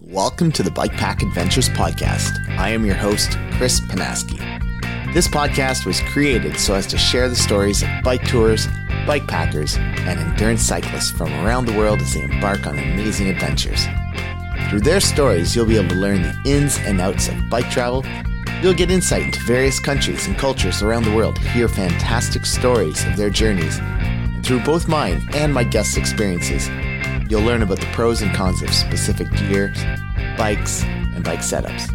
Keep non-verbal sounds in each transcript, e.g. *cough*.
Welcome to the Bike Pack Adventures podcast. I am your host, Chris Panaski. This podcast was created so as to share the stories of bike tours, bike packers, and endurance cyclists from around the world as they embark on amazing adventures. Through their stories, you'll be able to learn the ins and outs of bike travel. You'll get insight into various countries and cultures around the world, hear fantastic stories of their journeys. And through both mine and my guests' experiences, You'll learn about the pros and cons of specific gear, bikes, and bike setups.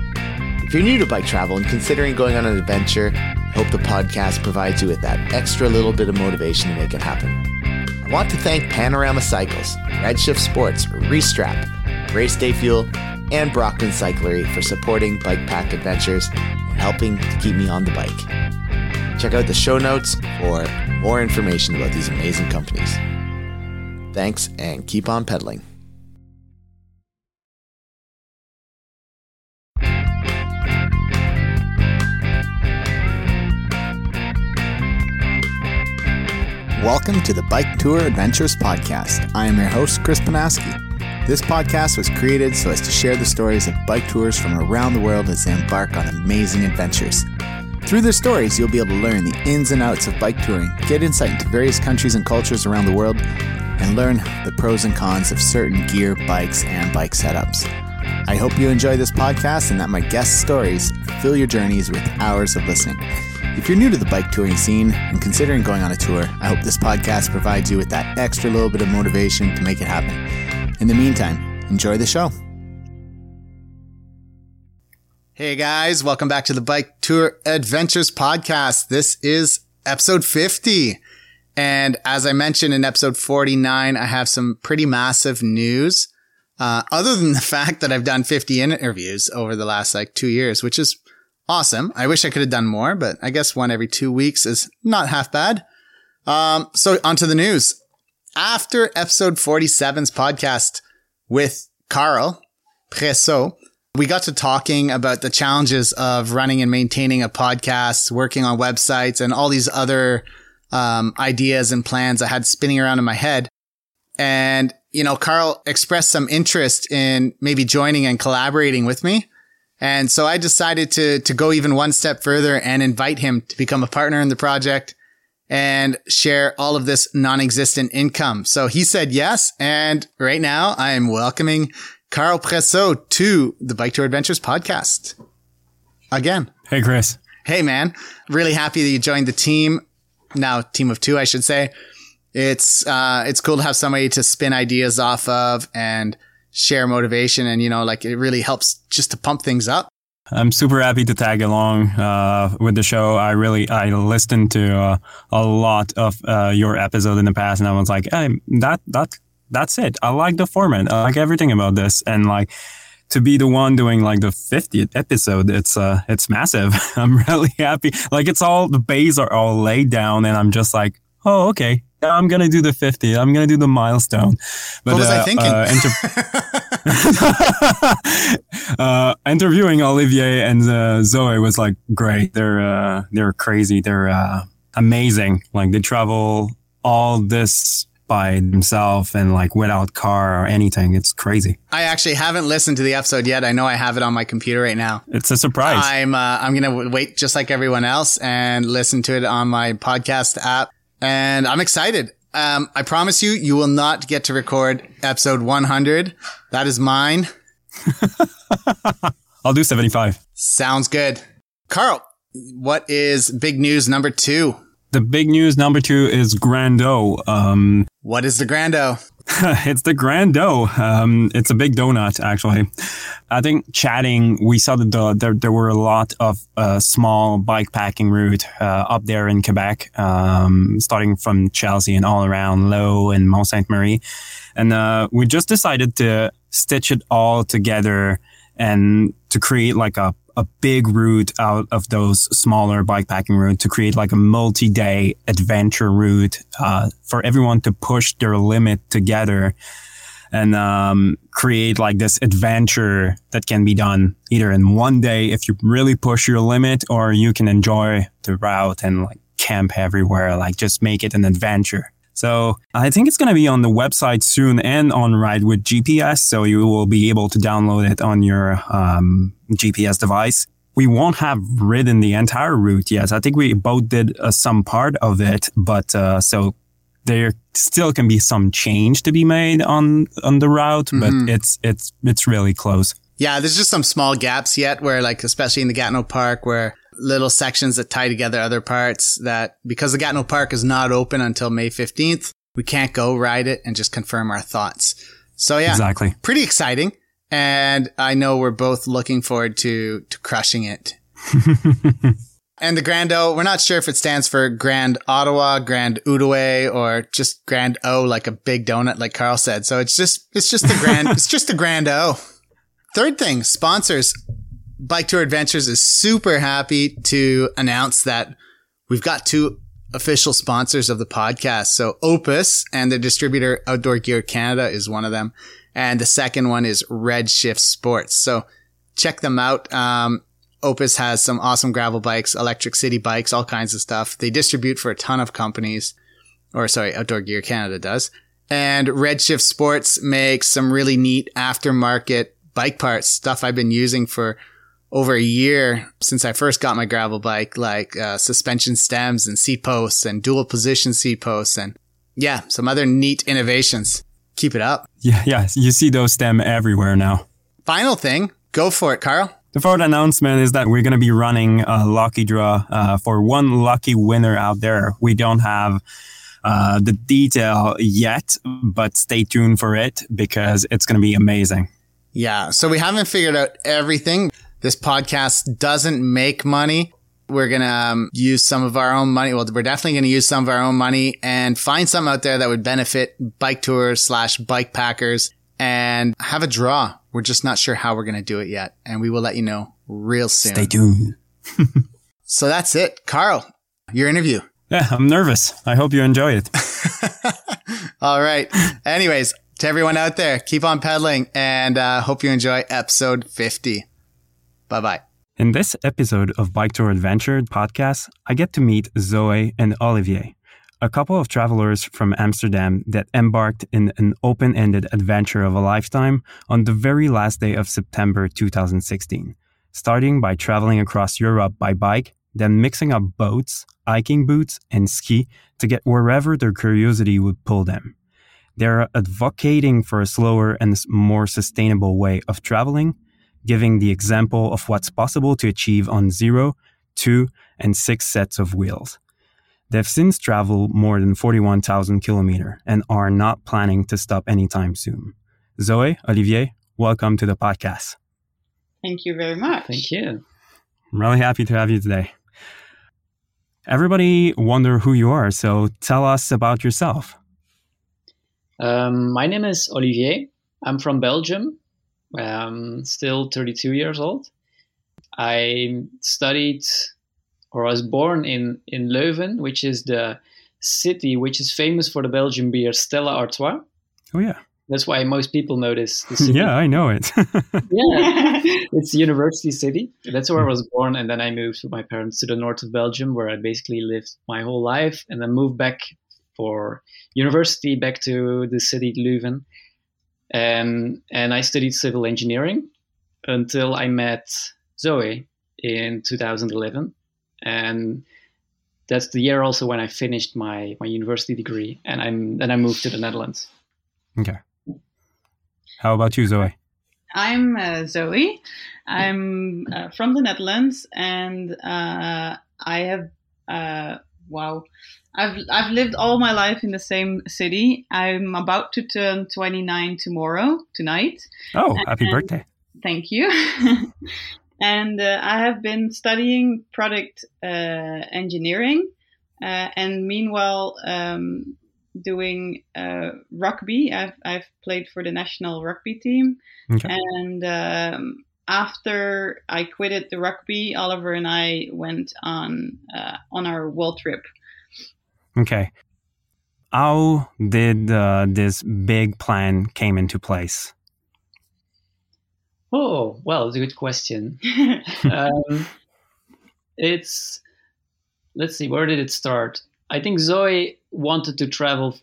If you're new to bike travel and considering going on an adventure, I hope the podcast provides you with that extra little bit of motivation to make it happen. I want to thank Panorama Cycles, Redshift Sports, Restrap, Race Day Fuel, and Brockman Cyclery for supporting Bike Pack Adventures and helping to keep me on the bike. Check out the show notes for more information about these amazing companies. Thanks and keep on pedaling. Welcome to the Bike Tour Adventures Podcast. I am your host, Chris Panaski. This podcast was created so as to share the stories of bike tours from around the world as they embark on amazing adventures. Through their stories, you'll be able to learn the ins and outs of bike touring, get insight into various countries and cultures around the world, and learn the pros and cons of certain gear, bikes, and bike setups. I hope you enjoy this podcast and that my guest stories fill your journeys with hours of listening. If you're new to the bike touring scene and considering going on a tour, I hope this podcast provides you with that extra little bit of motivation to make it happen. In the meantime, enjoy the show. Hey guys, welcome back to the Bike Tour Adventures podcast. This is episode 50. And as I mentioned in episode 49, I have some pretty massive news. Uh, other than *laughs* the fact that I've done 50 interviews over the last like two years, which is awesome. I wish I could have done more, but I guess one every two weeks is not half bad. Um, so onto the news. After episode 47's podcast with Carl Pressot, we got to talking about the challenges of running and maintaining a podcast, working on websites and all these other um, ideas and plans I had spinning around in my head. And, you know, Carl expressed some interest in maybe joining and collaborating with me. And so I decided to, to go even one step further and invite him to become a partner in the project and share all of this non-existent income. So he said yes. And right now I am welcoming Carl Pressot to the Bike Tour Adventures podcast again. Hey, Chris. Hey, man. Really happy that you joined the team now team of two, I should say. It's, uh, it's cool to have somebody to spin ideas off of and share motivation. And, you know, like it really helps just to pump things up. I'm super happy to tag along uh, with the show. I really I listened to uh, a lot of uh, your episode in the past, and I was like, hey, that that that's it. I like the format. I like everything about this, and like to be the one doing like the 50th episode, it's uh, it's massive. *laughs* I'm really happy. Like it's all the bays are all laid down, and I'm just like, oh, okay. I'm gonna do the 50. I'm gonna do the milestone. But, what was uh, I thinking? Uh, inter- *laughs* uh, interviewing Olivier and uh, Zoe was like great. They're uh, they're crazy. They're uh, amazing. Like they travel all this by himself and like without car or anything. It's crazy. I actually haven't listened to the episode yet. I know I have it on my computer right now. It's a surprise. I'm uh, I'm gonna wait just like everyone else and listen to it on my podcast app. And I'm excited. Um, I promise you, you will not get to record episode 100. That is mine. *laughs* I'll do 75. Sounds good. Carl, what is big news number two? The big news number two is Grando. Um, what is the Grando? *laughs* it's the Grando. Um, it's a big donut, actually. I think chatting, we saw that the, there, there were a lot of uh, small bike packing route uh, up there in Quebec, um, starting from Chelsea and all around Low and Mont Sainte Marie. And uh, we just decided to stitch it all together and to create like a a big route out of those smaller bikepacking route to create like a multi-day adventure route uh, for everyone to push their limit together and um, create like this adventure that can be done either in one day if you really push your limit or you can enjoy the route and like camp everywhere like just make it an adventure So I think it's going to be on the website soon and on Ride with GPS. So you will be able to download it on your um, GPS device. We won't have ridden the entire route yet. I think we both did uh, some part of it, but uh, so there still can be some change to be made on on the route, but mm-hmm. it's it's it's really close. Yeah, there's just some small gaps yet where like especially in the Gatineau Park where little sections that tie together other parts that because the Gatineau Park is not open until May 15th, we can't go ride it and just confirm our thoughts. So yeah, exactly. Pretty exciting. And I know we're both looking forward to, to crushing it. *laughs* and the Grand O, we're not sure if it stands for Grand Ottawa, Grand Outaouais, or just Grand O, like a big donut, like Carl said. So it's just, it's just the Grand, it's just the Grand O. Third thing, sponsors. Bike Tour Adventures is super happy to announce that we've got two official sponsors of the podcast. So Opus and the distributor Outdoor Gear Canada is one of them. And the second one is Redshift Sports. So check them out. Um, Opus has some awesome gravel bikes, electric city bikes, all kinds of stuff. They distribute for a ton of companies, or sorry, Outdoor Gear Canada does. And Redshift Sports makes some really neat aftermarket bike parts, stuff I've been using for over a year since I first got my gravel bike, like uh, suspension stems and seat posts and dual position seat posts and yeah, some other neat innovations. Keep it up. Yeah, yeah. You see those stem everywhere now. Final thing, go for it, Carl. The fourth announcement is that we're going to be running a lucky draw uh, for one lucky winner out there. We don't have uh, the detail yet, but stay tuned for it because it's going to be amazing. Yeah. So we haven't figured out everything. This podcast doesn't make money. We're going to um, use some of our own money. Well, we're definitely going to use some of our own money and find some out there that would benefit bike tours slash bike packers and have a draw. We're just not sure how we're going to do it yet. And we will let you know real soon. Stay tuned. *laughs* so that's it. Carl, your interview. Yeah, I'm nervous. I hope you enjoy it. *laughs* All right. Anyways, to everyone out there, keep on pedaling and uh, hope you enjoy episode 50. Bye bye. In this episode of Bike Tour Adventure podcast, I get to meet Zoe and Olivier, a couple of travelers from Amsterdam that embarked in an open ended adventure of a lifetime on the very last day of September 2016, starting by traveling across Europe by bike, then mixing up boats, hiking boots, and ski to get wherever their curiosity would pull them. They're advocating for a slower and more sustainable way of traveling giving the example of what's possible to achieve on zero, two, and six sets of wheels. They've since traveled more than 41,000 kilometers and are not planning to stop anytime soon. Zoe, Olivier, welcome to the podcast. Thank you very much. Thank you. I'm really happy to have you today. Everybody wonder who you are, so tell us about yourself. Um, my name is Olivier. I'm from Belgium um, still 32 years old. I studied or I was born in, in Leuven, which is the city which is famous for the Belgian beer Stella Artois. Oh, yeah. That's why most people know this. *laughs* yeah, I know it. *laughs* yeah, it's university city. That's where I was born, and then I moved with my parents to the north of Belgium, where I basically lived my whole life, and then moved back for university back to the city Leuven. Um, and I studied civil engineering until I met Zoe in 2011. And that's the year also when I finished my, my university degree. And I'm, then I moved to the Netherlands. Okay. How about you, Zoe? I'm uh, Zoe. I'm uh, from the Netherlands, and uh, I have uh, wow, I've I've lived all my life in the same city. I'm about to turn 29 tomorrow tonight. Oh, happy and, birthday! Thank you. *laughs* and uh, I have been studying product uh, engineering, uh, and meanwhile um, doing uh, rugby. I've I've played for the national rugby team, okay. and um, after I quitted the rugby, Oliver and I went on uh, on our world trip Okay. How did uh, this big plan came into place? Oh, well, it's a good question. *laughs* um, it's let's see, where did it start? I think Zoe wanted to travel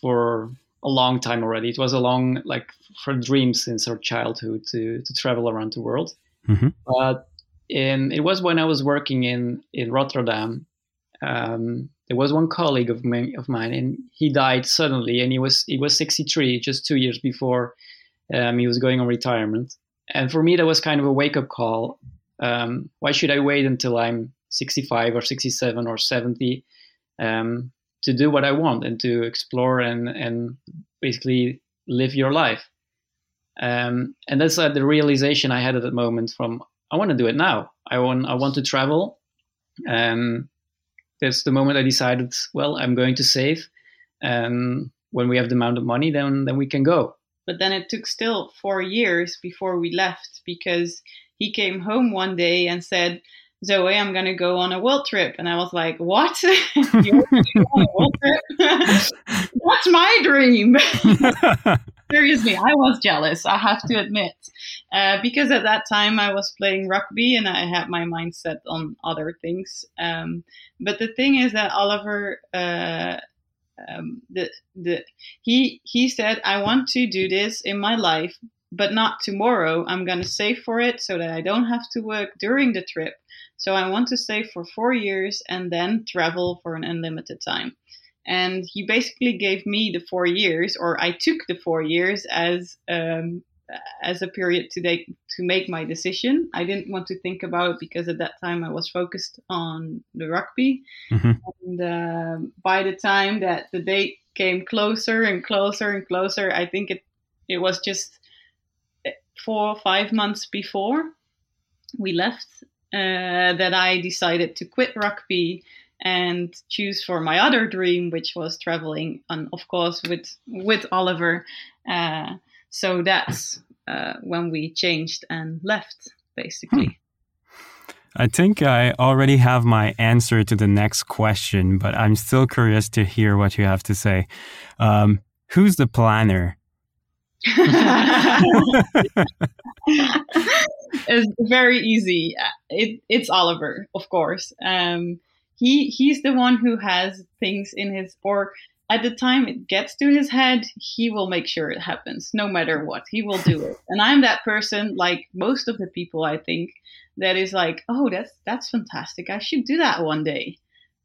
for a long time already. It was a long, like, for dream since our childhood to to travel around the world. Mm-hmm. But in, it was when I was working in in Rotterdam. Um, there was one colleague of, me, of mine, and he died suddenly, and he was he was 63, just two years before um, he was going on retirement. And for me, that was kind of a wake up call. Um, why should I wait until I'm 65 or 67 or 70 um, to do what I want and to explore and and basically live your life? Um, and that's uh, the realization I had at that moment. From I want to do it now. I want I want to travel. Um, that's the moment I decided. Well, I'm going to save, and when we have the amount of money, then then we can go. But then it took still four years before we left because he came home one day and said, Zoe, I'm going to go on a world trip. And I was like, What? *laughs* Going to? *laughs* That's my dream. *laughs* Seriously, I was jealous, I have to admit. Uh, because at that time I was playing rugby and I had my mind set on other things. Um, but the thing is that Oliver. Uh, um, the the he he said I want to do this in my life, but not tomorrow. I'm gonna save for it so that I don't have to work during the trip. So I want to stay for four years and then travel for an unlimited time. And he basically gave me the four years, or I took the four years as um, as a period to make to make my decision. I didn't want to think about it because at that time I was focused on the rugby. Mhm. And uh, by the time that the date came closer and closer and closer, I think it it was just four or five months before we left uh, that I decided to quit rugby and choose for my other dream, which was traveling, and of course with with Oliver. Uh, so that's uh, when we changed and left, basically. I think I already have my answer to the next question, but I'm still curious to hear what you have to say. Um, who's the planner? It's very easy. It, it's Oliver, of course. Um, he he's the one who has things in his or at the time it gets to his head, he will make sure it happens, no matter what. He will do it. And I'm that person, like most of the people, I think, that is like, oh, that's that's fantastic. I should do that one day.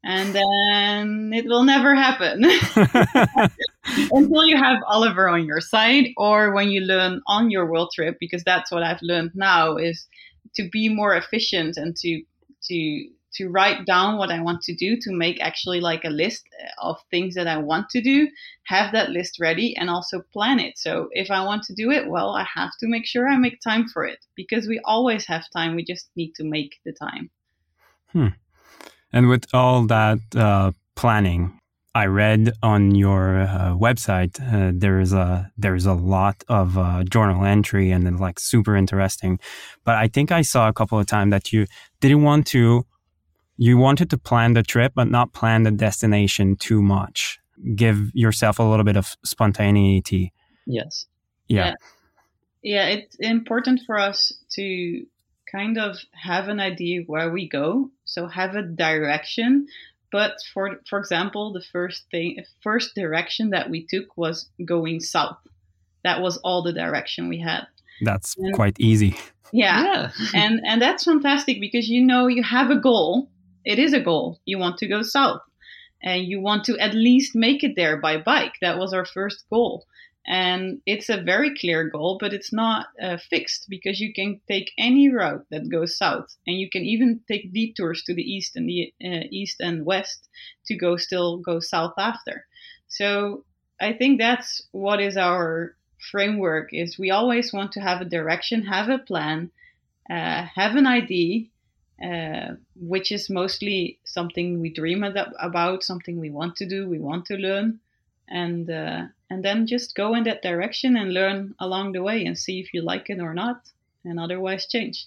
And then it will never happen *laughs* *laughs* until you have Oliver on your side, or when you learn on your world trip, because that's what I've learned now is to be more efficient and to to to write down what I want to do, to make actually like a list of things that I want to do, have that list ready, and also plan it. So if I want to do it, well, I have to make sure I make time for it because we always have time. We just need to make the time. Hmm. And with all that uh, planning, I read on your uh, website uh, there's a there's a lot of uh, journal entry and it's like super interesting. But I think I saw a couple of times that you didn't want to you wanted to plan the trip but not plan the destination too much. Give yourself a little bit of spontaneity. Yes. Yeah. Yeah, it's important for us to kind of have an idea where we go, so have a direction. But for for example, the first thing, first direction that we took was going south. That was all the direction we had. That's And- quite easy. Yeah, Yeah. *laughs* and and that's fantastic because you know you have a goal. It is a goal. You want to go south, and you want to at least make it there by bike. That was our first goal, and it's a very clear goal, but it's not uh, fixed because you can take any route that goes south, and you can even take detours to the east and the uh, east and west to go still go south after. So I think that's what is our framework is we always want to have a direction, have a plan, uh, have an idea, uh, which is mostly something we dream about, something we want to do, we want to learn, and uh, and then just go in that direction and learn along the way and see if you like it or not, and otherwise change.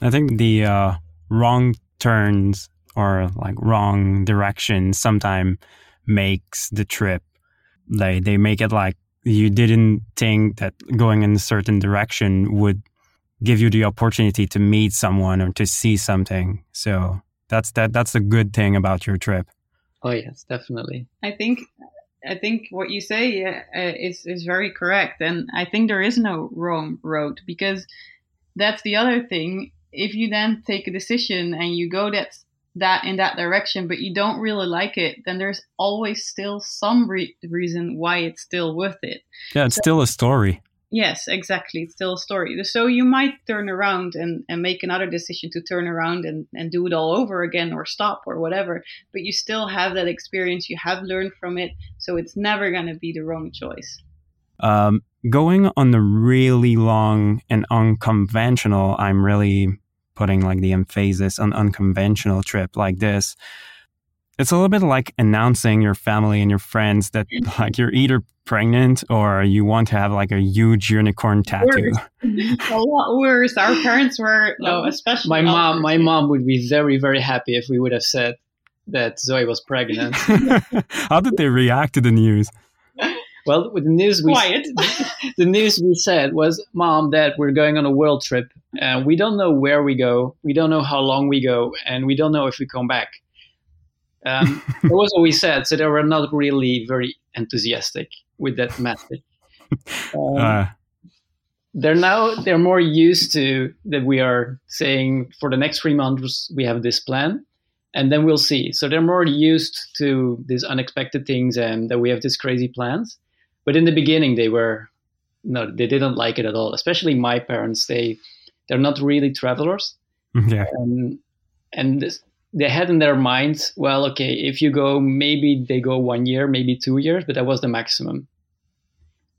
I think the uh, wrong turns or like wrong direction sometimes makes the trip. They they make it like you didn't think that going in a certain direction would give you the opportunity to meet someone or to see something. So that's that that's the good thing about your trip. Oh yes, definitely. I think I think what you say uh, is is very correct, and I think there is no wrong road because that's the other thing. If you then take a decision and you go that that in that direction, but you don't really like it, then there's always still some re- reason why it's still worth it. Yeah, it's so, still a story. Yes, exactly. It's still a story. So you might turn around and, and make another decision to turn around and, and do it all over again or stop or whatever. But you still have that experience. You have learned from it. So it's never going to be the wrong choice. Um, going on the really long and unconventional, I'm really putting like the emphasis on unconventional trip like this it's a little bit like announcing your family and your friends that *laughs* like you're either pregnant or you want to have like a huge unicorn tattoo. *laughs* a lot worse. Our parents were *laughs* no, especially my mom. My mom would be very very happy if we would have said that Zoe was pregnant. How did they react to the news? Well, with the news we Quiet. the news we said was, "Mom, Dad, we're going on a world trip, and we don't know where we go. We don't know how long we go, and we don't know if we come back." Um, that was what we said. So they were not really very enthusiastic with that message. *laughs* Um, uh. They're now they're more used to that we are saying for the next three months we have this plan, and then we'll see. So they're more used to these unexpected things and that we have these crazy plans. But in the beginning, they were no, they didn't like it at all. Especially my parents. They they're not really travelers. *laughs* Yeah. Um, and this, they had in their minds, well, okay, if you go, maybe they go one year, maybe two years, but that was the maximum.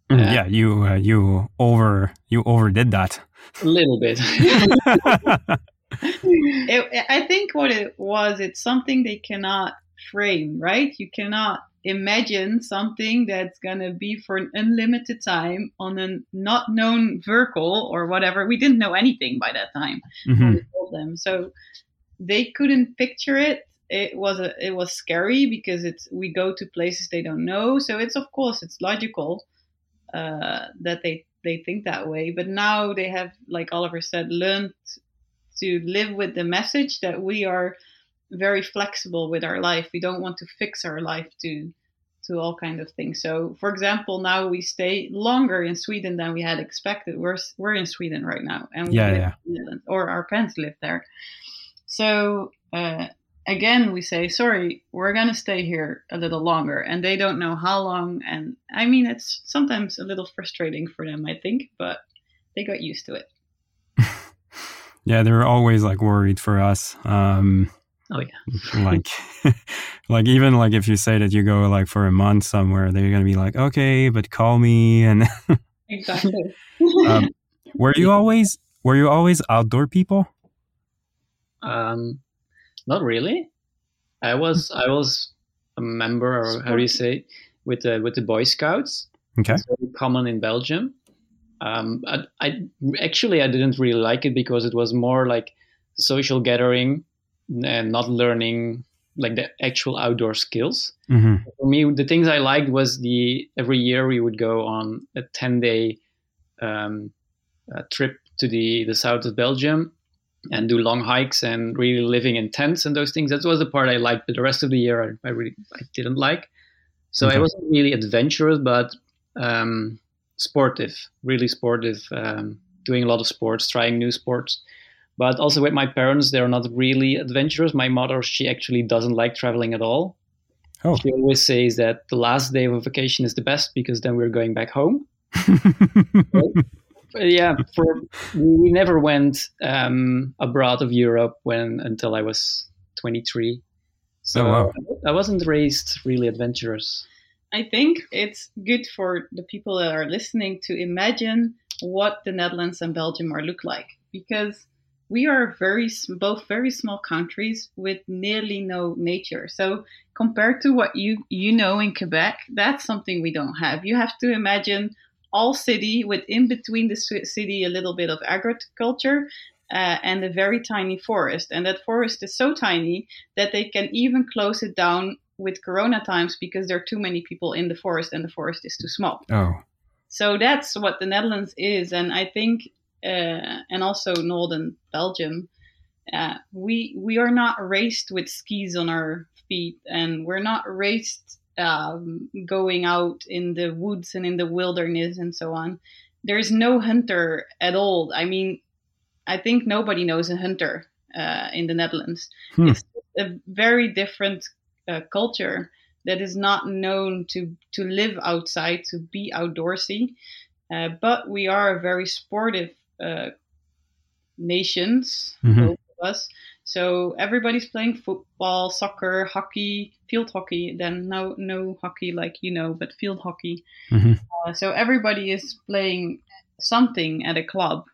Mm, uh, yeah, you uh, you over you overdid that a little bit. *laughs* it, I think what it was, it's something they cannot frame, right? You cannot imagine something that's gonna be for an unlimited time on a not known vehicle or whatever. We didn't know anything by that time. Mm-hmm. we told them so they couldn't picture it. It was a, it was scary because it's we go to places they don't know. So it's of course it's logical uh, that they they think that way. But now they have like oliver said learned to live with the message that we are very flexible with our life. We don't want to fix our life to to all kind of things. So for example now we stay longer in sweden than we had expected. We're we're in sweden right now and yeah, yeah. or our parents live there so uh, again, we say, sorry, we're going to stay here a little longer. And they don't know how long. And I mean, it's sometimes a little frustrating for them, I think, but they got used to it. *laughs* yeah, they're always like worried for us. Um, oh, yeah. *laughs* like, *laughs* like even like if you say that you go like for a month somewhere, they're going to be like, okay, but call me. And exactly. um, were you always, were you always outdoor people? Um, not really. I was I was a member, or how do you say, with the with the Boy Scouts. Okay. It's very common in Belgium. Um, I, I actually I didn't really like it because it was more like social gathering and not learning like the actual outdoor skills. Mm-hmm. For me, the things I liked was the every year we would go on a ten day um, trip to the the south of Belgium and do long hikes and really living in tents and those things. That was the part I liked, but the rest of the year I, I really I didn't like. So okay. I wasn't really adventurous, but um, sportive, really sportive, um, doing a lot of sports, trying new sports. But also with my parents, they're not really adventurous. My mother, she actually doesn't like traveling at all. Oh. She always says that the last day of a vacation is the best because then we're going back home. *laughs* yeah, for we never went um, abroad of Europe when until I was 23. So oh, wow. I wasn't raised really adventurous. I think it's good for the people that are listening to imagine what the Netherlands and Belgium are look like because we are very both very small countries with nearly no nature. So compared to what you you know in Quebec, that's something we don't have. You have to imagine all city with in between the city a little bit of agriculture uh, and a very tiny forest. And that forest is so tiny that they can even close it down with corona times because there are too many people in the forest and the forest is too small. Oh. So that's what the Netherlands is. And I think, uh, and also northern Belgium, uh, we, we are not raised with skis on our feet and we're not raised um, going out in the woods and in the wilderness and so on. There's no hunter at all. I mean, I think nobody knows a hunter uh, in the Netherlands. Hmm. It's a very different uh, culture that is not known to to live outside, to be outdoorsy. Uh, but we are a very sportive uh, nations, Mhm. both of us. So everybody's playing football, soccer, hockey, field hockey. Then no, no hockey like you know, but field hockey. Mhm. Uh, so everybody is playing something at a club.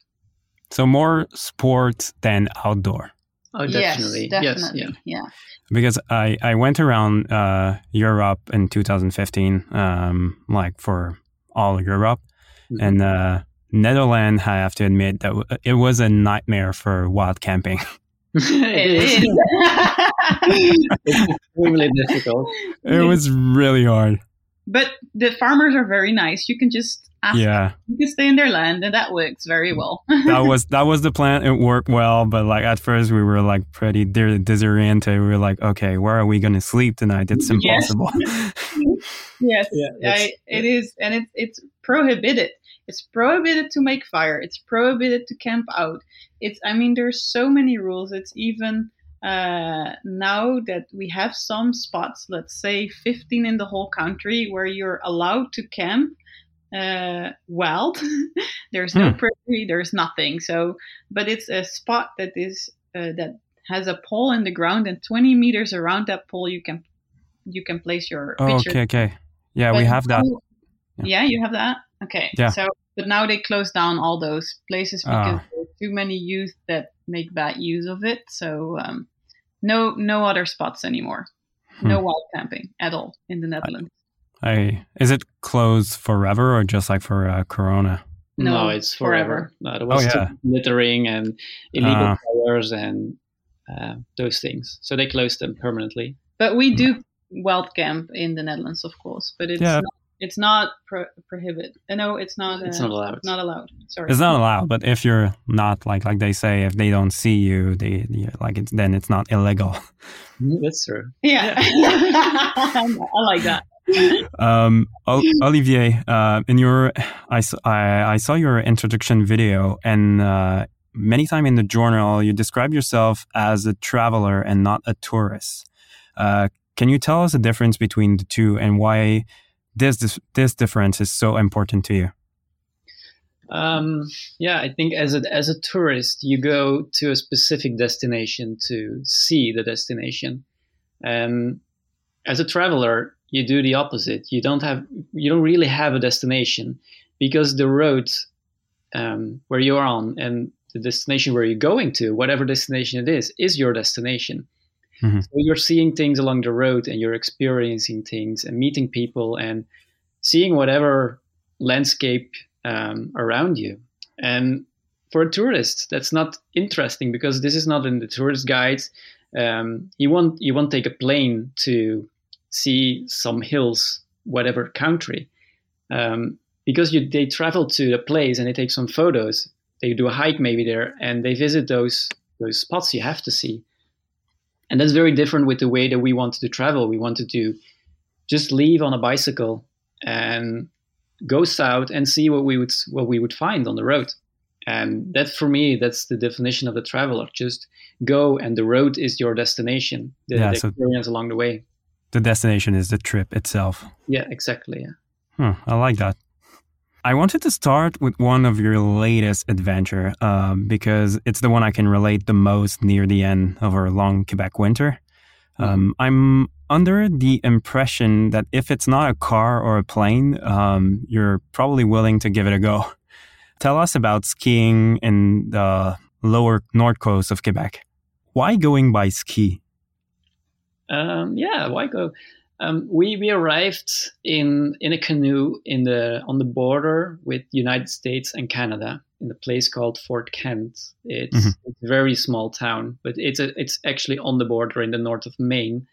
So more sport than outdoor. Oh, definitely. Yes, Yes, definitely. yeah. yeah. Because I, I went around uh, Europe in 2015, um, like for all Europe. Mhm. And uh, Netherlands, I have to admit that it was a nightmare for wild camping. *laughs* It is. *laughs* it's extremely difficult. it was really hard. but the farmers are very nice. You can just ask. Yeah, You can stay in their land, and that works very well. that *laughs* was that was the plan. It worked well, but like at first we were like pretty di- disoriented. We were like, okay, where are we gonna sleep tonight? It's impossible. *laughs* yes, Yeah, that's- I, it is, and it's it's prohibited. It's prohibited to make fire. It's prohibited to camp out. It's. I mean, there's so many rules. It's even uh, now that we have some spots, let's say 15 in the whole country, where you're allowed to camp uh, wild. *laughs* there's no Hmm. prairie. There's nothing. So, but it's a spot that is uh, that has a pole in the ground, and 20 meters around that pole, you can you can place your oh, picture okay, okay. Yeah, we have that. Now- Yeah, you have that. Okay. Yeah. So, but now they close down all those places Ah. because there's too many youth that make bad use of it. So, um, no, no other spots anymore. No Hmm. wild camping at all in the Netherlands. I is it closed forever or just like for uh, Corona? No, No, it's forever. No, there was Oh, still yeah. littering and illegal fires and uh, those things. So they closed them permanently. But we do wild camp in the Netherlands, of course. But it's Yeah. not, it's not pro- prohibited. Uh, no, it's not. Uh, It's not allowed. Not allowed. Sorry. It's not allowed, but if you're not like like they say, if they don't see you, they yeah, like it's then it's not illegal. That's true. yeah. *laughs* I like that. Um, Ol- Olivier, uh, in your I I saw your introduction video, and uh, many time in the journal you describe yourself as a traveler and not a tourist. Uh, can you tell us the difference between the two and why this this, difference is so important to you? Um, yeah, I think as a as a tourist, you go to a specific destination to see the destination. Um, as a traveler, you do the opposite. You don't have you don't really have a destination because the road um, where you're on and the destination where you're going to, whatever destination it is, is your destination. Mhm. So you're seeing things along the road and you're experiencing things and meeting people and seeing whatever landscape um, around you. And for a tourist, that's not interesting because this is not in the tourist guides. Um, you won't you won't take a plane to see some hills, whatever country, um, because you, they travel to the place and they take some photos. They do a hike maybe there and they visit those those spots you have to see. And that's very different with the way that we wanted to travel. We wanted to just leave on a bicycle and go south and see what we would what we would find on the road. And that for me, that's the definition of the traveler. Just go, and the road is your destination. The, Yeah, the so- experience along the way. The destination is the trip itself. Yeah, exactly. Yeah. Huh, I like that. I wanted to start with one of your latest adventure um, because it's the one I can relate the most near the end of our long Quebec winter. Um, I'm under the impression that if it's not a car or a plane, um, you're probably willing to give it a go. *laughs* Tell us about skiing in the lower north coast of Quebec. Why going by ski? Um, yeah, why go? Um, we we arrived in in a canoe in the on the border with United States and Canada in a place called Fort Kent. It's, Mhm. it's a very small town, but it's a, it's actually on the border in the north of Maine,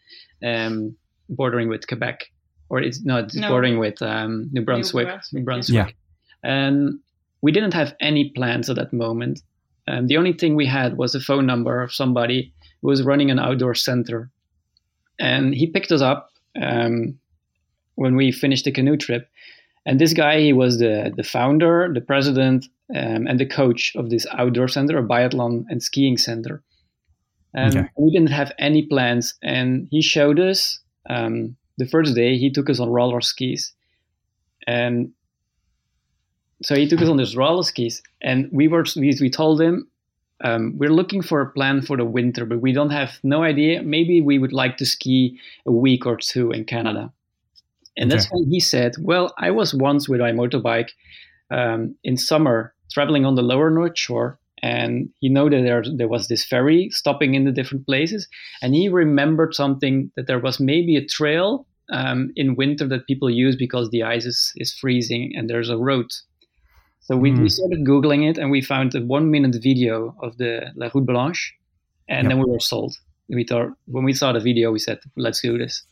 um, bordering with Quebec, or it's not it's No. bordering with um, New Brunswick. Brunswick, New. Brunswick. Yeah. And we didn't have any plans at that moment. Um, the only thing we had was a phone number of somebody who was running an outdoor center and he picked us up um, when we finished the canoe trip. And this guy, he was the the founder, the president, um, and the coach of this outdoor center, a biathlon and skiing center. And Okay. we didn't have any plans. And he showed us um, the first day. He took us on roller skis, and so he took us on these roller skis. And we were we, we told him um, we're looking for a plan for the winter, but we don't have no idea. Maybe we would like to ski a week or two in Canada. And that's Okay. when he said, "Well, I was once with my motorbike um, in summer traveling on the lower North Shore, and he know that there there was this ferry stopping in the different places, and he remembered something that there was maybe a trail um, in winter that people use because the ice is, is freezing and there's a road." So we, Hmm. we started googling it, and we found a one minute video of the La Route Blanche, and Yep. then we were sold. We thought when we saw the video, we said, "Let's do this."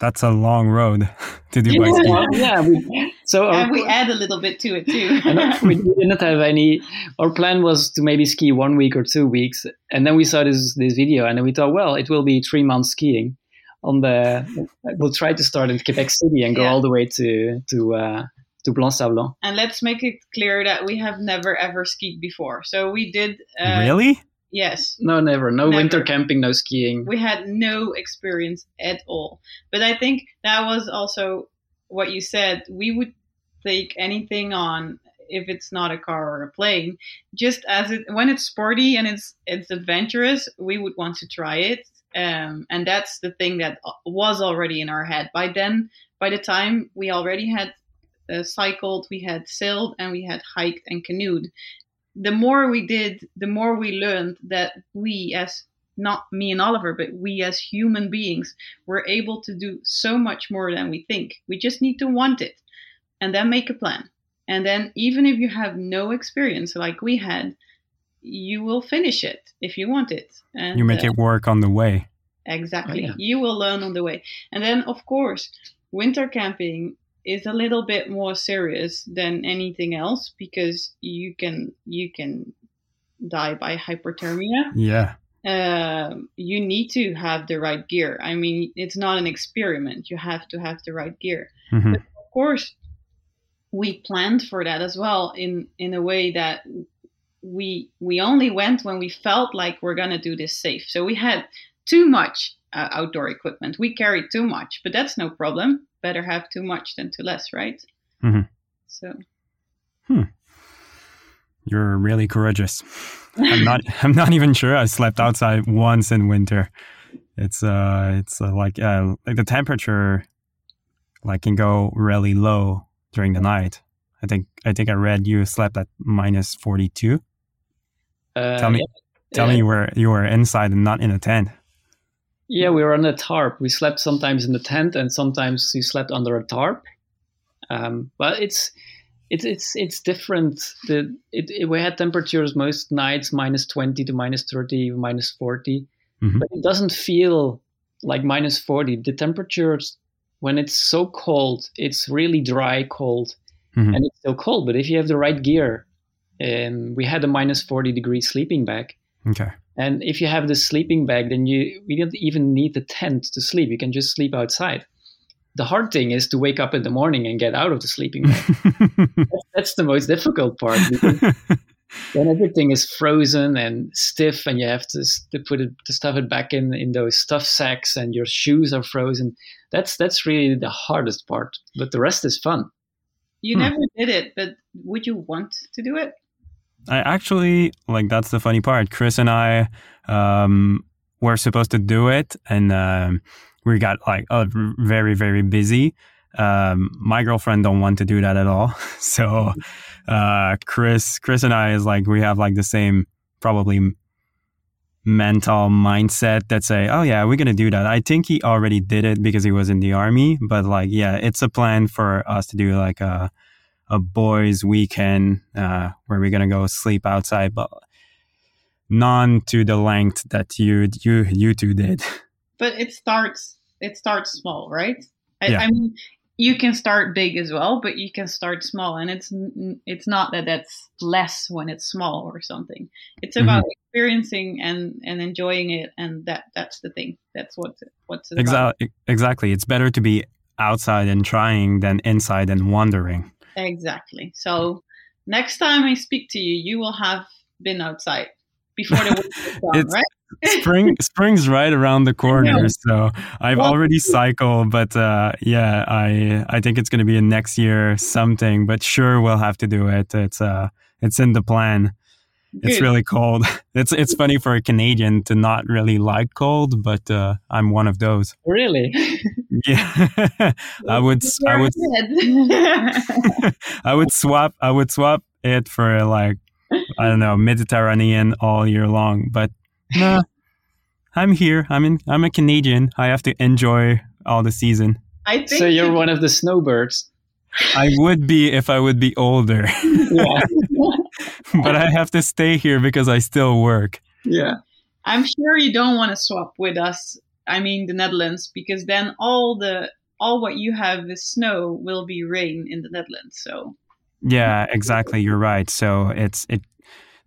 That's a long road *laughs* to do bike skiing. Yeah. We, so our, and we add a little bit to it too. *laughs* and we didn't have any. Our plan was to maybe ski one week or two weeks, and then we saw this this video, and then we thought, well, it will be three months skiing. On the, we'll try to start in Quebec City and go Yeah. all the way to to uh, to Blanc Sablon. and let's make it clear that we have never ever skied before. So we did. Uh, really? Yes. No, never. No Never. winter camping, no skiing. We had no experience at all. But I think that was also what you said. We would take anything on if it's not a car or a plane. Just as it when it's sporty and it's it's adventurous, we would want to try it. Um, and that's the thing that was already in our head. By then, by the time we already had uh, cycled, we had sailed, and we had hiked and canoed. The more we did, the more we learned that we, as not me and Oliver, but we as human beings, were able to do so much more than we think. We just need to want it and then make a plan. And then, even if you have no experience like we had, you will finish it if you want it. And, You make uh, it work on the way. Exactly. Oh, yeah. You will learn on the way. And then, of course, winter camping is a little bit more serious than anything else because you can you can die by hypothermia. Yeah. Um, you need to have the right gear. I mean, it's not an experiment. You have to have the right gear. hmm Of course, we planned for that as well in in a way that we we only went when we felt like we're gonna do this safe. So we had too much uh, outdoor equipment. We carried too much, but that's no problem. Better have too much than too less, right? Mhm. So You're really courageous. I'm *laughs* not. I'm not even sure I slept outside once in winter. It's uh, it's uh, like uh, like the temperature, like can go really low during the night. I think I think I read you slept at minus forty two. Uh, Tell me, yeah. tell Yeah. me you were you were inside and not in a tent. Yeah, we were on a tarp. We slept sometimes in the tent, and sometimes we slept under a tarp. Um, but it's it's it's it's different. The it, it, we had temperatures most nights minus twenty to minus thirty, minus 40 Mhm. but it doesn't feel like minus forty. The temperatures when it's so cold, it's really dry cold, Mhm. and it's still cold. But if you have the right gear, and we had a minus forty degree sleeping bag, Okay. And if you have the sleeping bag, then you we don't even need the tent to sleep. You can just sleep outside. The hard thing is to wake up in the morning and get out of the sleeping bag. *laughs* that's, that's the most difficult part. because *laughs* then everything is frozen and stiff, and you have to, to put it to stuff it back in in those stuff sacks, and your shoes are frozen. That's that's really the hardest part. But the rest is fun. you Hmm. never did it, but would you want to do it? I actually like that's the funny part. Chris and I um, were supposed to do it, and um, we got like uh, very very busy. Um, my girlfriend don't want to do that at all. *laughs* So uh, Chris Chris and I is like we have like the same probably mental mindset that say, oh yeah, we're gonna do that. I think he already did it because he was in the army, but like yeah, it's a plan for us to do like a a boys' weekend uh, where we're gonna go sleep outside, but none to the length that you you you two did. *laughs* But it starts it starts small, right? I, Yeah. I mean, you can start big as well, but you can start small, and it's it's not that that's less when it's small or something. It's about experiencing and and enjoying it, and that that's the thing. That's what what's. Exactly. Exactly. It's better to be outside and trying than inside and wandering. Exactly. So next time I speak to you, you will have been outside before the winter *laughs* right? *laughs* Spring spring's right around the corner, so I've Well- already cycled. But uh, yeah, I I think it's going to be a next year something. But sure, we'll have to do it. It's uh it's in the plan. It's really cold. *laughs* It's it's funny for a Canadian to not really like cold, but uh, I'm one of those. Really? *laughs* Yeah, *laughs* I would s- I would I would swap I would swap it for like I don't know Mediterranean all year long, but nah, I'm here. I'm in. I'm a Canadian. I have to enjoy all the season. I think so you're one of the snowbirds. I would be if I would be older, Yeah. *laughs* but I have to stay here because I still work. yeah. I'm sure you don't want to swap with us. I mean the Netherlands, because then all the all what you have is snow will be rain in the Netherlands. So Yeah, exactly. You're right. So it's it.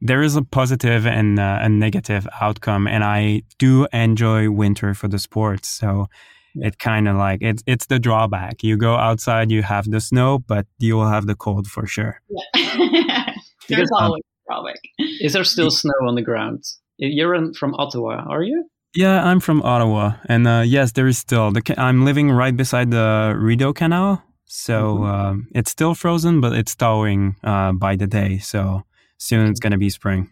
There is a positive and uh, a negative outcome, and I do enjoy winter for the sports. So it kind of like it's it's the drawback. You go outside, you have the snow, but you will have the cold for sure. yeah. *laughs* there's Because, always a drawback. Is there still *laughs* snow on the ground? You're in, from Ottawa, are you? Yeah, I'm from Ottawa, and uh, yes, there is still the. ca- I'm living right beside the Rideau Canal, so Mhm. um, it's still frozen, but it's thawing uh, by the day. So soon it's gonna be spring,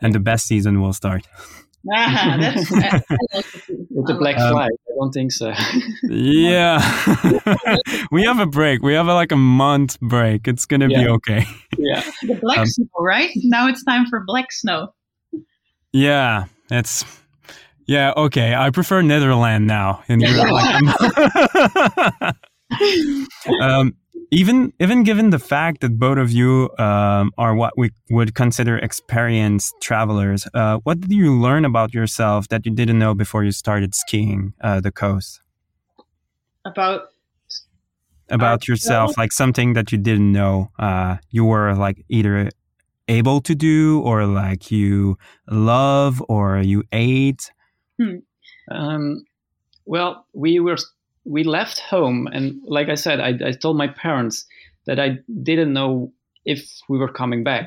and the best season will start. *laughs* Ah, *laughs* that's, I, I like it too. With the black like Um, flag? I don't think so. *laughs* Yeah, *laughs* we have a break. We have a, like a month break. It's gonna be okay. yeah. the black um, snow, right? Now it's time for black snow. Yeah, it's yeah okay. I prefer Netherlands now, and you're um, even even given the fact that both of you um, are what we would consider experienced travelers, uh, what did you learn about yourself that you didn't know before you started skiing uh, the coast? About About yourself, like something that you didn't know uh, you were like either able to do or like you love or you ate. Um, well, we were we left home, and like I said, I, I told my parents that I didn't know if we were coming back.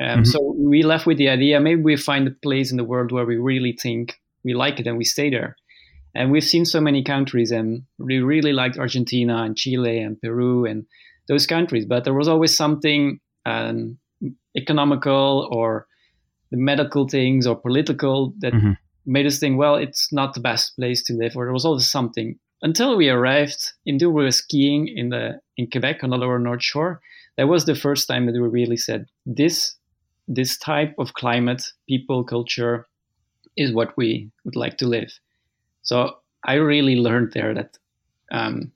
Um, Mhm. So we left with the idea maybe we find a place in the world where we really think we like it and we stay there. And we've seen so many countries, and we really liked Argentina and Chile and Peru and those countries. But there was always something um, economical or the medical things or political that Mhm. made us think, well, it's not the best place to live, or there was always something. Until we arrived in we were skiing in the in Quebec on the lower North Shore. That was the first time that we really said this this type of climate, people, culture is what we would like to live. So I really learned there that um,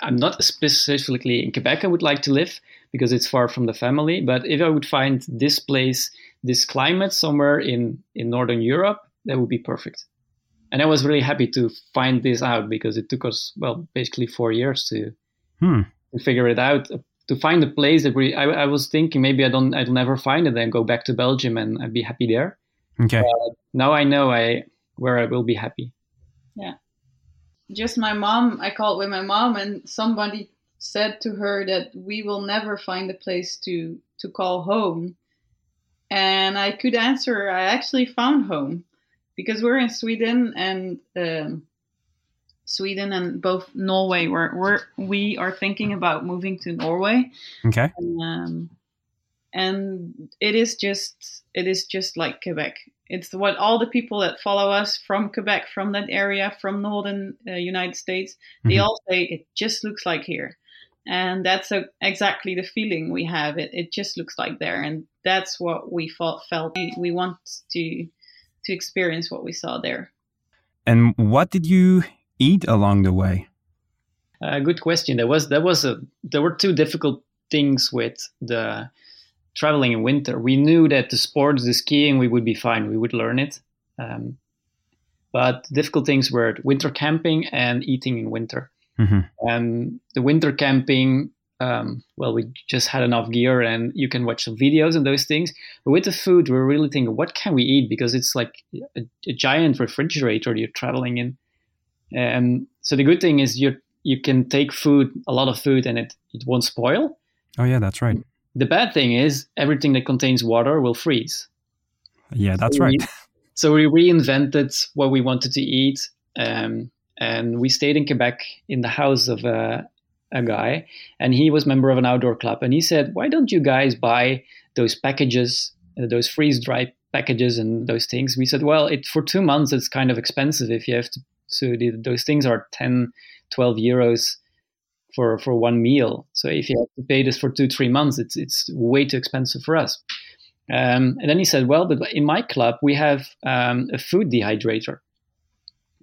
I'm not specifically in Quebec. I would like to live because it's far from the family. But if I would find this place, this climate somewhere in in Northern Europe, that would be perfect. And I was really happy to find this out because it took us well basically four years to Hmm. to figure it out to find a place that we I, I was thinking maybe I don't I'll never find it and go back to Belgium and I'd be happy there. Okay. Now I know I where I will be happy. Yeah. Just my mom, I called with my mom, and somebody said to her that we will never find a place to to call home. And I could answer, I actually found home because we're in Sweden and um, Sweden and both Norway. We're, we're we are thinking about moving to Norway Okay. um, and it is just it is just like Quebec. It's what all the people that follow us from Quebec, from that area, from northern uh, United States, they Mhm. all say it just looks like here, and that's a, exactly the feeling we have. It it just looks like there, and that's what we felt. Felt we want to to experience what we saw there. And what did you eat along the way? Uh, good question. There was there was a there were two difficult things with the traveling in winter. We knew that the sports, the skiing, we would be fine. We would learn it. Um, but difficult things were winter camping and eating in winter. hmm Um, the winter camping, um, well, we just had enough gear and you can watch some videos and those things. But with the food, we're really thinking, what can we eat? Because it's like a, a giant refrigerator you're traveling in. Um, so the good thing is you're you can take food, a lot of food, and it, it won't spoil. Oh yeah, that's right. The bad thing is everything that contains water will freeze. Yeah, that's So right. we- so we reinvented what we wanted to eat, um, and we stayed in Quebec in the house of a, a guy, and he was member of an outdoor club, and he said, "Why don't you guys buy those packages, uh, those freeze dry packages, and those things?" We said, "Well, it for two months it's kind of expensive if you have to. So the, those things are 10, 12 euros." For, for one meal, so if you have to pay this for two three months, it's it's way too expensive for us. Um, and then he said, "Well, but in my club we have um, a food dehydrator,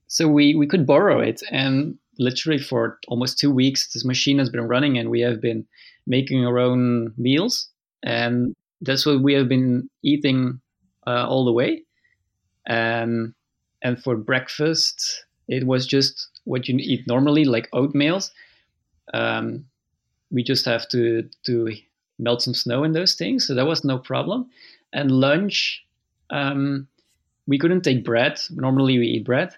so we we could borrow it." And literally for almost two weeks, this machine has been running, and we have been making our own meals, and that's what we have been eating uh, all the way. Um, and for breakfast, it was just what you eat normally, like oatmeals. Um, we just have to to melt some snow in those things, so that was no problem. And lunch, um, we couldn't take bread. Normally we eat bread,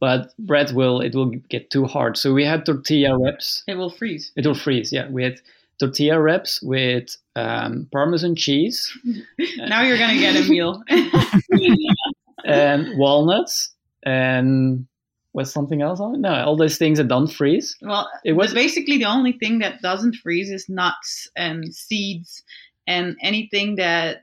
but bread will it will get too hard. So we had tortilla wraps. It will freeze. It will freeze. Yeah, we had tortilla wraps with um, Parmesan cheese *laughs* Now you're gonna get a meal. *laughs* and walnuts and was something else on it? No, all those things that don't freeze. well, It was- basically the only thing that doesn't freeze is nuts and seeds and anything that's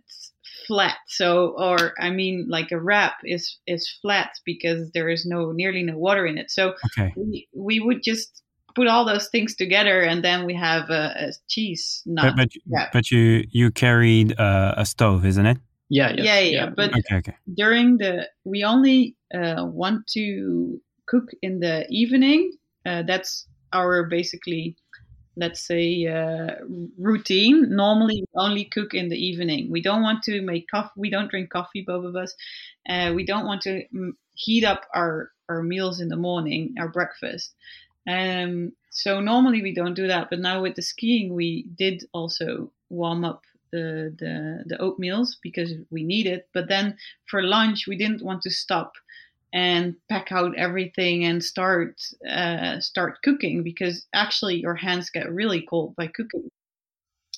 flat. So, or I mean, like a wrap is is flat because there is no nearly no water in it. So Okay. we we would just put all those things together and then we have a, a cheese nut. But but, yeah. but you you carried uh, a stove, isn't it? Yeah, yes, yeah, yeah, But Okay, okay. during the we only uh, want to cook in the evening uh, that's our basically let's say uh, routine. Normally we only cook in the evening. We don't want to make coffee we don't drink coffee both of us. Uh, we don't want to mm, heat up our our meals in the morning our breakfast. Um, so normally we don't do that but now with the skiing we did also warm up the the, the oatmeals because we need it. But then for lunch we didn't want to stop and pack out everything and start uh, start cooking because actually your hands get really cold by cooking.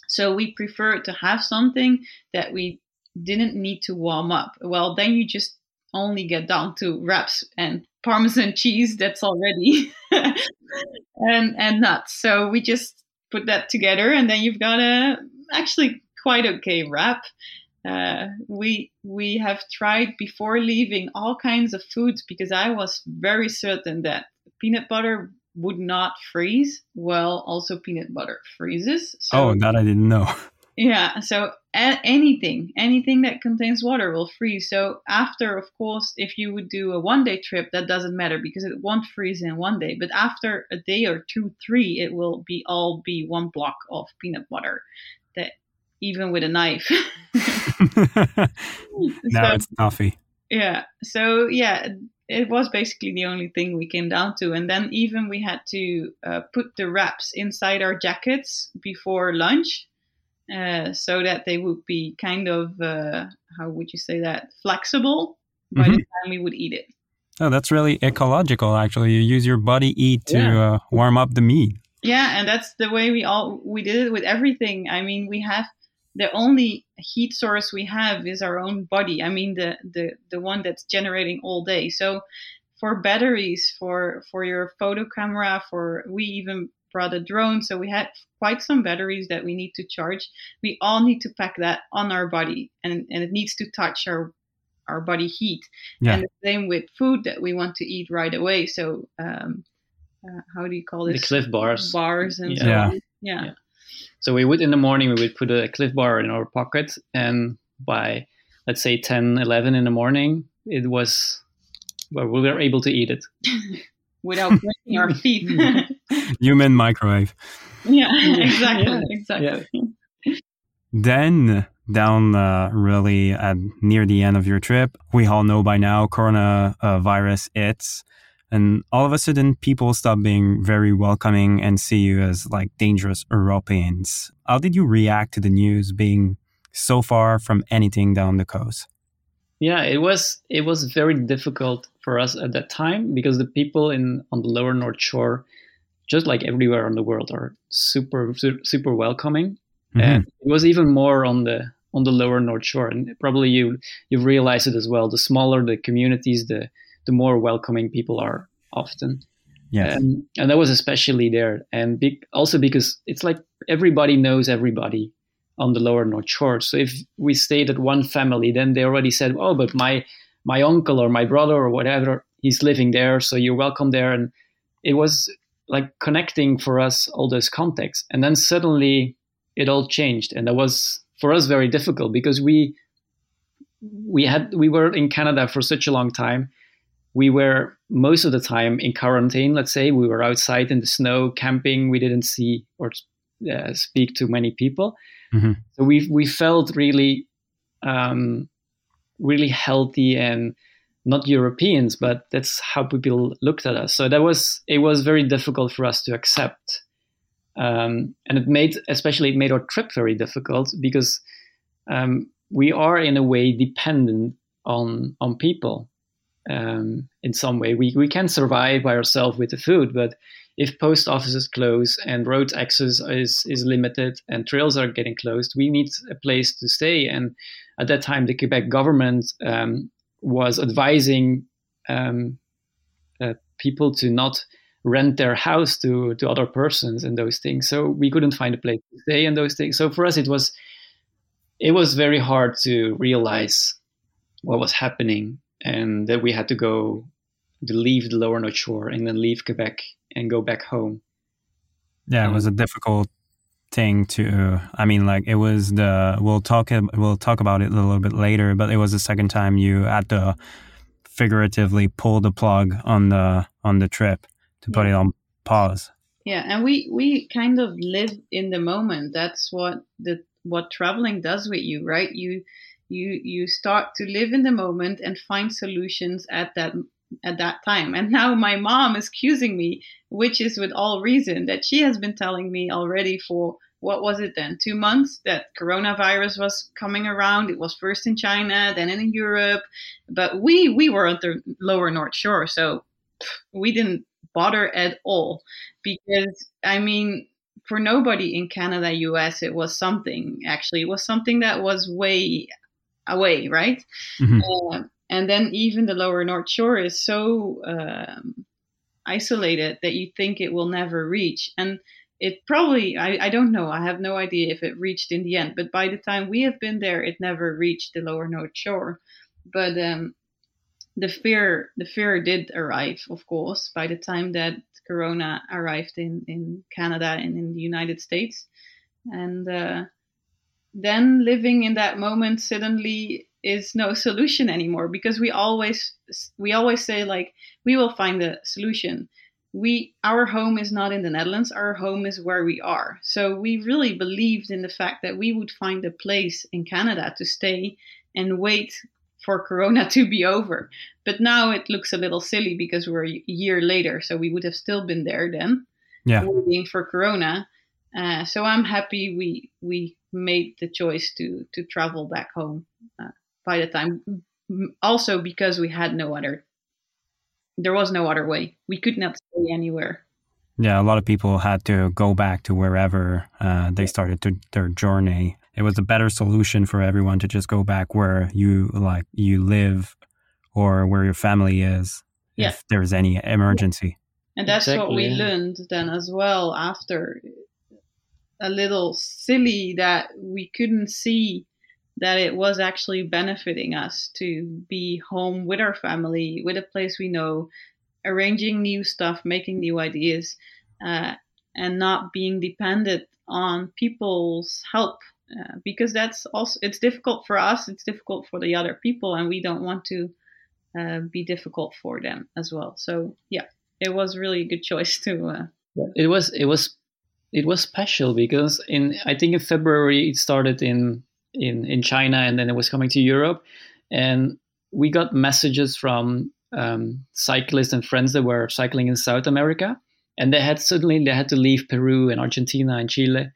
So we prefer to have something that we didn't need to warm up. Well, then you just only get down to wraps and parmesan *laughs* cheese that's already *laughs* and and nuts. So we just put that together and then you've got a actually quite okay wrap. Uh, we we have tried before leaving all kinds of foods because I was very certain that peanut butter would not freeze. Well, also peanut butter freezes. So, oh, that I didn't know. *laughs* yeah. So a- anything anything that contains water will freeze. So after, of course, if you would do a one day trip, that doesn't matter because it won't freeze in one day. But after a day or two, three, it will be all be one block of peanut butter. That even with a knife. *laughs* *laughs* no, So- it's toffee. yeah so yeah it was basically the only thing we came down to and then even we had to uh, put the wraps inside our jackets before lunch uh, so that they would be kind of uh, how would you say that flexible by the time we would eat it Oh, that's really ecological. Actually, you use your body heat to Yeah. uh, warm up the meat. yeah and that's the way we all we did it with everything i mean we have the only heat source we have is our own body i mean the the the one that's generating all day so for batteries for for your photo camera for we even brought a drone so we had quite some batteries that we need to charge we all need to pack that on our body and and it needs to touch our our body heat Yeah. and the same with food that we want to eat right away so um uh, how do you call this? The Clif Bars. bars and Yeah. so Yeah. yeah Yeah. So we would in the morning we would put a Clif Bar in our pocket, and by let's say 10, 11 in the morning, it was well we were able to eat it. *laughs* without breaking our teeth *laughs* Human microwave. *laughs* yeah exactly Yeah. exactly Then down uh, really at near the end of your trip, we all know by now coronavirus uh, virus hits, and all of a sudden people stop being very welcoming and see you as like dangerous Europeans. How did you react to the news being so far from anything down the coast? Yeah, it was it was very difficult for us at that time because the people in on the lower North Shore just like everywhere in the world, are super super welcoming. Mhm. And it was even more on the on the lower North Shore, and probably you you've realized it as well. The smaller the communities, the the more welcoming people are often. Yes. Um, and that was especially there, and be- also because it's like everybody knows everybody on the lower North Shore. So if we stayed at one family, then they already said, "Oh, but my my uncle or my brother or whatever, he's living there, so you're welcome there." And it was like connecting for us all those contexts, and then suddenly it all changed, and that was for us very difficult because we we had we were in Canada for such a long time we were most of the time in quarantine let's say. We were outside in the snow camping. We didn't see or uh, speak to many people. Mhm. so we we felt really um, really healthy and not europeans but that's how people looked at us. So that was it was very difficult for us to accept. Um, and it made especially it made our trip very difficult because um, we are in a way dependent on on people um, in some way. We, we can survive by ourselves with the food, but if post offices close and road access is, is limited and trails are getting closed, we need a place to stay. And at that time, the Quebec government um, was advising um, uh, people to not rent their house to, to other persons and those things. So we couldn't find a place to stay and those things. So for us, it was it was very hard to realize what was happening and that we had to go to leave the lower north shore and then leave quebec and go back home Yeah, it was a um, difficult thing to. I mean, like it was the. We'll talk. We'll talk about it a little bit later. But it was the second time you had to figuratively pull the plug on the on the trip to put it on pause. Yeah, and we we kind of live in the moment. That's what the what traveling does with you, right? You you you start to live in the moment and find solutions at that at that time. And now my mom is accusing me, which is with all reason, that she has been telling me already for what was it then? Two months that coronavirus was coming around. It was first in China, then in Europe, but we we were at the lower North Shore, so we didn't bother at all because I mean, for nobody in Canada, US, it was something. Actually, it was something that was way away, right? Mhm. Uh, and then even the lower North Shore is so um, isolated that you think it will never reach. And it probably, I, I don't know, I have no idea if it reached in the end. But by the time we have been there, it never reached the lower North Shore. But um, the fear, the fear did arrive, of course, by the time that Corona arrived in, in Canada and in the United States. And uh, then living in that moment suddenly is no *laughs* solution anymore because we always we always say like we will find a solution. We our home is not in the netherlands our home is where we are. So we really believed in the fact that we would find a place in canada to stay and wait for corona *laughs* to be over. But now it looks a little silly because we're a year later so we would have still been there then Yeah. waiting for corona. Uh, so i'm happy we we made the choice to to travel back home uh, by the time also because we had no other there was no other way we could not stay anywhere Yeah, a lot of people had to go back to wherever uh, they started to, their journey. It was a better solution for everyone to just go back where you like you live or where your family is Yeah. if there's any emergency. and that's what we yeah. learned then as well after a little silly that we couldn't see that it was actually benefiting us to be home with our family with a place we know arranging new stuff making new ideas uh, and not being dependent on people's help uh, because that's also it's difficult for us it's difficult for the other people and we don't want to uh, be difficult for them as well. So yeah it was really a good choice to uh, it was it was it was special because in I think in February it started in in in China and then it was coming to Europe, and we got messages from um, cyclists and friends that were cycling in South America, and they had suddenly they had to leave Peru and Argentina and Chile,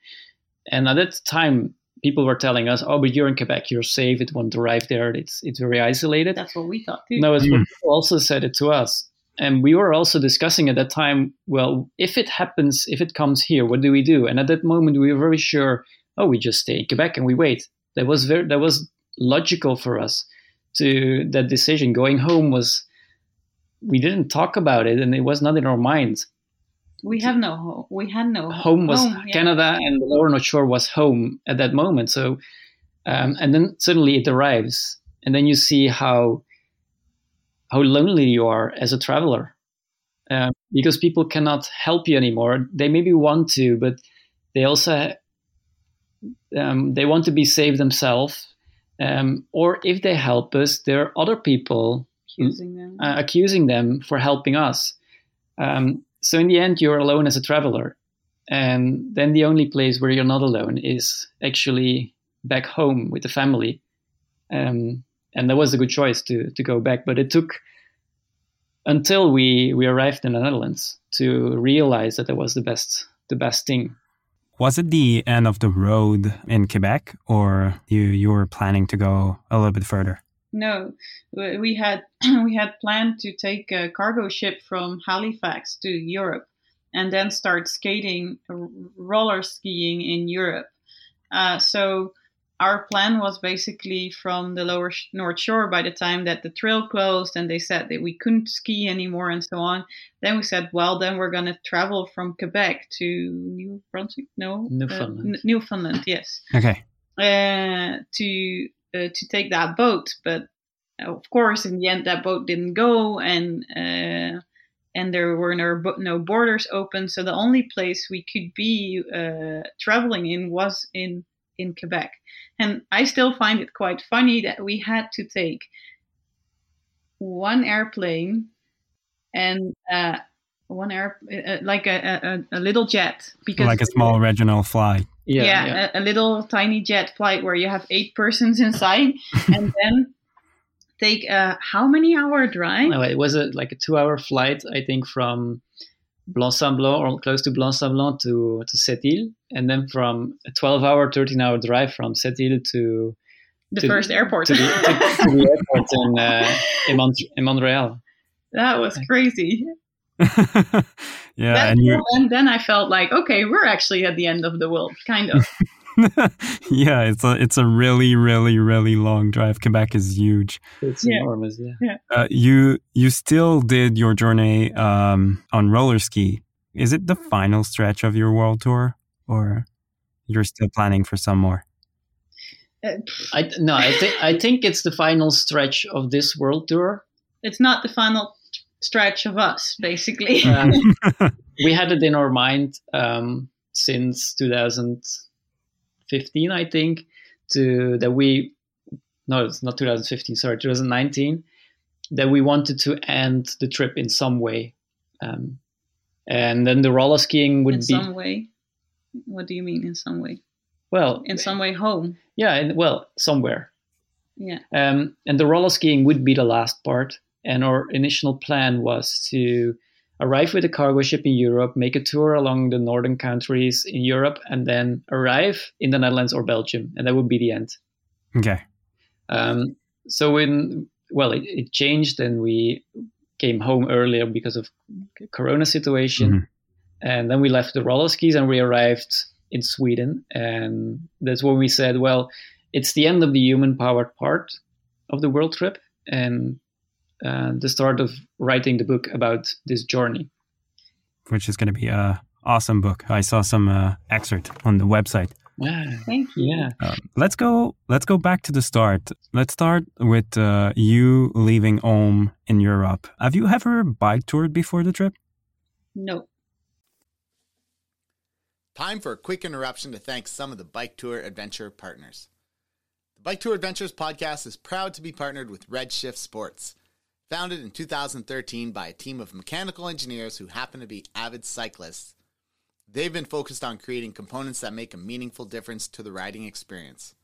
and at that time people were telling us, "Oh, but you're in Quebec, you're safe. It won't arrive there. It's it's very isolated." that's what we thought too No, it's Mm. what people also said it to us. And we were also discussing at that time well if it happens if it comes here what do we do? And at that moment we were very sure oh we just stay in quebec and we wait. That was very that was logical for us to that decision. Going home was we didn't talk about it and it was not in our minds. We have no home we had no home was home, yeah. canada and the lower north shore was home at that moment. So um, and then suddenly it arrives. And then you see how how lonely you are as a traveler um, because people cannot help you anymore. They maybe want to, but they also um, they want to be saved themselves. Um, or if they help us, there are other people accusing them, uh, accusing them for helping us. Um, so in the end, you're alone as a traveler, and then the only place where you're not alone is actually back home with the family. Um, and that was a good choice to to go back. But it took until we we arrived in the Netherlands to realize that it was the best the best thing. Was it the end of the road in Quebec, or you you were planning to go a little bit further? No, we had *clears throat* we had planned to take a cargo ship from Halifax to Europe, and then start skating, roller skiing in Europe. Uh, so our plan was basically from the lower North Shore by the time that the trail closed and they said that we couldn't ski anymore and so on. Then we said, well, then we're going to travel from Quebec to New Brunswick? No, Newfoundland. Uh, Newfoundland, yes. Okay. Uh, to uh, to take that boat, but of course, in the end, that boat didn't go, and uh, and there were no, no borders open. So the only place we could be uh, traveling in was in in Quebec. And I still find it quite funny that we had to take one airplane and uh, one air uh, like a, a, a, little jet because like a small regional flight. Yeah, yeah, yeah. A, a, little tiny jet flight where you have eight persons inside, *laughs* and then take a how many hour drive? No, it was a, like a two hour flight, I think, from Blanc-Sablon or close to Blanc-Sablon to, to Sept-Îles, and then from a 12 hour, 13 hour drive from Sept-Îles to the to, first airport. To the, to, to the *laughs* airport in, uh, in, Mont- in, Montreal. That was crazy. *laughs* yeah, and, and then I felt like, okay, we're actually at the end of the world, kind of. *laughs* *laughs* yeah, it's a it's a really really really long drive. Quebec is huge. It's yeah. enormous. Yeah. yeah. Uh, you you still did your journey um, on roller ski. Is it the final stretch of your world tour, or you're still planning for some more? Uh, I no, I think I think it's the final stretch of this world tour. It's not the final stretch of us, basically. Um, *laughs* we had it in our mind um, since 2000 2015, I think, to that we no, it's not 2015. Sorry, 2019. That we wanted to end the trip in some way, um, and then the roller skiing would in be In some way. What do you mean in some way? Well, in some way home. Yeah, and well, somewhere. Yeah. Um, and the roller skiing would be the last part. And our initial plan was to arrive with a cargo ship in Europe, make a tour along the northern countries in Europe, and then arrive in the Netherlands or Belgium, and that would be the end. Okay. Um, so when well, it, it, changed, and we came home earlier because of Corona situation, mm-hmm. and then we left the roller skis and we arrived in Sweden, and that's when we said, well, it's the end of the human-powered part of the world trip, and uh, the start of writing the book about this journey. Which is going to be a awesome book. I saw some uh, excerpt on the website. Yeah, thank you. Yeah. Um, let's go. Let's go back to the start. Let's start with uh, you leaving home in Europe. Have you ever bike toured before the trip? No. Time for a quick interruption to thank some of the Bike Tour Adventure partners. The Bike Tour Adventures podcast is proud to be partnered with Redshift Sports. Founded in 2013 by a team of mechanical engineers who happen to be avid cyclists, they've been focused on creating components that make a meaningful difference to the riding experience,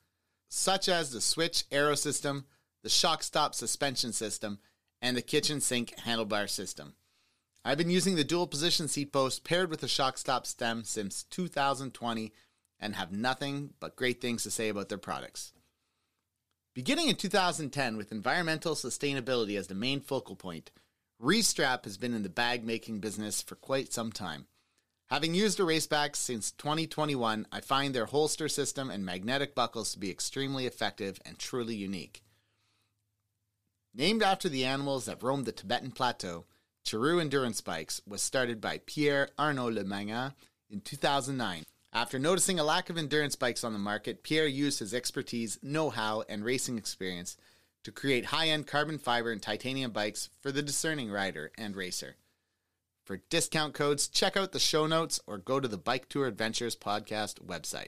such as the switch aero system, the shock stop suspension system, and the kitchen sink handlebar system. I've been using the dual position seat post paired with the shock stop stem since 2020 and have nothing but great things to say about their products. Beginning in 2010, with environmental sustainability as the main focal point, Restrap has been in the bag making business for quite some time. Having used a raceback since 2021, I find their holster system and magnetic buckles to be extremely effective and truly unique. Named after the animals that roamed the Tibetan Plateau, Chiru Endurance Bikes was started by Pierre Arnaud Le Lemanga in 2009. After noticing a lack of endurance bikes on the market, Pierre used his expertise, know how, and racing experience to create high end carbon fiber and titanium bikes for the discerning rider and racer. For discount codes, check out the show notes or go to the Bike Tour Adventures podcast website.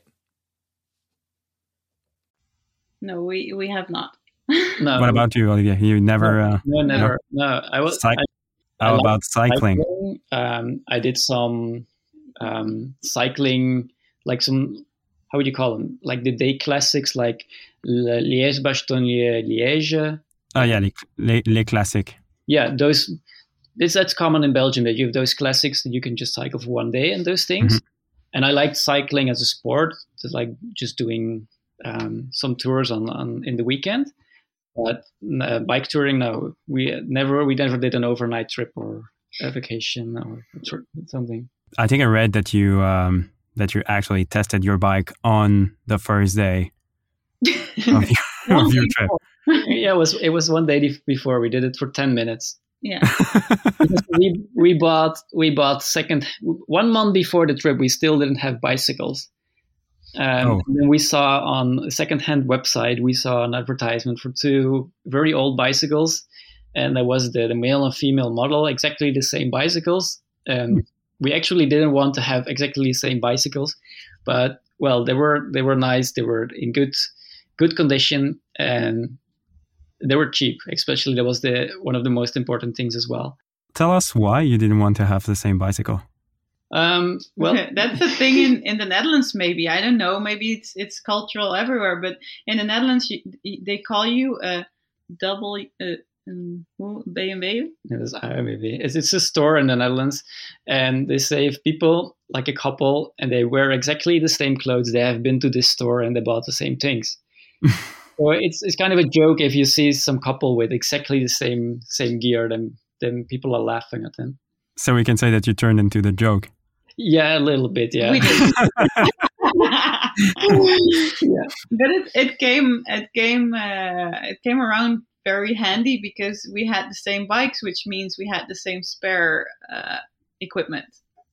No, we, we have not. No. What about you, Olivier? You never. Uh, No, never. No, I was. Cyc- I, how I about cycling? cycling. Um, I did some um, cycling, like some. How would you call them? Like the day classics, like Liège, Bastogne, Liège. Oh yeah, les, les, les classiques. Yeah, those. This that's common in Belgium that you have those classics that you can just cycle for one day and those things. And I liked cycling as a sport, just like just doing um, some tours on, on in the weekend. But uh, bike touring, no, we never we never did an overnight trip or a vacation or something. I think I read that you um, that you actually tested your bike on the first day *laughs* of your, of your trip. *laughs* yeah, it was it was one day before we did it for ten minutes. yeah. *laughs* We we bought we bought second one month before the trip. We still didn't have bicycles. Um, Oh. and then we saw on a second-hand website we saw an advertisement for two very old bicycles, and there was the, the male and female model, exactly the same bicycles. Um, we actually didn't want to have exactly the same bicycles, but well, they were they were nice. They were in good good condition, and they were cheap. Especially that was the one of the most important things as well. Tell us why you didn't want to have the same bicycle. Um, well, *laughs* that's the thing in, in the Netherlands. Maybe I don't know. Maybe it's it's cultural everywhere, but in the Netherlands, you, they call you a double uh, um, hoe- BMW. It is maybe it's, it's a store in the Netherlands, and they say if people like a couple and they wear exactly the same clothes, they have been to this store and they bought the same things. *laughs* so it's it's kind of a joke if you see some couple with exactly the same same gear, then then people are laughing at them. So we can say that you turned into the joke. Yeah, a little bit. Yeah, We did. *laughs* *laughs* yeah. but it, it came it came uh, it came around very handy because we had the same bikes, which means we had the same spare uh, equipment.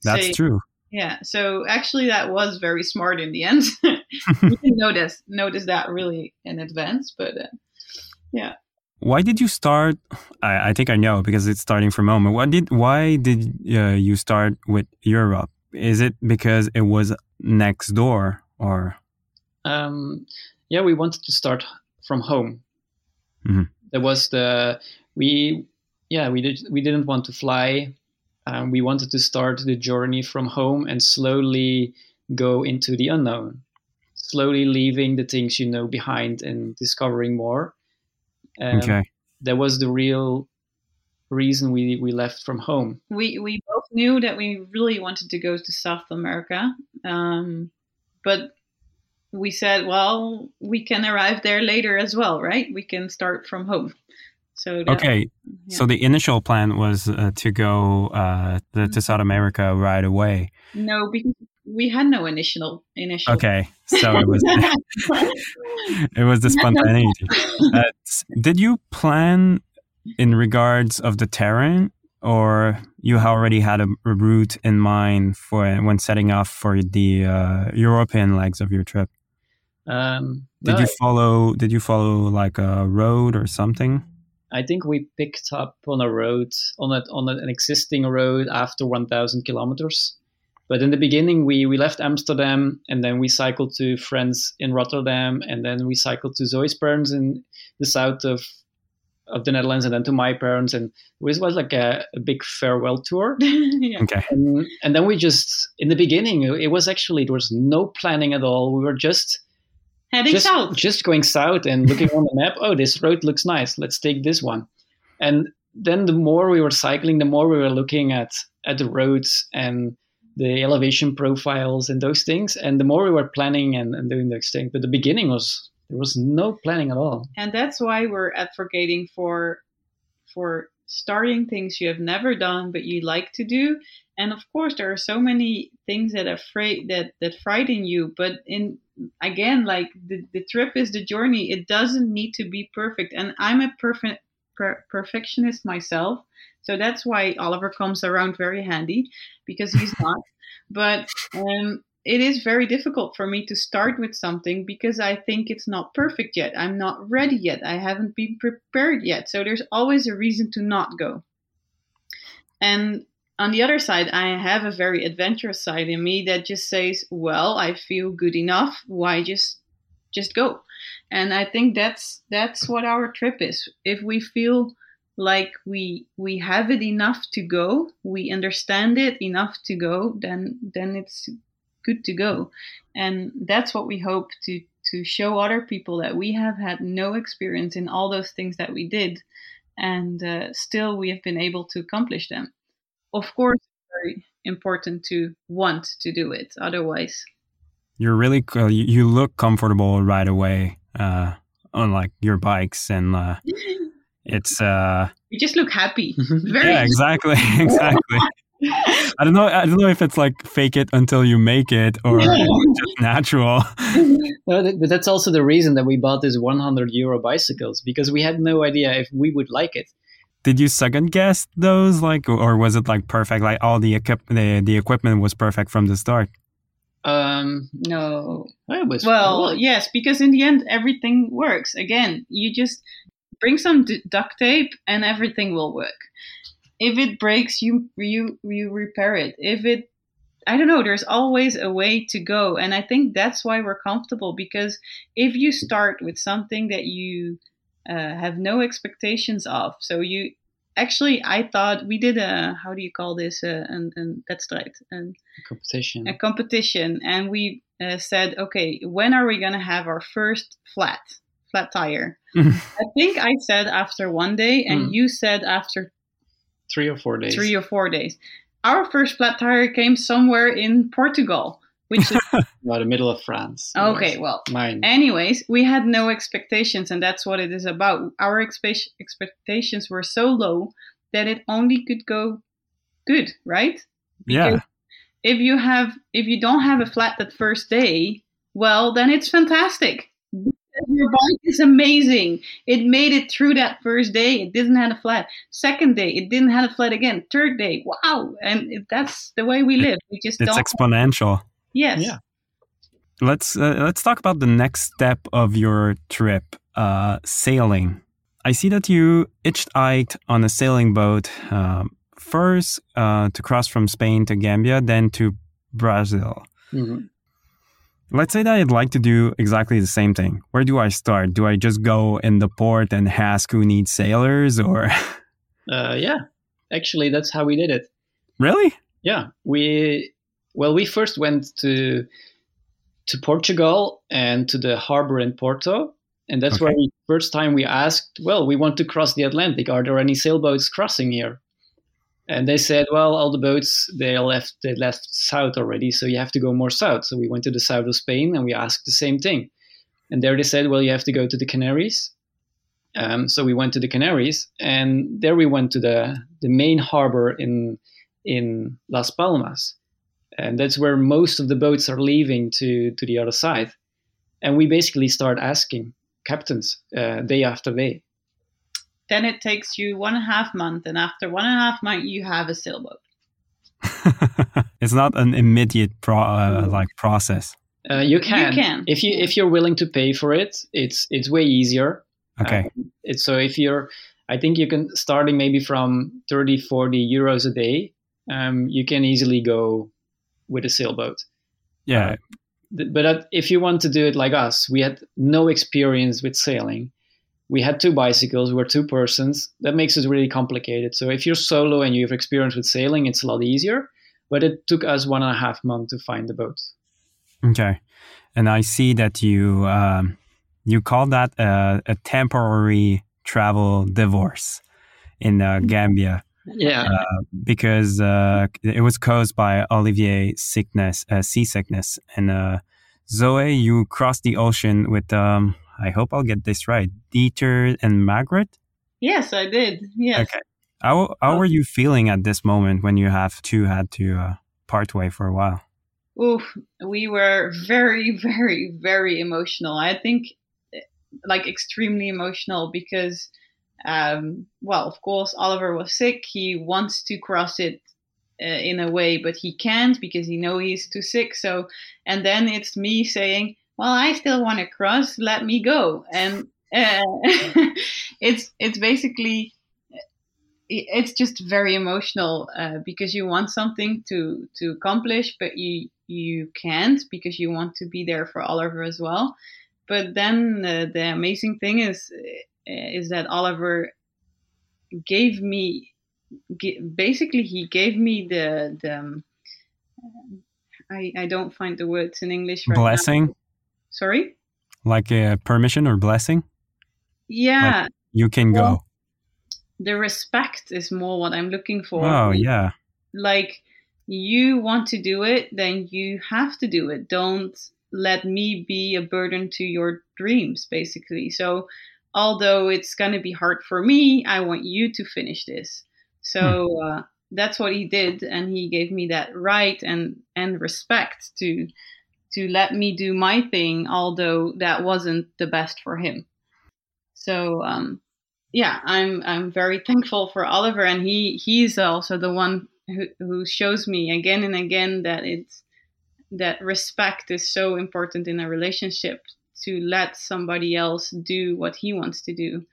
That's So- true. Yeah, so actually that was very smart in the end. *laughs* you can notice notice that really in advance, but uh, Why did you start? I, I think I know because it's starting from home. What did? Why did uh, you start with Europe? Is it because it was next door, or um, yeah, we wanted to start from home. Mhm. There was the we yeah we did we didn't want to fly. Um, we wanted to start the journey from home and slowly go into the unknown, slowly leaving the things you know behind and discovering more. Um, okay? That was the real reason we we left from home. we we both knew that we really wanted to go to South America, um, but we said, well, we can arrive there later as well, right? We can start from home. So that, Okay, so the initial plan was uh, to go uh, the, to South America right away. no, because we had no initial initial. Okay, so it was *laughs* *laughs* it was the spontaneity. *laughs* Uh, did you plan in regards of the terrain, or you already had a, a route in mind for when setting off for the uh, European legs of your trip? Um, Did no, you follow? Did you follow like a road or something? I think we picked up on a road on a, on an existing road after 1,000 kilometers. But in the beginning, we, we left Amsterdam and then we cycled to friends in Rotterdam and then we cycled to Zoe's parents in the south of of the Netherlands and then to my parents and it was, was like a, a big farewell tour. *laughs* yeah. Okay, And, and then we just in the beginning it was actually there was no planning at all. We were just Heading just, south. just going south and looking on the map. Oh, this road looks nice. Let's take this one. And then the more we were cycling, the more we were looking at at the roads and the elevation profiles and those things. And the more we were planning and, and doing those things. But the beginning was there was no planning at all. and that's why we're advocating for for starting things you have never done but you like to do. And of course, there are so many things that afraid that that frighten you. But in again, like the, the trip is the journey. It doesn't need to be perfect. And I'm a perfect per- perfectionist myself. So that's why Oliver comes around very handy because he's not. but um, it is very difficult for me to start with something because I think it's not perfect yet. I'm not ready yet. I haven't been prepared yet. So there's always a reason to not go. And on the other side, I have a very adventurous side in me that just says, "Well, I feel good enough. Why just just go?" And I think that's that's what our trip is. If we feel like we we have it enough to go, we understand it enough to go, then then it's good to go. And that's what we hope to to show other people that we have had no experience in all those things that we did, and uh, still we have been able to accomplish them. Of course, very important to want to do it. Otherwise, you're really you look comfortable right away uh, on like your bikes and uh, *laughs* it's uh you just look happy *laughs* Very yeah exactly *laughs* exactly I don't know. I don't know if it's like fake it until you make it or just natural. *laughs* No, but that's also the reason that we bought these 100 euro bicycles because we had no idea if we would like it. Did you second guess those, like, or was it like perfect? Like all the equip the, the equipment was perfect from the start. Um, no. It was well, cool. yes, because in the end everything works. Again, you just bring some d- duct tape and everything will work if it breaks, you you you repair it. If it I don't know, there's always a way to go. And I think that's why we're comfortable because if you start with something that you uh, have no expectations of, so you actually, I thought we did a, how do you call this? Uh, that's right. And a competition. A competition. And we uh, said, okay, when are we going to have our first flat, flat tire? *laughs* I think I said after one day, and mm. you said after three or four days. Three or four days. Our first flat tire came somewhere in Portugal, which is *laughs* about the middle of France. Okay, well, mine. Anyways, we had no expectations, and that's what it is about. Our expe- expectations were so low that it only could go good, right? Because yeah. If you have, if you don't have a flat that first day, well, then it's fantastic your bike is amazing. It made it through that first day. It didn't have a flat. Second day, it didn't have a flat again. Third day, wow! And that's the way we live. We just it's don't... exponential. Yes. Yeah. Let's uh, let's talk about the next step of your trip, uh, sailing. I see that you hitchhiked on a sailing boat um, first uh, to cross from Spain to Gambia, then to Brazil. Mm-hmm. Let's say that I'd like to do exactly the same thing. Where do I start? Do I just go in the port and ask who needs sailors or? *laughs* Uh, yeah, actually, that's how we did it. Really? Yeah. We, well, we first went to, to Portugal and to the harbor in Porto. And that's okay. where we first time we asked, well, we want to cross the Atlantic. Are there any sailboats crossing here? And they said, well, all the boats they left they left south already, so you have to go more south. So we went to the south of Spain and we asked the same thing. And there they said, well, you have to go to the Canaries. Um, so we went to the Canaries, and there we went to the the main harbor in in Las Palmas, and that's where most of the boats are leaving to to the other side. And we basically start asking captains uh, day after day, then it takes you one and a half month, and after one and a half month, you have a sailboat. *laughs* it's not an immediate pro, uh, like process. Uh, you can. You can. If you if you're willing to pay for it, it's it's way easier. Okay. Um, it's so if you're, I think you can starting maybe from 30, 40 euros a day. Um, you can easily go with a sailboat. Yeah. Uh, but if you want to do it like us, we had no experience with sailing we had two bicycles, we were two persons. That makes it really complicated. So if you're solo and you have experience with sailing, it's a lot easier. But it took us one and a half months to find the boat. Okay, and I see that you um, you call that a, a, temporary travel divorce in uh, Gambia. Yeah, uh, because uh, it was caused by Olivier sickness, uh, seasickness, and uh, Zoe, you crossed the ocean with um, I hope I'll get this right. Dieter and Margaret? Yes, I did. Yes. Okay. How how were you feeling at this moment when you have two had to uh, part way for a while? Ooh, we were very, *laughs* very, very emotional. I think, like, extremely emotional because, um, well, of course, Oliver was sick. He wants to cross it uh, in a way, but he can't because he know he's too sick. So, and then it's me saying, "Well, I still want to cross. Let me go." And uh, *laughs* it's it's basically it's just very emotional uh, because you want something to to accomplish, but you you can't because you want to be there for Olivier as well. But then uh, the amazing thing is is that Olivier gave me basically he gave me the the um, I I don't find the words in English right blessing. Now. Sorry. Like a permission or blessing. Yeah. Like you can well, go the respect is more what I'm looking for. Oh, yeah. Like, you want to do it, then you have to do it. Don't let me be a burden to your dreams, basically. So, although it's going to be hard for me, I want you to finish this. So, hmm. uh, that's what he did. And he gave me that right and, and respect to, to let me do my thing, although that wasn't the best for him. So, um, yeah, I'm I'm very thankful for Olivier, and he he's also the one who who shows me again and again that it's that respect is so important in a relationship to let somebody else do what he wants to do.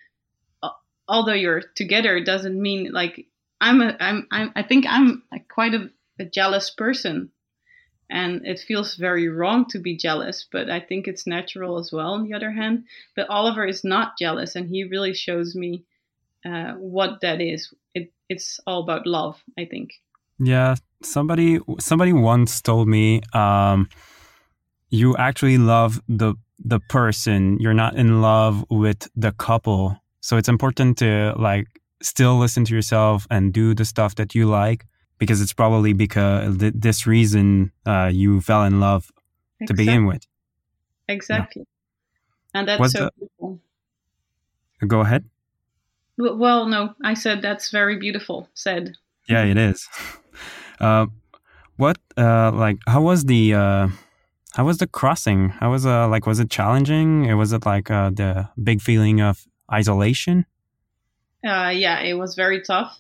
Although you're together, doesn't mean like I'm a I'm, I'm I think I'm quite a, a jealous person and it feels very wrong to be jealous but i think it's natural as well on the other hand. But olivier is not jealous and he really shows me uh, what that is. It, it's all about love i think. Yeah somebody somebody once told me um, you actually love the the person. You're not in love with the couple. So it's important to like still listen to yourself and do the stuff that you like because it's probably because th- this reason uh, you fell in love exactly. to begin with. Exactly. Yeah. And that's What's so the... beautiful. Go ahead. Well, no, I said that's very beautiful. Said. Yeah, it is. *laughs* Uh, what, uh, like, how was the, uh, how was the crossing? How was, uh, like, was it challenging? It was it like, uh, the big feeling of isolation? Uh, yeah, it was very tough.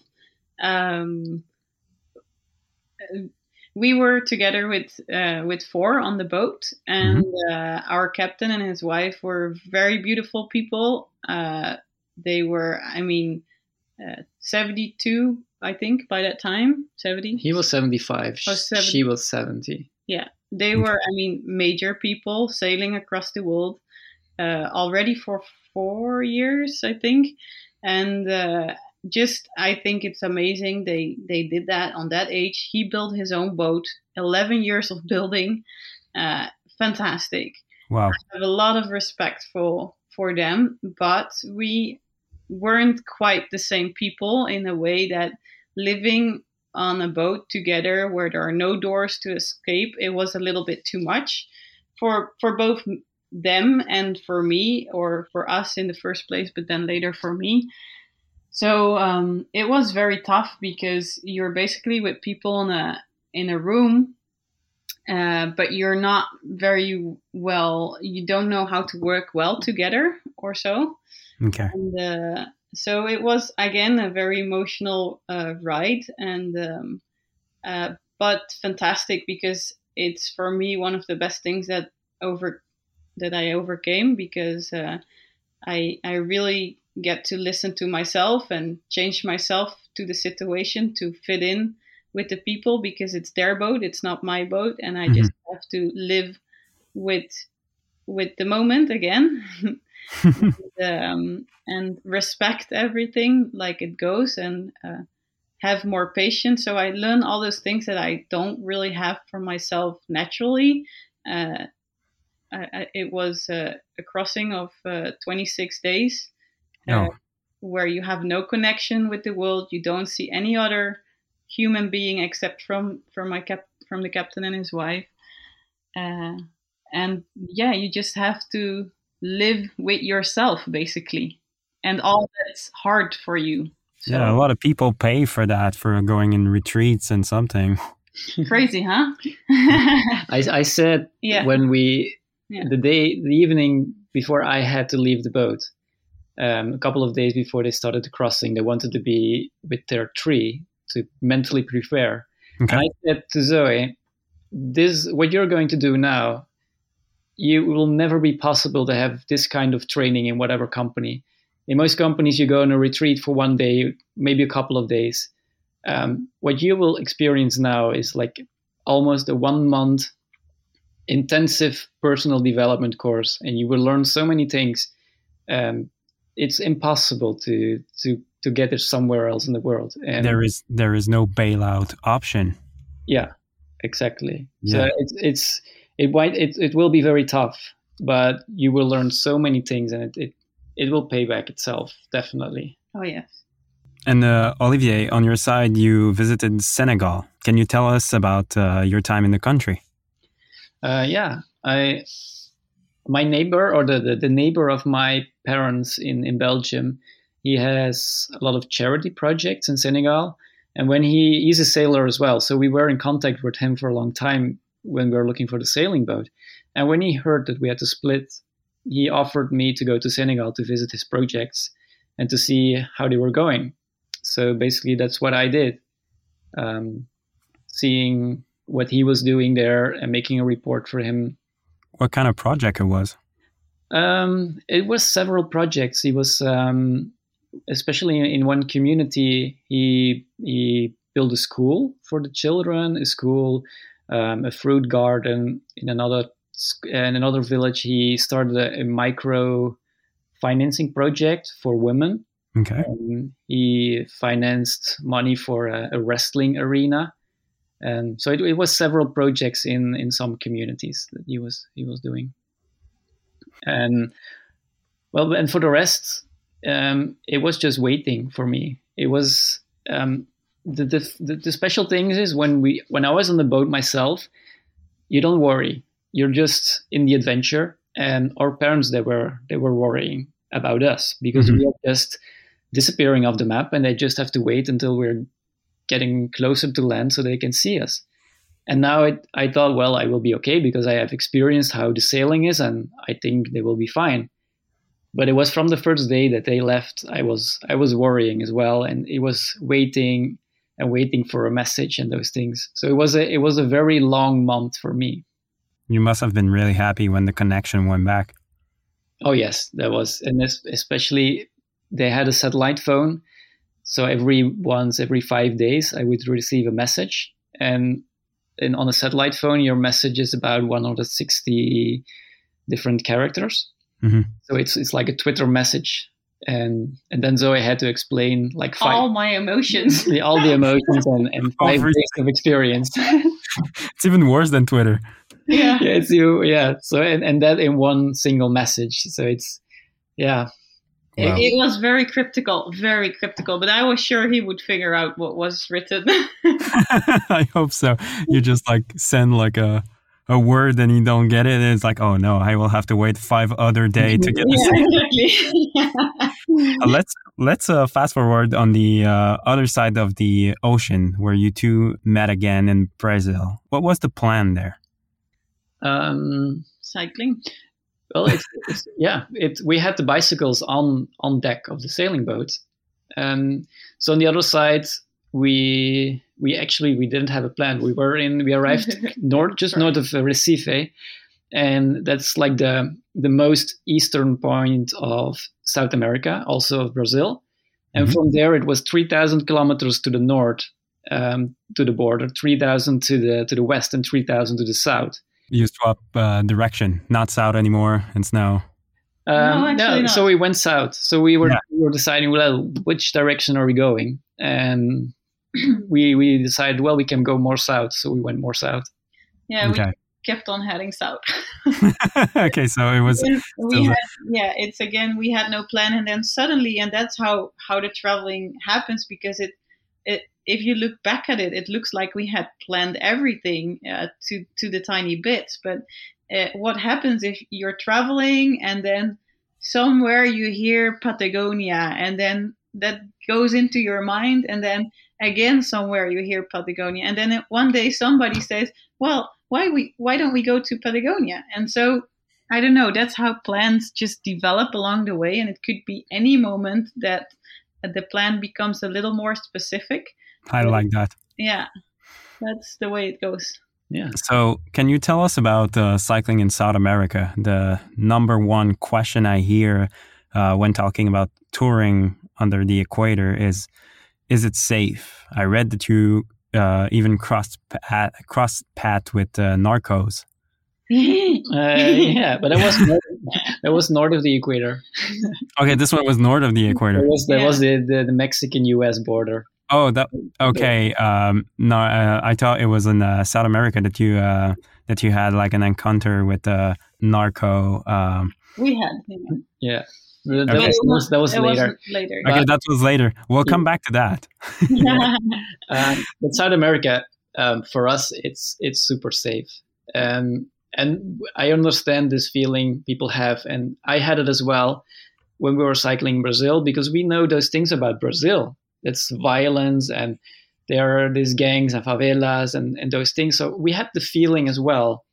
Um, we were together with uh, with four on the boat, and mm-hmm. uh, our captain and his wife were very beautiful people. Uh, they were, I mean, uh, seventy two, I think, by that time. Seventy. He was seventy five. Oh, she was seventy. Yeah, they were. I mean, major people sailing across the world uh, already for four years, I think, and uh, just I think it's amazing they they did that on that age. He built his own boat, eleven years of building, uh, fantastic. Wow, I have a lot of respect for for them, but we weren't quite the same people in a way that living on a boat together where there are no doors to escape it was a little bit too much for for both them and for me or for us in the first place but then later for me so um, it was very tough because you're basically with people in a in a room, uh, but you're not very well. You don't know how to work well together, or so. Okay. And, uh, so it was again a very emotional uh, ride, and um, uh, but fantastic because it's for me one of the best things that over that I overcame because uh, I I really get to listen to myself and change myself to the situation to fit in with the people because it's their boat it's not my boat and i mm-hmm. just have to live with with the moment again. And, *laughs* *laughs* um, and, respect everything like it goes and uh, have more patience. So i learn all those things that i don't really have for myself naturally. Uh, I, I, it was uh, a crossing of uh, 26 days no. Uh, where you have no connection with the world. You don't see any other human being except from from my cap from the captain and his wife. Uh, and yeah, you just have to live with yourself basically, and all that's hard for you. So, yeah, a lot of people pay for that for going in retreats and something. *laughs* crazy, huh? *laughs* I, I said yeah. when we Yeah. the day the evening before I had to leave the boat, um, a couple of days before they started the crossing, they wanted to be with their tree to mentally prepare. Okay. And I said to Zoe, "This what you're going to do now. You will never be possible to have this kind of training in whatever company. In most companies, you go on a retreat for one day, maybe a couple of days. Um, what you will experience now is like almost a one month intensive personal development course, and you will learn so many things. Um, it's impossible to to to get it somewhere else in the world. And there is there is no bailout option. yeah, exactly. Yeah. So it's it's it might it, it will be very tough, but you will learn so many things, and it it, it will pay back itself definitely. oh yes. And uh, Olivier, on your side, you visited Senegal. Can you tell us about uh, your time in the country? Uh, yeah, I my neighbor or the, the, the neighbor of my parents in, in Belgium, he has a lot of charity projects in Senegal. And when he he's a sailor as well, so we were in contact with him for a long time when we were looking for the sailing boat. And when he heard that we had to split, he offered me to go to Senegal to visit his projects and to see how they were going. So basically, that's what I did, um, seeing what he was doing there and making a report for him. What kind of project it was? Um, it was several projects. He was, um, especially in, one community, he he built a school for the children, a school, um, a fruit garden. In another in another village, he started a, a micro financing project for women. Okay. Um, he financed money for a, a wrestling arena, and so it, it was several projects in in some communities that he was he was doing. And well, and for the rest, um, it was just waiting for me. It was um, the, the the special thing is when we when I was on the boat myself, you don't worry. You're just in the adventure, and our parents they were they were worrying about us because Mhm. we are just disappearing off the map, and they just have to wait until we're getting closer to land so they can see us. And now it, I thought, well, I will be okay because I have experienced how the sailing is, and I think they will be fine. But it was from the first day that they left, I was I was worrying as well, and it was waiting and waiting for a message and those things. So it was a it was a very long month for me. You must have been really happy when the connection went back. Oh yes, that was, and especially they had a satellite phone, so every once every five days I would receive a message, and and on a satellite phone your message is about 160 different characters, Mhm. so it's it's like a Twitter message, and and then Zoe had to explain like five All my emotions. the, all the emotions and, and *laughs* five Everything. days of experience. *laughs* It's even worse than Twitter. yeah. yeah, it's you. Yeah. So and, and that in one single message. So it's yeah. It, Wow. it was very cryptical, very cryptical, but I was sure he would figure out what was written. *laughs* *laughs* I hope so. You just like send like a a word and you don't get it, and it's like, oh no, I will have to wait five other day to get the yeah, exactly. *laughs* Uh, let's let's uh, fast forward on the uh, other side of the ocean where you two met again in Brazil. What was the plan there? Um, Cycling. Well, it's, it's yeah. It we had the bicycles on on deck of the sailing boat. Um, so on the other side, we we actually we didn't have a plan. We were in we arrived *laughs* *laughs* north just north of uh, Recife, and that's like the the most eastern point of South America, also of Brazil. And Mhm. from there, it was three thousand kilometers to the north um, to the border, three thousand to the to the west, and three thousand to the south. You swap uh, direction, not south anymore. It's now Um, No, actually not. so we went south. So we were Yeah. we were deciding well which direction are we going, and *clears throat* we we decided well we can go more south. So we went more south. Yeah, okay. we kept on heading south. *laughs* *laughs* okay, so it was we had, yeah, it's again we had no plan, and then suddenly, and that's how how the traveling happens because it it if you look back at it, it looks like we had planned everything uh, to to the tiny bits. But uh, what happens if you're traveling and then somewhere you hear Patagonia, and then that goes into your mind and then again somewhere you hear Patagonia and then one day somebody says well why we why don't we go to Patagonia and so I don't know that's how plans just develop along the way and it could be any moment that the plan becomes a little more specific I like that yeah that's the way it goes yeah. So, can you tell us about uh, cycling in South America? The number one question I hear uh, when talking about touring under the equator is is it safe? I read that you uh, even crossed path, crossed path with uh, narcos. *laughs* Uh, yeah, but that was north, that was north of the equator. okay, this one was north of the equator. That was that yeah. was the, the, the Mexican U.S. border. Oh, that okay. Um, no, uh, I thought it was in uh, South America that you uh, that you had like an encounter with a narco. Um, we had, yeah. That, okay. was, that was later. later. Okay, but, that was later. We'll come back to that. *laughs* um, but South America, um, for us, it's it's super safe, um, and I understand this feeling people have, and I had it as well when we were cycling Brazil because we know those things about Brazil it's violence and there are these gangs and favelas and, and those things. So we had the feeling as well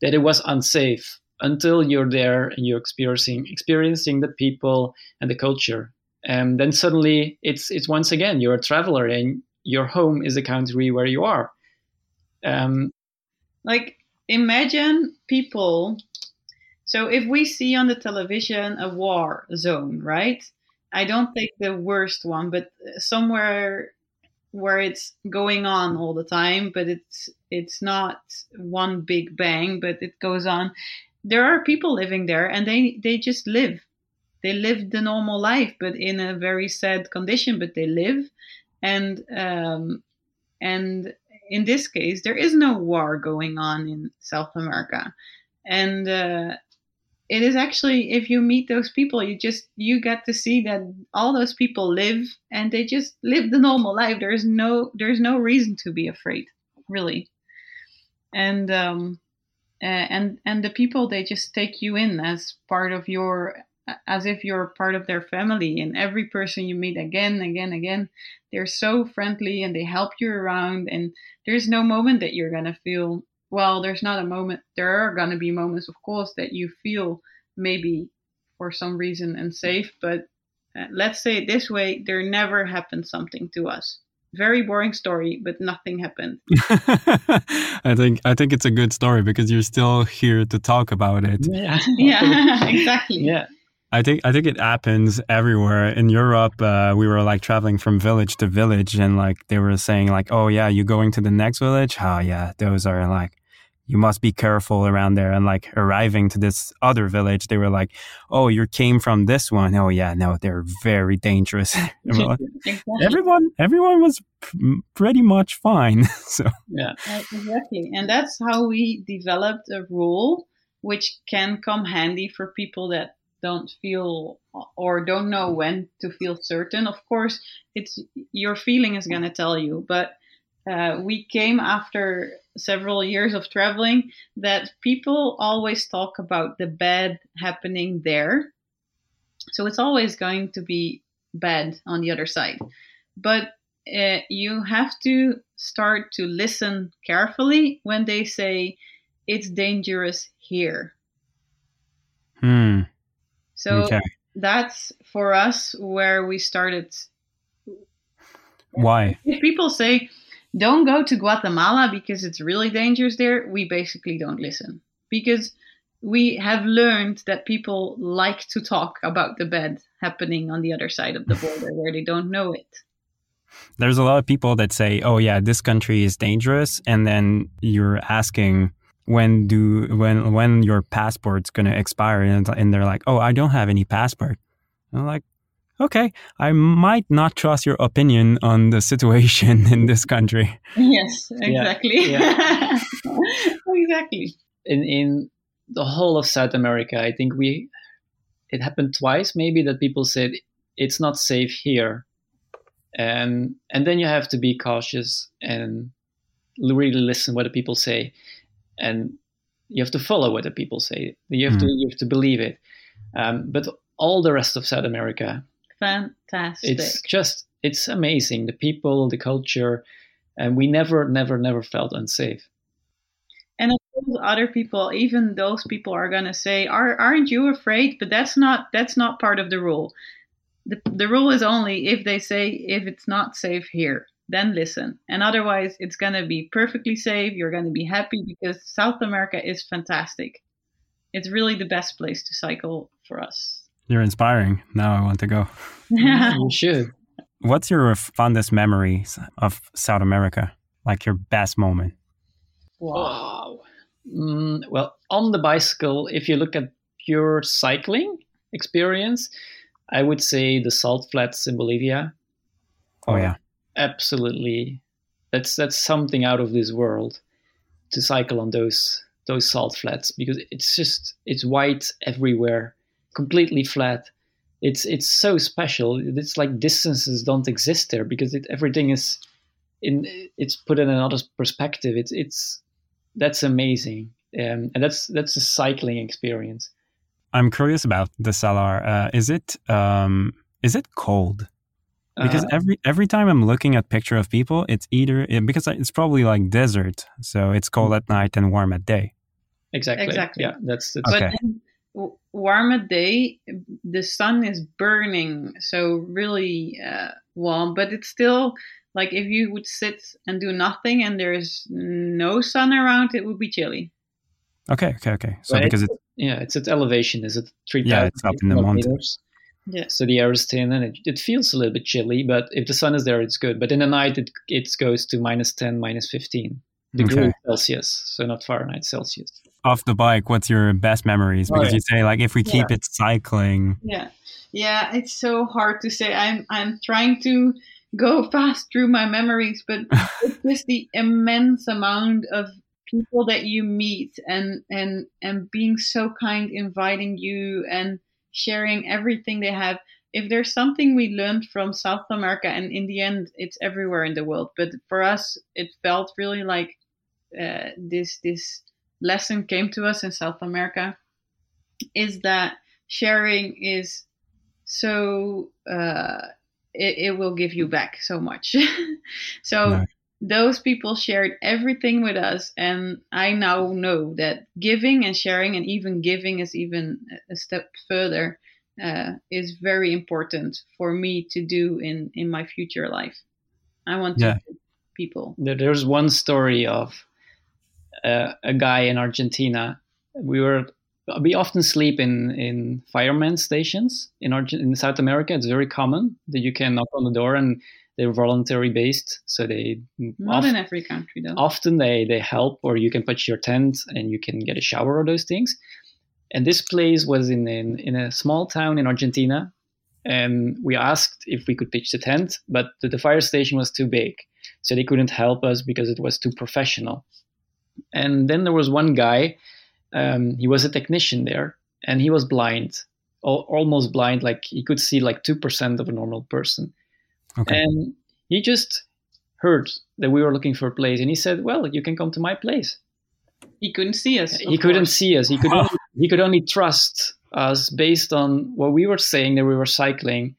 that it was unsafe until you're there and you're experiencing experiencing the people and the culture. And then suddenly it's it's once again you're a traveler and your home is the country where you are. Um, like imagine people. So if we see on the television a war zone, right? I don't think the worst one, but somewhere where it's going on all the time, but it's it's not one big bang, but it goes on. There are people living there, and they they just live. They live the normal life, but in a very sad condition. But they live, and um, and in this case, there is no war going on in South America, and uh, it is actually if you meet those people you just you get to see that all those people live and they just live the normal life. There's no there's no reason to be afraid really. And um and and the people they just take you in as part of your as if you're part of their family. And every person you meet again again again they're so friendly and they help you around. And there's no moment that you're going to feel well, there's not a moment. There are going to be moments, of course, that you feel maybe for some reason unsafe. But uh, let's say it this way: there never happened something to us. Very boring story, but nothing happened. *laughs* I think I think it's a good story because you're still here to talk about it. Yeah, *laughs* yeah, *laughs* exactly. Yeah. I think I think it happens everywhere in Europe. Uh, we were like traveling from village to village, and like they were saying, like, "Oh yeah, you going to the next village? Oh yeah, those are like you must be careful around there. And like arriving to this other village, they were like, "Oh, you came from this one. Oh yeah, no, they're very dangerous." *laughs* *laughs* like, everyone, everyone was pretty much fine. *laughs* so yeah, uh, exactly, and that's how we developed a rule which can come handy for people that don't feel or don't know when to feel certain. Of course, it's your feeling is going to tell you, but uh, we came after several years of traveling that people always talk about the bad happening there. So it's always going to be bad on the other side. But uh, you have to start to listen carefully when they say it's dangerous here. Hmm. So okay. that's for us where we started. Why? If people say, don't go to Guatemala because it's really dangerous there, we basically don't listen. Because we have learned that people like to talk about the bad happening on the other side of the *laughs* border where they don't know it. There's a lot of people that say, "Oh yeah, this country is dangerous," and then you're asking when do when when your passport's going to expire, and, and they're like, "Oh, I don't have any passport." And I'm like, okay, I might not trust your opinion on the situation *laughs* in this country. Yes, exactly. Yeah, yeah. *laughs* exactly. In in the whole of South America, I think we it happened twice maybe that people said it's not safe here. And and then you have to be cautious and really listen what the people say and you have to follow what the people say. You have mm. to you have to believe it. Um, but all the rest of South America, fantastic. It's just it's amazing. The people, the culture, and we never, never, never felt unsafe. And of course, other people, even those people, are gonna say, "Are aren't you afraid?" But that's not that's not part of the rule. The the rule is only if they say if it's not safe here, then listen. And otherwise, it's gonna be perfectly safe. You're gonna be happy because South America is fantastic. It's really the best place to cycle for us. You're inspiring. Now I want to go. *laughs* you should. What's your fondest memories of South America? Like your best moment? Wow. Mm, well, on the bicycle, if you look at pure cycling experience, I would say the salt flats in Bolivia. Oh yeah, absolutely. That's that's something out of this world to cycle on those those salt flats because it's just it's white everywhere, completely flat. It's it's so special. It's like distances don't exist there because it, everything is in it's put in another perspective. It's it's that's amazing, um, and that's that's a cycling experience. I'm curious about the Salar. Uh, is it um, is it cold? Because uh, every every time I'm looking at picture of people, it's either because it's probably like desert, so it's cold at night and warm at day. Exactly. Exactly. Yeah, that's, that's okay. But warm at day, the sun is burning, so really uh, warm. But it's still like if you would sit and do nothing and there's no sun around, it would be chilly. Okay, okay, okay. So But because it's, it's yeah, it's at elevation. Is it three thousand? Yeah, it's up in the mountains. Yeah. So the air is thin and it, it feels a little bit chilly. But if the sun is there, it's good. But in the night, it it goes to minus ten, minus fifteen degrees Okay. Celsius. So not Fahrenheit, Celsius. Off the bike, what's your best memories? Because yeah. you say like if we keep it cycling, Yeah, yeah, it's so hard to say. I'm I'm trying to go *laughs* fast through my memories, but *laughs* it's just the immense amount of people that you meet and and and being so kind, inviting you and sharing everything they have. If there's something we learned from South America, and in the end, it's everywhere in the world, but for us, it felt really like uh, this this lesson came to us in South America, is that sharing is so uh, it, it will give you back so much. *laughs* so Nice. those people shared everything with us, and I now know that giving and sharing, and even giving is even a step further, uh, is very important for me to do in in my future life. I want Yeah. to give people. There's one story of uh, a guy in Argentina. We were we often sleep in in fireman stations in Argent in South America. It's very common that you can knock on the door and they're voluntary based, so they Not of- in every country though. often they they help or you can pitch your tent and you can get a shower or those things. And this place was in in, in a small town in Argentina, and we asked if we could pitch the tent, but the, the fire station was too big, so they couldn't help us because it was too professional. And then there was one guy, um, he was a technician there, and he was blind, al- almost blind, like he could see like two percent of a normal person. okay, And he just heard that we were looking for a place, and he said, "Well, you can come to my place." He couldn't see us. he of couldn't see us. He could only, he could only trust us based on what we were saying that we were cycling,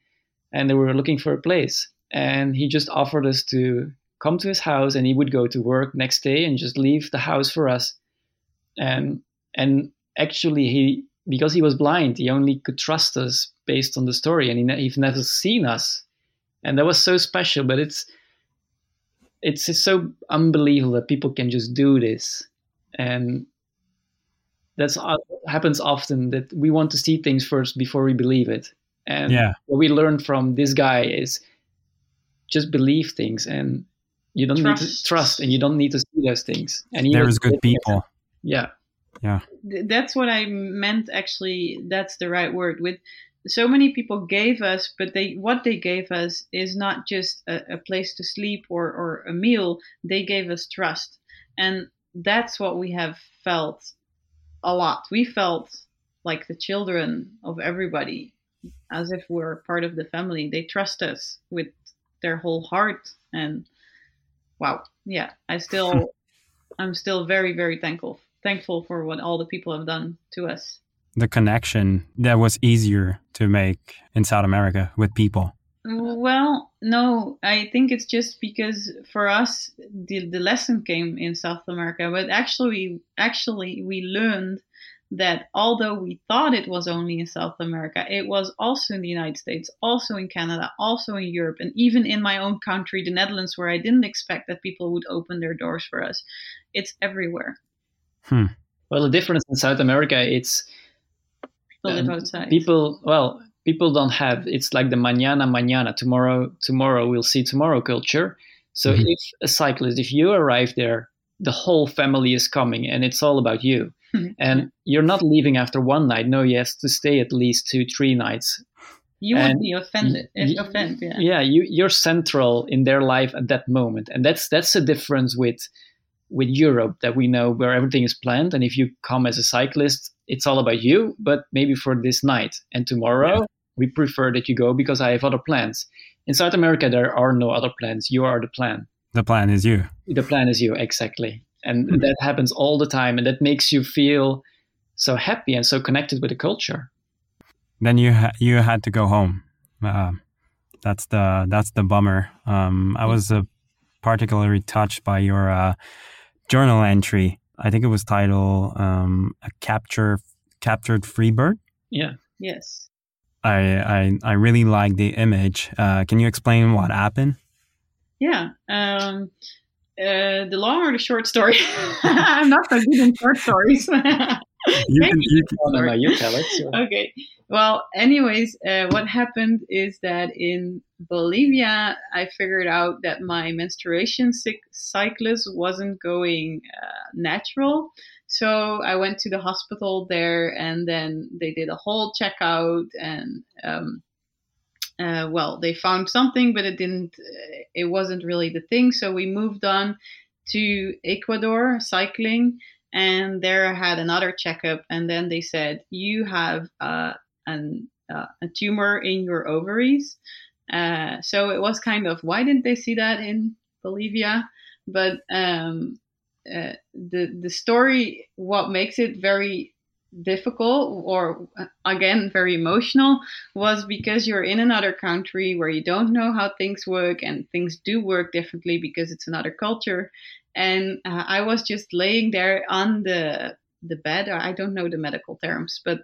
and that we were looking for a place. And he just offered us to come to his house, and he would go to work next day and just leave the house for us. And and actually, he because he was blind, he only could trust us based on the story, and he ne- he'd never seen us, and that was so special. But it's it's so unbelievable that people can just do this and that's uh, happens often that we want to see things first before we believe it and yeah, what we learned from this guy is just believe things and you don't need to Trust. trust and you don't need to see those things and he there was is good living- people. yeah Th- that's what I meant. Actually, that's the right word. With so many people gave us, but they what they gave us is not just a, a place to sleep or or a meal. They gave us trust, and that's what we have felt a lot. We felt like the children of everybody, as if we're part of the family. They trust us with their whole heart, and wow, yeah, I *laughs* still, I'm still very very thankful thankful for what all the people have done to us. the connection that was easier to make in South America with people? Well, no, I think it's just because for us the the lesson came in South America, but actually actually we learned that although we thought it was only in South America, it was also in the United States, also in Canada, also in Europe, and even in my own country, the Netherlands, where I didn't expect that people would open their doors for us. It's everywhere. Hmm. Well, the difference in South America, it's People live um, outside. people. Well, people don't have. It's like the mañana mañana. Tomorrow, tomorrow we'll see tomorrow culture. So Mhm. if a cyclist, if you arrive there, the whole family is coming, and it's all about you. Hmm. and you're not leaving after one night. No, you have to stay at least two, three nights. you would and be offended. y- y- offended, yeah. yeah you you're central in their life at that moment and that's that's the difference with with europe that we know where everything is planned and if you come as a cyclist it's all about you but maybe for this night and tomorrow we prefer that you go because i have other plans in south america there are no other plans you are the plan The plan is you. the plan is you exactly and Mhm. that happens all the time and that makes you feel so happy and so connected with the culture Then you ha- you had to go home. Uh, that's the that's the bummer. Um, I was uh, particularly touched by your uh, journal entry. I think it was titled um, "A Capture Captured Free Bird." yeah Yes. I I, I really like the image. Uh, can you explain what happened? Yeah. Um, uh, the long or the short story? *laughs* I'm not so good in short stories. *laughs* You can, you can, no, no, you tell it sure. okay. Well, anyways, uh, what happened is that in Bolivia, I figured out that my menstruation cy- cyclus wasn't going uh, natural. So I went to the hospital there, and then they did a whole checkout, and um, uh, well, they found something, but it didn't. Uh, it wasn't really the thing. So we moved on to Ecuador cycling, and there I had another checkup, and then they said you have uh, an, uh, a tumor in your ovaries. Uh, so it was kind of why didn't they see that in Bolivia? But um, uh, the the story, what makes it very difficult or again very emotional was because you're in another country where you don't know how things work and things do work differently because it's another culture. And uh, i was just laying there on the the bed. I don't know the medical terms but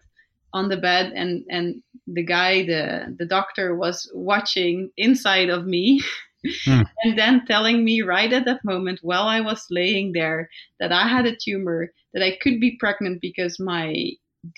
on the bed and and the guy the the doctor was watching inside of me *laughs* Hmm. *laughs* and then telling me right at that moment while i was laying there that i had a tumor that i could be pregnant because my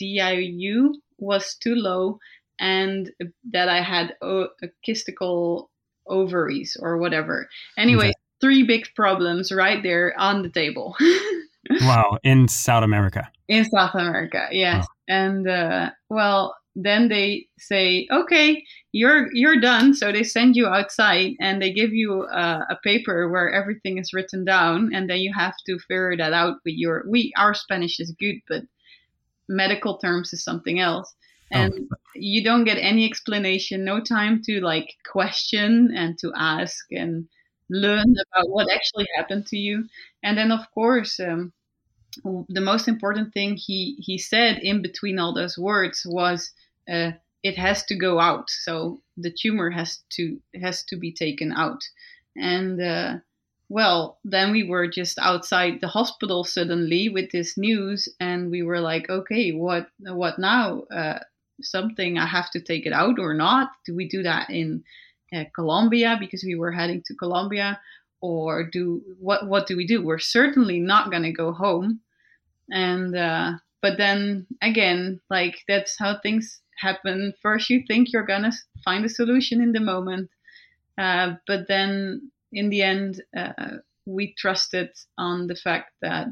diu was too low and that i had o- a kystical ovaries or whatever anyway Okay. three big problems right there on the table *laughs* wow, in South America. in South America. Yes, and uh, well, then they say, okay, you're you're done. So they send you outside and they give you uh, a paper where everything is written down, and then you have to figure that out with your. We our Spanish is good, but medical terms is something else. And you don't get any explanation, no time to like question and to ask and learn about what actually happened to you. And then, of course, um, the most important thing he he said in between all those words was uh, it has to go out. So the tumor has to has to be taken out. And uh, well then we were just outside the hospital suddenly with this news and we were like okay what what now? Uh, something i have to take it out or not? Do we do that in uh, colombia because we were heading to colombia? Or do what what do we do? We're certainly not going to go home. And uh, but then again like that's how things happen first you think you're gonna find a solution in the moment uh, but then in the end uh, we trusted on the fact that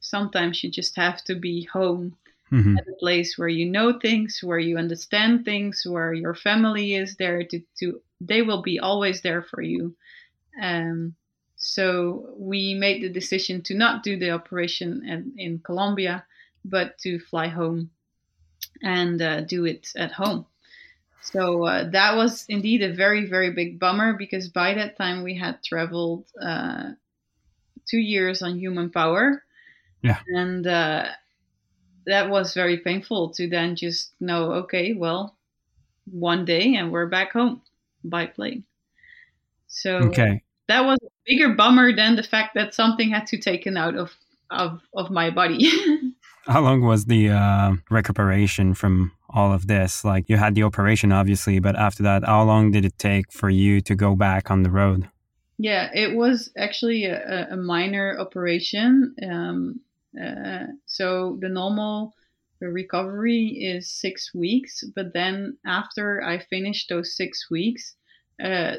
sometimes you just have to be home Mhm. at a place where you know things where you understand things where your family is there to, to they will be always there for you um, so we made the decision to not do the operation in, in Colombia, but to fly home and uh, do it at home. So uh, that was indeed a very, very big bummer because by that time we had traveled uh, two years on human power. Yeah. And uh, that was very painful to then just know, okay, well, one day and we're back home by plane. So Okay. that was a bigger bummer than the fact that something had to taken out of of, of my body. *laughs* How long was the uh, recuperation from all of this? Like you had the operation, obviously, but after that, how long did it take for you to go back on the road? yeah, it was actually a, a minor operation. Um, uh, so the normal recovery is six weeks, but then after I finished those six weeks, uh,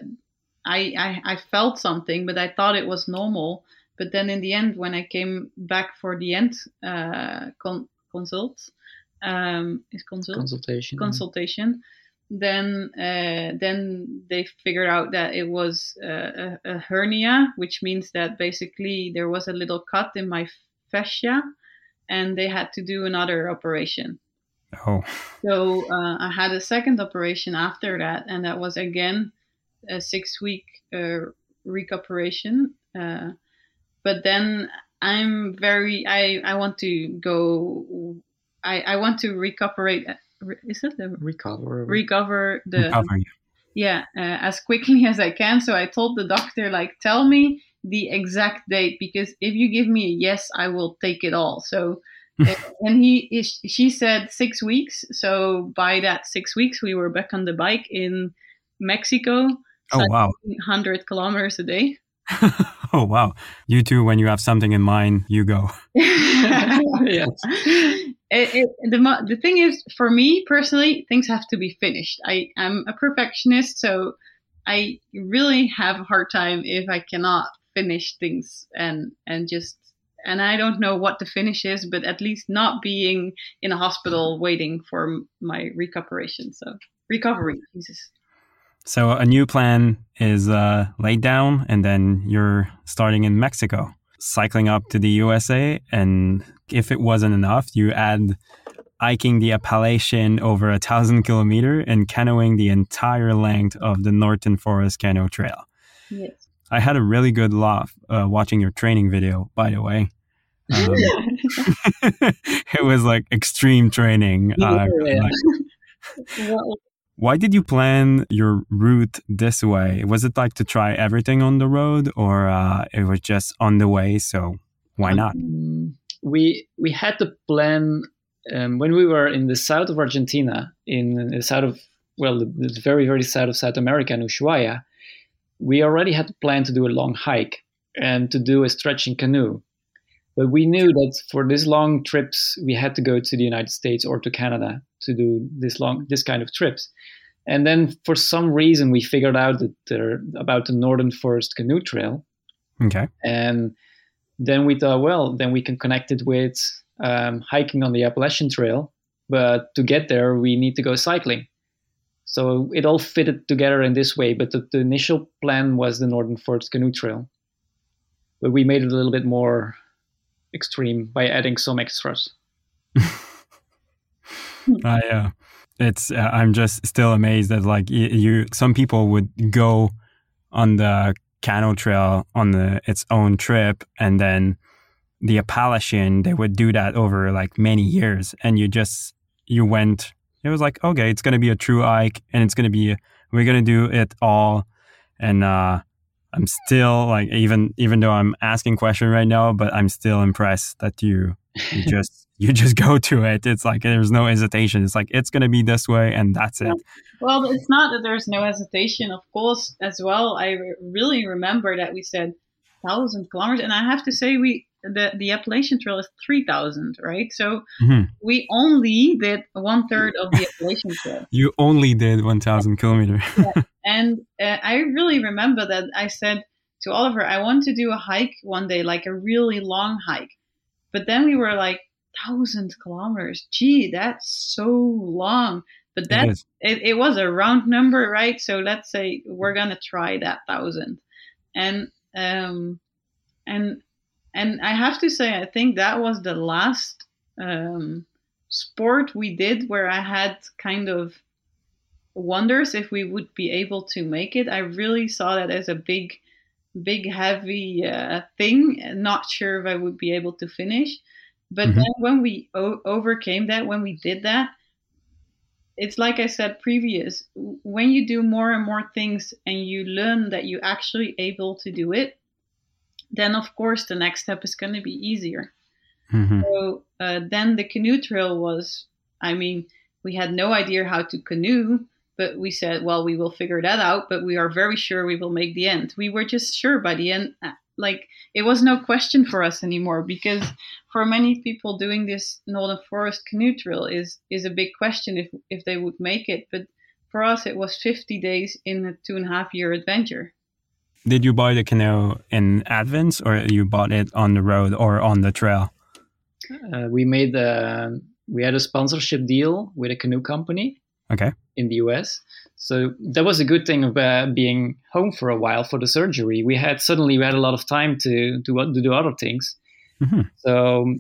I, I I felt something, but I thought it was normal. But then in the end, when I came back for the end uh, con- consult, um, is consult Consultation. consultation, then uh, then they figured out that it was uh, a, a hernia, which means that basically there was a little cut in my fascia, and they had to do another operation. Oh, So uh, I had a second operation after that, and that was again a six week uh, recuperation. But then I'm very I I want to go. I I want to recuperate. Is it the Recover. recover the recovery. yeah uh, as quickly *laughs* as I can? So I told the doctor like, tell me the exact date because if you give me a yes, I will take it all. So. *laughs* and he, is- she said six weeks. So by that six weeks, we were back on the bike in Mexico, Oh wow. 100 kilometers a day. *laughs* *laughs* oh wow. You too. When you have something in mind, you go. *laughs* yes. It, it, the the thing is, for me personally, things have to be finished. I am a perfectionist, so I really have a hard time if I cannot finish things and and just and I don't know what the finish is, but at least not being in a hospital waiting for my recuperation. So recovery, Jesus. So a new plan is uh, laid down, and then you're starting in Mexico, cycling up to the USA. And if it wasn't enough, you add hiking the Appalachian over a thousand *laughs* kilometer and canoeing the entire length of the Northern Forest Canoe Trail. Yes. I had a really good laugh uh, watching your training video, by the way. Um, *laughs* *laughs* it was like extreme training. Uh, Yeah. like- well, why did you plan your route this way? Was it like to try everything on the road, or uh, it was just on the way? So why not? Mm, we we had to plan um, when we were in the south of Argentina, in the south of well, the, the very very south of South America, in Ushuaia. We already had to plan to do a long hike and to do a stretching canoe, but we knew that for these long trips we had to go to the United States or to Canada to do this long this kind of trips. And then for some reason we figured out that there about the Northern Forest Canoe Trail, Okay. and then we thought, well, then we can connect it with um, hiking on the Appalachian Trail. But to get there, we need to go cycling. So it all fitted together in this way. But the, the initial plan was the Northern Forest Canoe Trail. But we made it a little bit more extreme by adding some extras. *laughs* Uh, it's uh, I'm just still amazed that like you, some people would go on the canoe trail on the its own trip and then the Appalachian they would do that over like many years and you just you went it was like okay it's gonna be a true hike and it's gonna be we're gonna do it all and uh I'm still like even even though I'm asking question right now but I'm still impressed that you you *laughs* just you just go to it. It's like there's no hesitation. It's like it's gonna be this way and that's it. Well, it's not that there's no hesitation. Of course, as well, I re- really remember that we said thousand kilometers, and I have to say we the the Appalachian Trail is three thousand, right? So Mhm. we only did one third of the Appalachian Trail, *laughs* you only did 1000 kilometer *laughs* and uh, I really remember that I said to Olivier, I want to do a hike one day, like a really long hike, but then we were like thousand kilometers. Gee, that's so long. But It that is. it, it was a round number, right? So let's say we're gonna try that thousand, and um, and and I have to say, I think that was the last um, sport we did where I had kind of wonders if we would be able to make it. I really saw that as a big, big, heavy uh, thing. Not sure if I would be able to finish. But Mhm. then when we o- overcame that, when we did that, it's like I said previous. When you do more and more things and you learn that you're actually able to do it, then of course the next step is going to be easier. Mhm. So uh, then the canoe trail was, I mean, we had no idea how to canoe, but we said, well, we will figure that out, but we are very sure we will make the end. We were just sure by the end, uh, like it was no question for us anymore because for many people doing this Northern Forest canoe trail is is a big question if if they would make it. But for us, it was 50 days in a two and a half year adventure. Did you buy the canoe in advance, or you bought it on the road or on the trail? Uh, we made a, we had a sponsorship deal with a canoe company Okay. in the US. So that was a good thing of uh, being home for a while for the surgery. We had suddenly we had a lot of time to to, to do other things. Mhm. So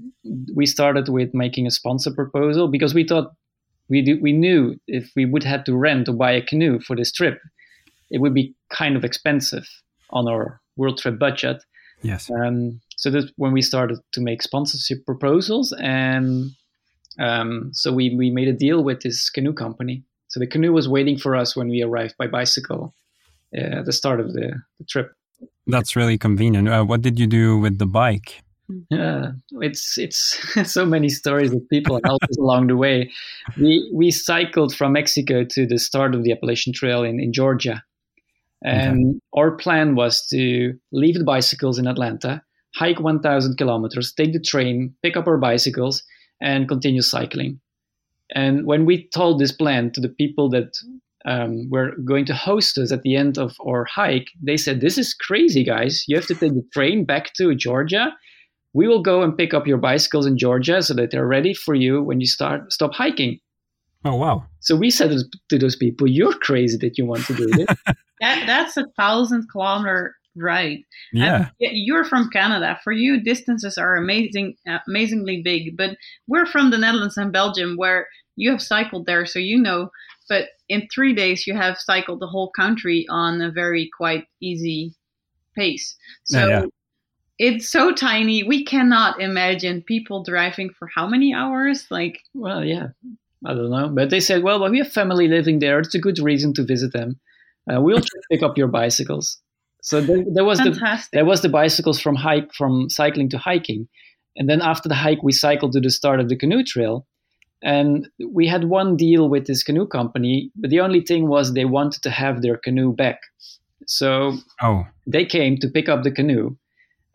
we started with making a sponsor proposal because we thought we do, we knew if we would have to rent or buy a canoe for this trip, it would be kind of expensive on our world trip budget. Yes. Um, so that's when we started to make sponsorship proposals, and um, so we, we made a deal with this canoe company. So the canoe was waiting for us when we arrived by bicycle uh, at the start of the, the trip. That's really convenient. Uh, what did you do with the bike? Yeah, it's it's *laughs* so many stories of people helped us *laughs* along the way. We we cycled from Mexico to the start of the Appalachian Trail in, in Georgia, and our plan was to leave the bicycles in Atlanta, hike 1,000 kilometers, take the train, pick up our bicycles, and continue cycling. And when we told this plan to the people that um, were going to host us at the end of our hike, they said, "This is crazy, guys! You have to take the train back to Georgia." we will go and pick up your bicycles in Georgia so that they're ready for you when you start stop hiking. Oh wow. So we said to those people, "You're crazy that you want to do this." *laughs* That that's a thousand kilometer ride. Yeah. And you're from Canada. For you, distances are amazing, amazingly big. But we're from the Netherlands and Belgium, where you have cycled there, so you know. But in three days, you have cycled the whole country on a very quite easy pace. So Yeah, yeah. it's so tiny. We cannot imagine people driving for how many hours? Like well, yeah, I don't know, but they said, "Well, well, we have family living there. It's a good reason to visit them. Uh, we'll just pick up your bicycles." So there, there was the there was the bicycles from hike from cycling to hiking, and then after the hike, we cycled to the start of the canoe trail. And we had one deal with this canoe company, but the only thing was they wanted to have their canoe back. So Oh. they came to pick up the canoe.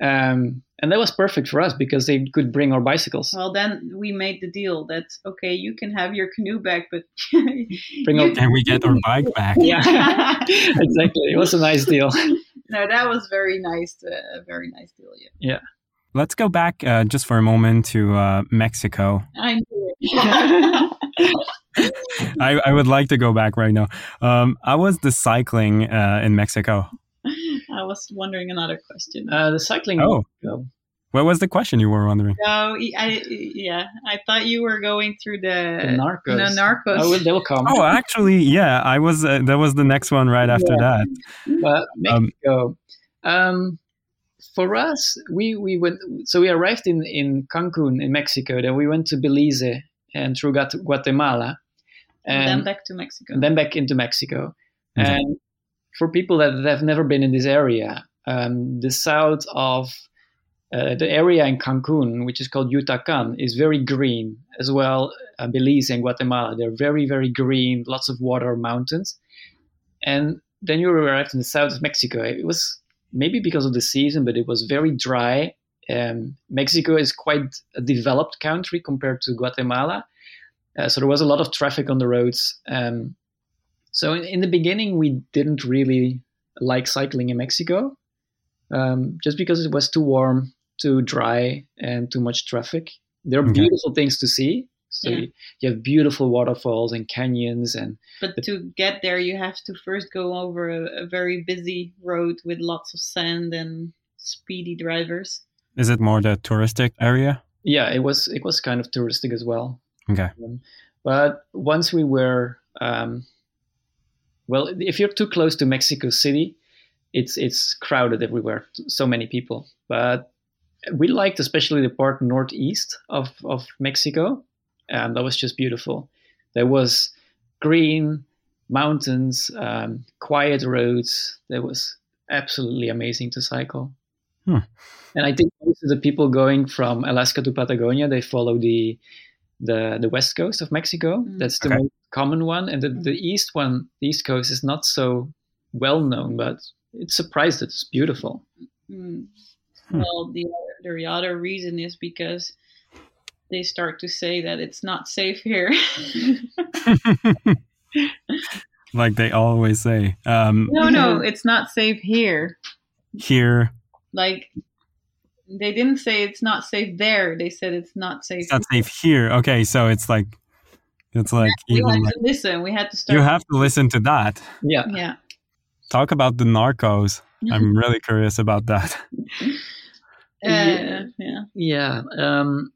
Um, and that was perfect for us because they could bring our bicycles. Well, then we made the deal that okay, you can have your canoe back, but *laughs* Bring you- up- And we get our bike back. Yeah, *laughs* exactly. It was a nice deal. *laughs* no, that was very nice. Uh, a very nice deal. Yeah, Let's go back uh, just for a moment to uh, Mexico. I knew it. I, I would like to go back right now. Um, I was the cycling uh, in Mexico. *laughs* I was wondering another question. Uh, the cycling. Oh. go. What was the question you were wondering? no, I, yeah, I thought you were going through the, The Narcos. the Narcos. Oh, they will come. Oh, actually, yeah, I was. Uh, that was the next one right after that. But Um, Mexico. Um, for us, we, we went. So we arrived in in Cancun in Mexico. Then we went to Belize and through Guatemala, and and then back to Mexico. and then back into Mexico. Okay. And for people that have never been in this area, um, the south of uh, the area in Cancun, which is called Yucatan, is very green as well. Uh, Belize and Guatemala, they're very, very green, lots of water, mountains. And then you arrived in the south of Mexico. It was maybe because of the season, but it was very dry. Um, Mexico is quite a developed country compared to Guatemala. Uh, so there was a lot of traffic on the roads. Um, so in, in the beginning, we didn't really like cycling in Mexico, um, just because it was too warm, too dry, and too much traffic. There are Okay. beautiful things to see. So Yeah. you, you have beautiful waterfalls and canyons, and But to get there, you have to first go over a, a very busy road with lots of sand and speedy drivers. Is it more the touristic area? yeah, it was it was kind of touristic as well. Okay. Um, but once we were, um, well, if you're too close to Mexico City, it's it's crowded everywhere. So many people. But we liked especially the part northeast of, of Mexico. and that was just beautiful. There was green mountains, um, quiet roads. That was absolutely amazing to cycle. Hmm. And I think most of the people going from Alaska to Patagonia, they follow the the the west coast of Mexico. Mm. That's the Okay. most common one, and the, the east one, the east coast, is not so well known, but it's surprised it's beautiful. Mm. Hmm. Well, the other, the other reason is because they start to say that it's not safe here. *laughs* like they always say. Um, no, no, *laughs* it's not safe here. here, Like they didn't say it's not safe there. They said it's not safe. it's not safe here. Okay, so it's like, it's like we had like, to listen. We had to start. you have to listen to that. Yeah, Yeah. Talk about the narcos. I'm *laughs* really curious about that. Uh, yeah. yeah. Um,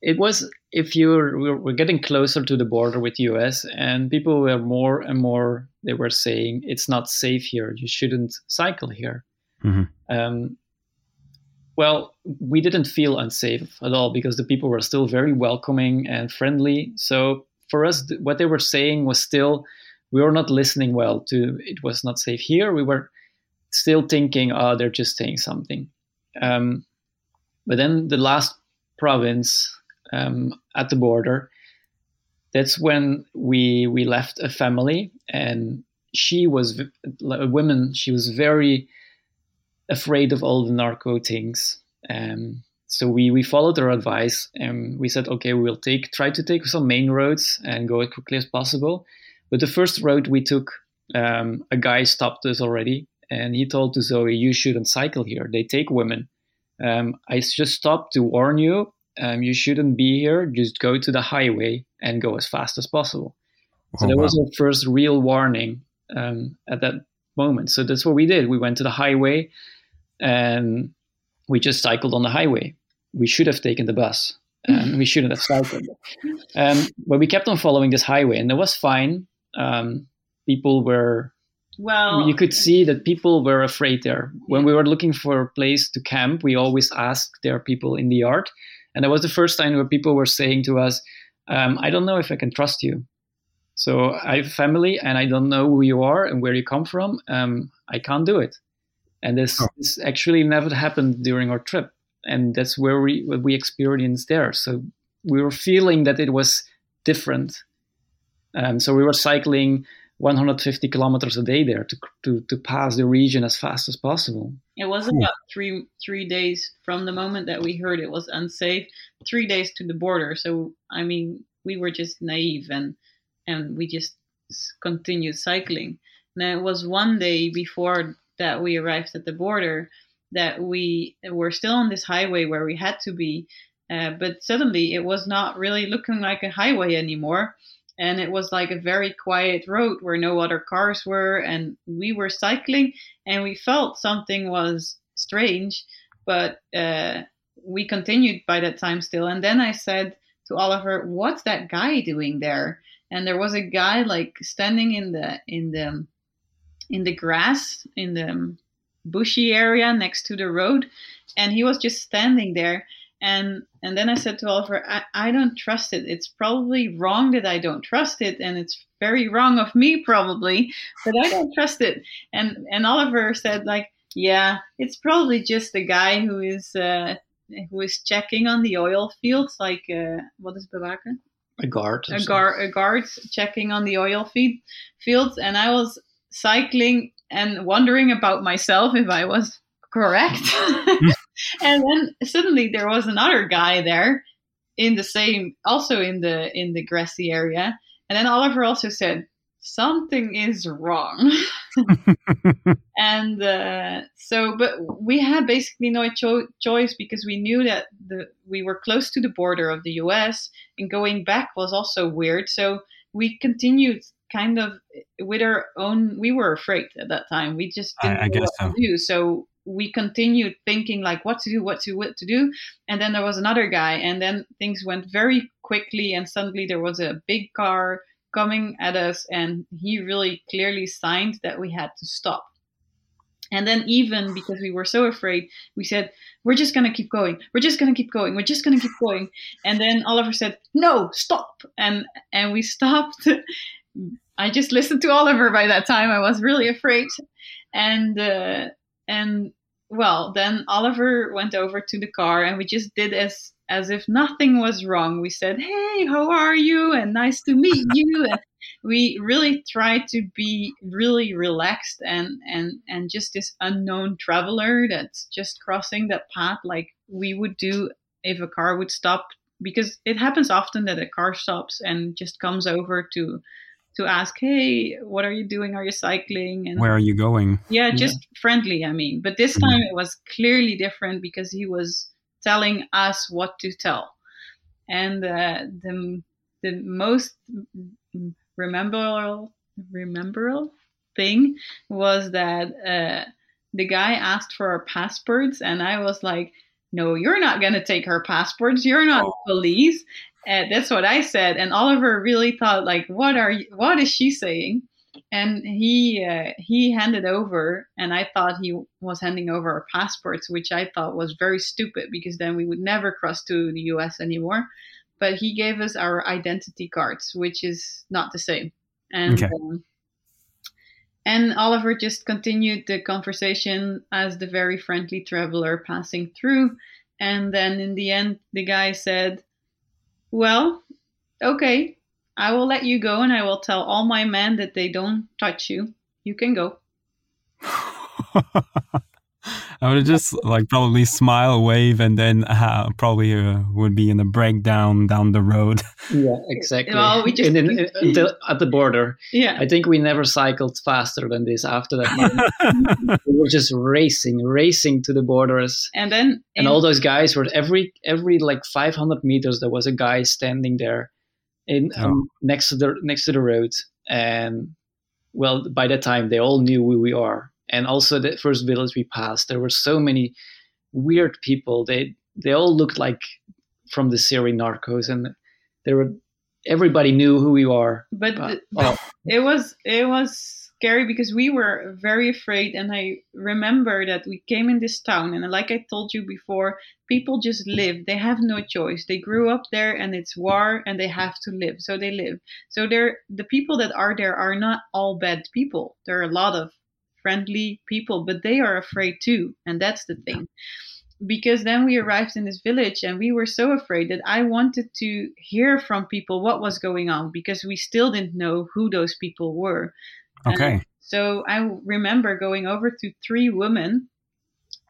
it was if you're we're, we're getting closer to the border with US, and people were more and more they were saying it's not safe here. You shouldn't cycle here. Mhm. Um, well, we didn't feel unsafe at all because the people were still very welcoming and friendly. So for us, what they were saying was still we were not listening well to it was not safe here. We were still thinking, oh, they're just saying something. Um, but then the last province um, at the border, that's when we we left a family, and she was a woman. She was very afraid of all the narco things. Um, so we we followed her advice, and we said, okay, we'll take try to take some main roads and go as quickly as possible. But the first road we took, um, a guy stopped us already, and he told to Zoe, "You shouldn't cycle here. They take women." Um, I just stopped to warn you. Um, you shouldn't be here. Just go to the highway and go as fast as possible. So Oh, that wow. was our first real warning um, at that moment. So that's what we did. We went to the highway and we just cycled on the highway. We should have taken the bus. And we shouldn't have cycled. Um, but we kept on following this highway, and it was fine. Um, people were Well, you could see that people were afraid there. When we were looking for a place to camp, we always asked their people in the yard. And that was the first time where people were saying to us, um, I don't know if I can trust you. So I have family and I don't know who you are and where you come from. Um, I can't do it. And this, Oh. this actually never happened during our trip. And that's where we, what we experienced there. So we were feeling that it was different. Um, so we were cycling 150 kilometers a day there to, to, to pass the region as fast as possible. it was Cool. about three three days from the moment that we heard it was unsafe. Three days to the border. So I mean, we were just naive and and we just continued cycling. Now it was one day before that we arrived at the border that we were still on this highway where we had to be, uh, but suddenly it was not really looking like a highway anymore. And it was like a very quiet road where no other cars were, and we were cycling, and we felt something was strange, but uh, we continued by that time still. And then I said to Olivier, "What's that guy doing there?" And there was a guy like standing in the in the in the grass in the bushy area next to the road, and he was just standing there. And and then I said to Olivier, I, I don't trust it. It's probably wrong that I don't trust it, and it's very wrong of me probably, but I don't trust it. And and Olivier said like, yeah, it's probably just a guy who is uh, who is checking on the oil fields, like uh, what is bewaken? A guard. a guard a guard checking on the oil feed fields and I was cycling and wondering about myself if I was correct. *laughs* *laughs* and then suddenly there was another guy there in the same also in the in the grassy area. And then Olivier also said, Something is wrong. *laughs* and uh, so but we had basically no cho- choice because we knew that the we were close to the border of the US and going back was also weird so we continued kind of with our own we were afraid at that time we just I- didn't I know guess what so. to do so we continued thinking like what to do what to what to do and then there was another guy and then things went very quickly and suddenly there was a big car coming at us and he really clearly signed that we had to stop And then, even because we were so afraid, we said, We're just going to keep going. We're just going to keep going. We're just going to keep going. And then Olivier said, No, stop. And, and we stopped. *laughs* I just listened to Olivier by that time. I was really afraid. And, uh, and well, then Olivier went over to the car and we just did as as if nothing was wrong. We said, "Hey, how are you?" and "Nice to meet *laughs* you." and we really tried to be really relaxed and and and just this unknown traveler that's just crossing that path like we would do if a car would stop because it happens often that a car stops and just comes over to to ask, "Hey, what are you doing? Are you cycling?" And where are you going? Yeah, just yeah. friendly. I mean, but this time mm-hmm. it was clearly different because he was telling us what to tell, and uh, the the most rememberable rememberable thing was that uh, the guy asked for our passports, and I was like. No, you're not going to take her passports. You're not oh. police. And that's what I said. And Olivier really thought, like, what are you, what is she saying? And he uh, he handed over, and I thought he was handing over our passports, which I thought was very stupid because then we would never cross to the U.S. anymore. But he gave us our identity cards, which is not the same. And okay. um, and Olivier just continued the conversation as the very friendly traveler passing through. And then in the end, the guy said, well, okay. I will let you go and I will tell all my men that they don't touch you. You can go. *laughs* I would just like probably smile, wave, and then uh, probably uh, would be in a breakdown down the road. *laughs* Yeah, exactly. Well, we just and then, until, at the border. Yeah, I think we never cycled faster than this after that. *laughs* we were just racing, racing to the borders, and then and all those guys were every every like 500 meters there was a guy standing there, in oh. um, next to the next to the road, and well by that time they all knew who we are and also the first village we passed there were so many weird people they they all looked like from the series narcos and they were everybody knew who we are but, but oh. *laughs* it was it was scary because we were very afraid and i remember that we came in this town and like i told you before people just live they have no choice they grew up there and it's war and they have to live so they live so the people that are there are not all bad people there are a lot of friendly people, but they are afraid too. And that's the thing. Because then we arrived in this village and we were so afraid that I wanted to hear from people what was going on because we still didn't know who those people were. Okay. And so I remember going over to three women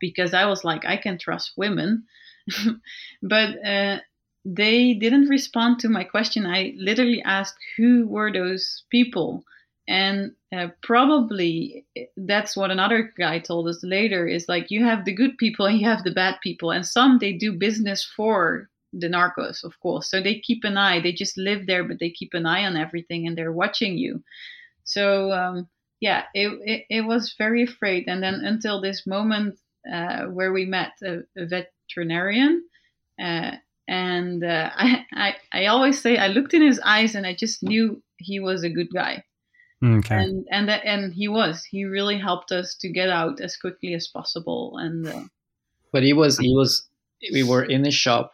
because I was like, I can trust women. *laughs* but uh, they didn't respond to my question. I literally asked, who were those people? and uh, probably that's what another guy told us later is like you have the good people and you have the bad people and some they do business for the narcos of course so they keep an eye they just live there but they keep an eye on everything and they're watching you so um, yeah it, it, it, was very afraid and then until this moment uh, where we met a, a veterinarian uh, and uh, *laughs* I, I, I always say i looked in his eyes and i just knew he was a good guy Okay. And and that, and he was. He really helped us to get out as quickly as possible. And uh, but he was he was we were in his shop,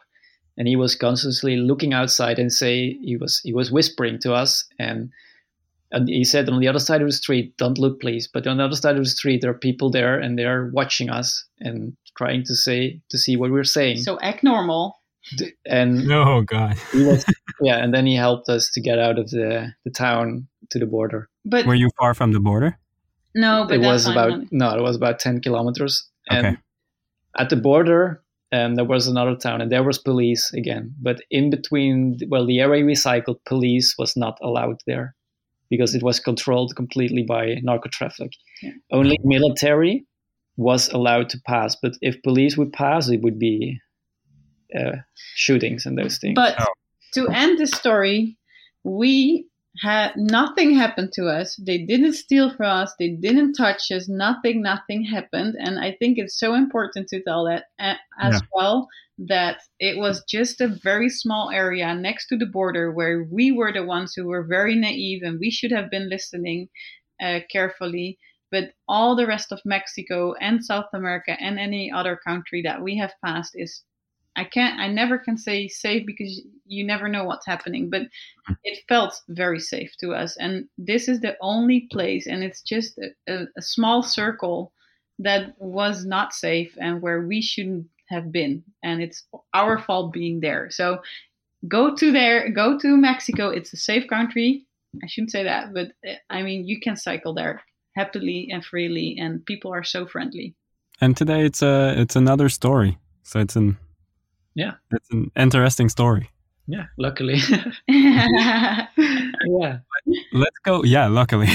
and he was constantly looking outside and say he was he was whispering to us and. And he said, on the other side of the street, don't look, please. But on the other side of the street, there are people there, and they are watching us and trying to say to see what we're saying. So act normal. And *laughs* oh god, was, yeah. And then he helped us to get out of the the town to the border. But were you far from the border? No, but it was about no, it was about ten kilometers. And okay. at the border, um, there was another town, and there was police again. But in between, well, the area we cycled, police was not allowed there because it was controlled completely by narco traffic. Yeah. Only military was allowed to pass, but if police would pass, it would be uh, shootings and those things. But oh. to end the story, we had nothing happened to us. They didn't steal from us. They didn't touch us. Nothing, nothing happened. And I think it's so important to tell that as yeah. well that it was just a very small area next to the border where we were the ones who were very naive and we should have been listening uh, carefully. but all the rest of Mexico and South America and any other country that we have passed is I can't I never can say safe because you never know what's happening, but it felt very safe to us. And this is the only place and it's just a, a, small circle that was not safe and where we shouldn't have been. And it's our fault being there. So go to there, go to Mexico. It's a safe country. I shouldn't say that, but uh, I mean, you can cycle there happily and freely, and people are so friendly. And today it's a it's another story. So it's an yeah, it's an interesting story. Yeah, luckily. *laughs* yeah. Let's go. Yeah, luckily.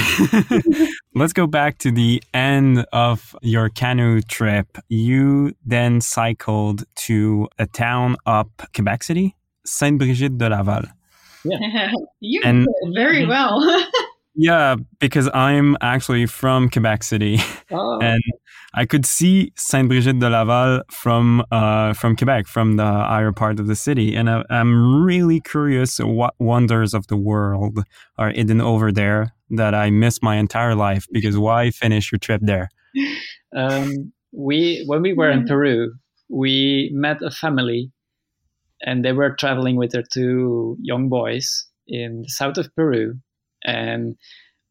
*laughs* Let's go back to the end of your canoe trip. You then cycled to a town up Quebec City, Sainte Brigitte de Laval. Yeah. *laughs* you and, did very mm-hmm. well. yeah, because I'm actually from Quebec City, oh. and I could see Sainte Brigitte de Laval from uh, from Quebec, from the higher part of the city, and I, am really curious what wonders of the world are hidden over there that I missed my entire life. Because why finish your trip there? *laughs* Um, we when we were in Peru, we met a family, and they were traveling with their two young boys in the south of Peru, and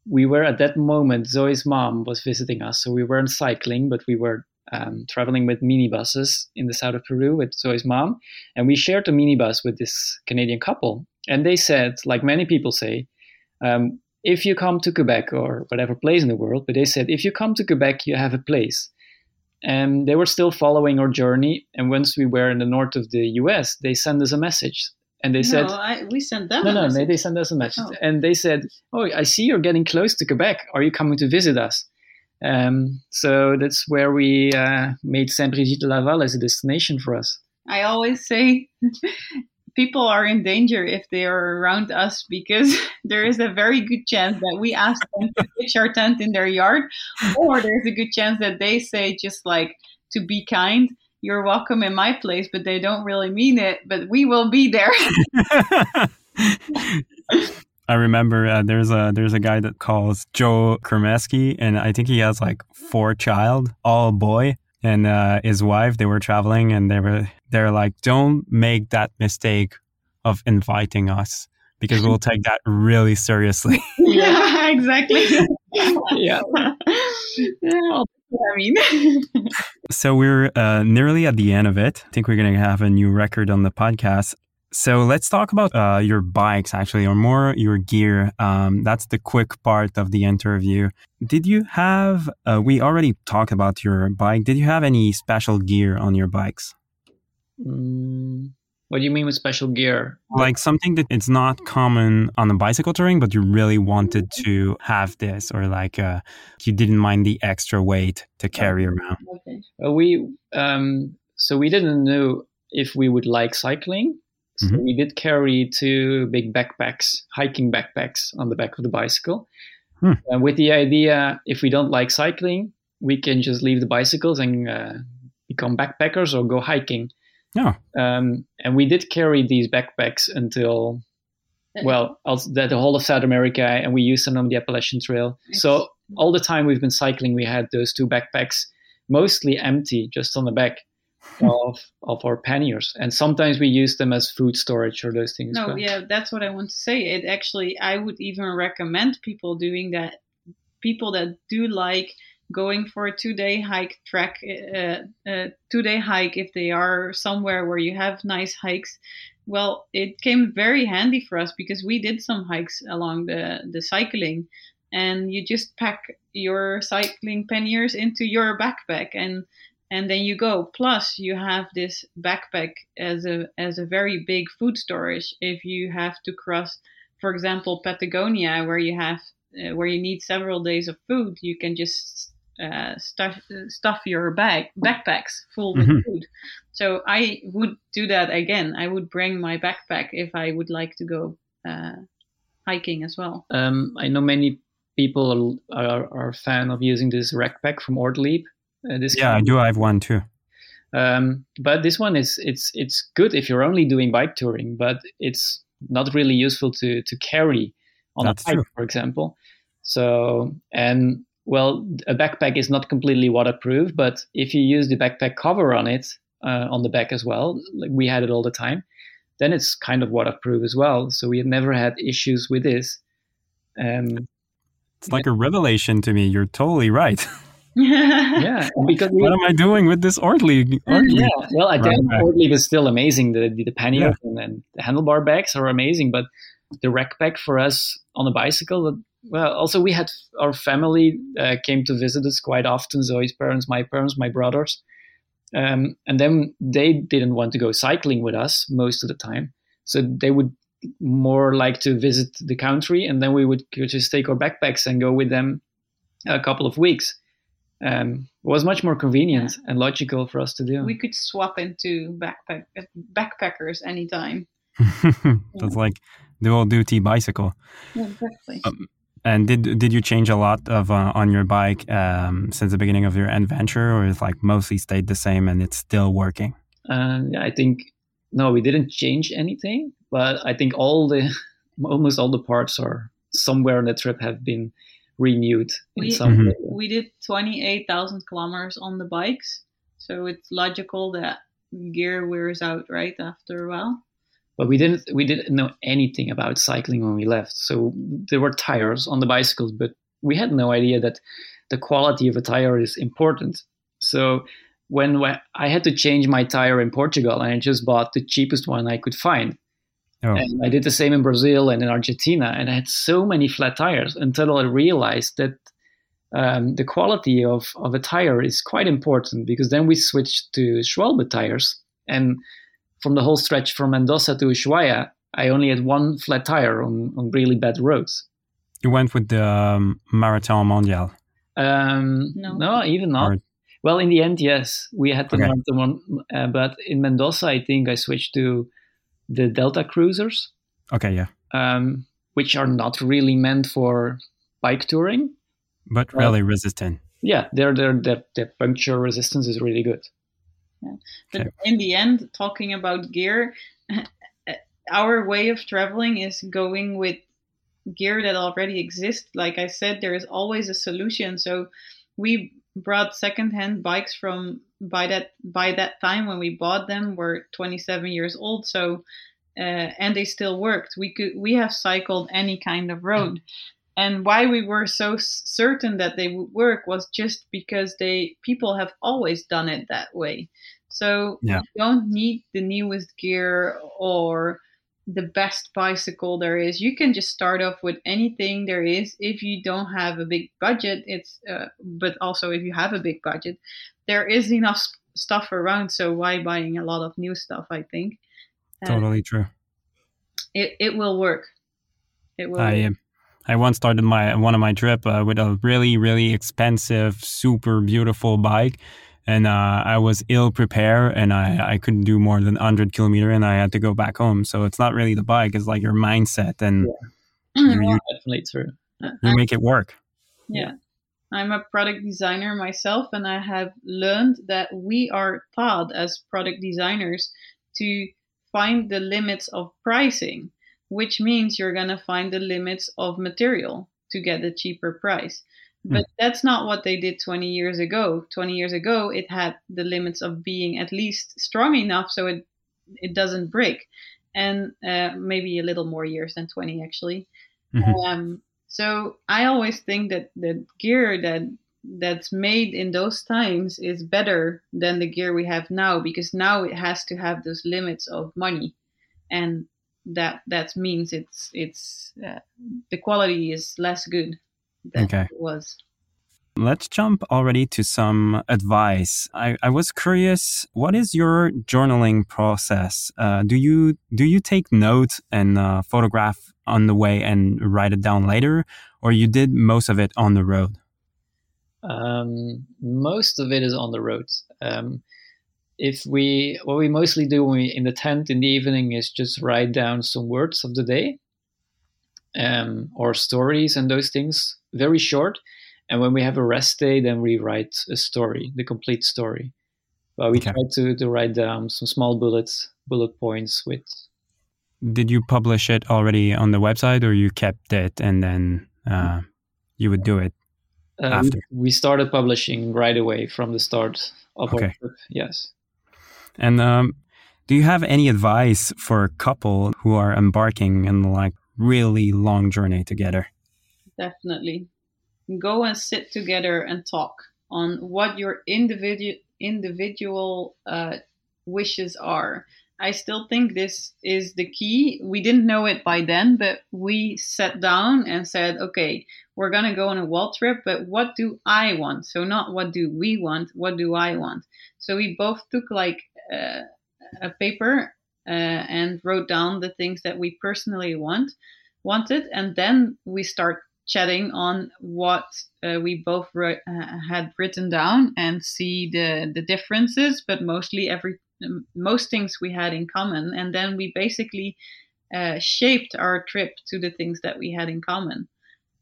we were at that moment, Zoe's mom was visiting us. So we weren't cycling, but we were um, traveling with minibuses in the south of Peru with Zoe's mom. And we shared a minibus with this Canadian couple. And they said, like many people say, um, if you come to Quebec or whatever place in the world, but they said, if you come to Quebec, you have a place. And they were still following our journey. And once we were in the north of the US, they sent us a message and they no, said, I, "We sent them." No, no, no, they sent us a message, oh. and they said, "Oh, I see you're getting close to Quebec. Are you coming to visit us?" Um, so that's where we uh, made Saint Brigitte Laval as a destination for us. I always say. *laughs* people are in danger if they are around us because *laughs* there is a very good chance that we ask them to *laughs* pitch our tent in their yard, or there's a good chance that they say just like to be kind you're welcome in my place, but they don't really mean it, but we will be there. *laughs* *laughs* I remember uh, there's a there's a guy that calls Joe Kermeski, and I think he has like four child, all boy, and uh, his wife. They were traveling, and they were they're like, don't make that mistake of inviting us because we'll take that really seriously. *laughs* yeah, exactly. yeah. yeah. I mean. *laughs* so we're uh, nearly at the end of it. I think we're going to have a new record on the podcast. So let's talk about uh, your bikes, actually, or more your gear. Um, that's the quick part of the interview. Did you have? Uh, we already talked about your bike. Did you have any special gear on your bikes? Mm, what do you mean with special gear? Like something that it's not common on a bicycle touring, but you really wanted to have this, or like uh, you didn't mind the extra weight to carry around. Okay. Well, we um, so we didn't know if we would like cycling. So mm-hmm. we did carry two big backpacks, hiking backpacks, on the back of the bicycle, hmm. and with the idea if we don't like cycling, we can just leave the bicycles and uh, become backpackers or go hiking. Yeah. Um, and we did carry these backpacks until, well, the, the whole of South America, and we used them on the Appalachian Trail. So all the time we've been cycling, we had those two backpacks, mostly empty, just on the back *laughs* of of our panniers, and sometimes we use them as food storage or those things. No, yeah, that's what I want to say. It actually, I would even recommend people doing that. People that do like going for a two day hike trek, uh, uh, two day hike if they are somewhere where you have nice hikes. Well, it came very handy for us because we did some hikes along the, the cycling and you just pack your cycling panniers into your backpack and and then you go plus you have this backpack as a as a very big food storage if you have to cross for example patagonia where you have uh, where you need several days of food you can just uh, stuff stuff your bag backpacks full with mm-hmm. food. So I would do that again. I would bring my backpack if I would like to go uh, hiking as well. Um, I know many people are, are, are, a fan of using this rack pack from Ortlieb. Uh, this yeah, I do. I have one too. Um, but this one is it's it's good if you're only doing bike touring, but it's not really useful to to carry on That's a bike, true. for example. So and well, a backpack is not completely waterproof, but if you use the backpack cover on it, uh, on the back as well, like we had it all the time, then it's kind of waterproof as well. So we have never had issues with this. Um, it's like a revelation to me. You're totally right. *laughs* yeah, because we, what am I doing with this Ortlieb? Yeah, well, I think Ortlieb is still amazing. The the, the pannier yeah. and, the handlebar bags are amazing, but the rack pack for us on a bicycle. Well, also we had our family uh, came to visit us quite often. Zoe's parents, my parents, my brothers, um, and then they didn't want to go cycling with us most of the time, so they would more like to visit the country, and then we would just take our backpacks and go with them a couple of weeks um, was much more convenient yeah. and logical for us to do. We could swap into backpack backpackers anytime. *laughs* That's yeah. like dual duty bicycle. Yeah, exactly. Um, and did did you change a lot of uh, on your bike um, since the beginning of your adventure, or is like mostly stayed the same and it's still working? Uh, yeah, I think no, we didn't change anything, but I think all the *laughs* almost all the parts are somewhere on the trip have been renewed in we, some mm-hmm. way. We did 28,000 kilometers on the bikes. So it's logical that gear wears out right after a while. But we didn't we didn't know anything about cycling when we left. So there were tires on the bicycles, but we had no idea that the quality of a tire is important. So when I had to change my tire in Portugal, and I just bought the cheapest one I could find. Oh. And I did the same in Brazil and in Argentina, and I had so many flat tires until I realized that um, the quality of, of a tire is quite important because then we switched to Schwalbe tires. And from the whole stretch from Mendoza to Ushuaia, I only had one flat tire on, on really bad roads. You went with the um, Marathon Mondial? Um, no. no. even not. Or... Well, in the end, yes, we had the okay. Marathon one, uh, but in Mendoza, I think I switched to the Delta Cruisers. Okay, yeah. Um, which are not really meant for bike touring, but really uh, resistant. Yeah, their their their, their puncture resistance is really good. Yeah. But okay. in the end, talking about gear, *laughs* our way of traveling is going with gear that already exists. Like I said, there is always a solution. So we brought secondhand bikes from by that by that time when we bought them were 27 years old so uh, and they still worked we could we have cycled any kind of road *laughs* and why we were so certain that they would work was just because they people have always done it that way so yeah. you don't need the newest gear or the best bicycle there is. You can just start off with anything there is if you don't have a big budget. It's uh, but also if you have a big budget, there is enough stuff around. So why buying a lot of new stuff? I think. totally true. It it will work. It will. I am. I once started my one of my trip uh, with a really really expensive, super beautiful bike, and uh, I was ill prepared and I, I couldn't do more than 100 kilometer and I had to go back home. So it's not really the bike, it's like your mindset and yeah. you, *clears throat* you, definitely true. You make it work. Yeah. I'm a product designer myself and I have learned that we are taught as product designers to find the limits of pricing, which means you're going to find the limits of material to get a cheaper price. Hmm. But that's not what they did 20 years ago. 20 years ago, it had the limits of being at least strong enough so it it doesn't break, and uh, maybe a little more years than 20 actually. Mm-hmm. Um, so I always think that the gear that that's made in those times is better than the gear we have now because now it has to have those limits of money, and that that means it's it's uh, the quality is less good okay. was. Let's jump already to some advice. I, I was curious, what is your journaling process? Uh, do you do you take notes and uh, photograph on the way and write it down later, or you did most of it on the road? Um, most of it is on the road. Um, if we what we mostly do we, in the tent in the evening is just write down some words of the day um, or stories and those things, very short. And when we have a rest day, then we write a story, the complete story. But we okay. try to, to write down some small bullets, bullet points with. Did you publish it already on the website, or you kept it and then uh, you would do it? Uh, After. we started publishing right away from the start of our Okay. trip. Yes. And um, do you have any advice for a couple who are embarking in like really long journey together? definitely. Go and sit together and talk on what your individual individual uh, wishes are. I still think this is the key. We didn't know it by then but we sat down and said okay we're going to go on a wall trip but what do i want? So not what do we want what do i want? So we both took like a paper uh, and wrote down the things that we personally want wanted. And then we start chatting on what uh, we both uh, had written down and see the the differences but mostly every most things we had in common. And then we basically uh, shaped our trip to the things that we had in common.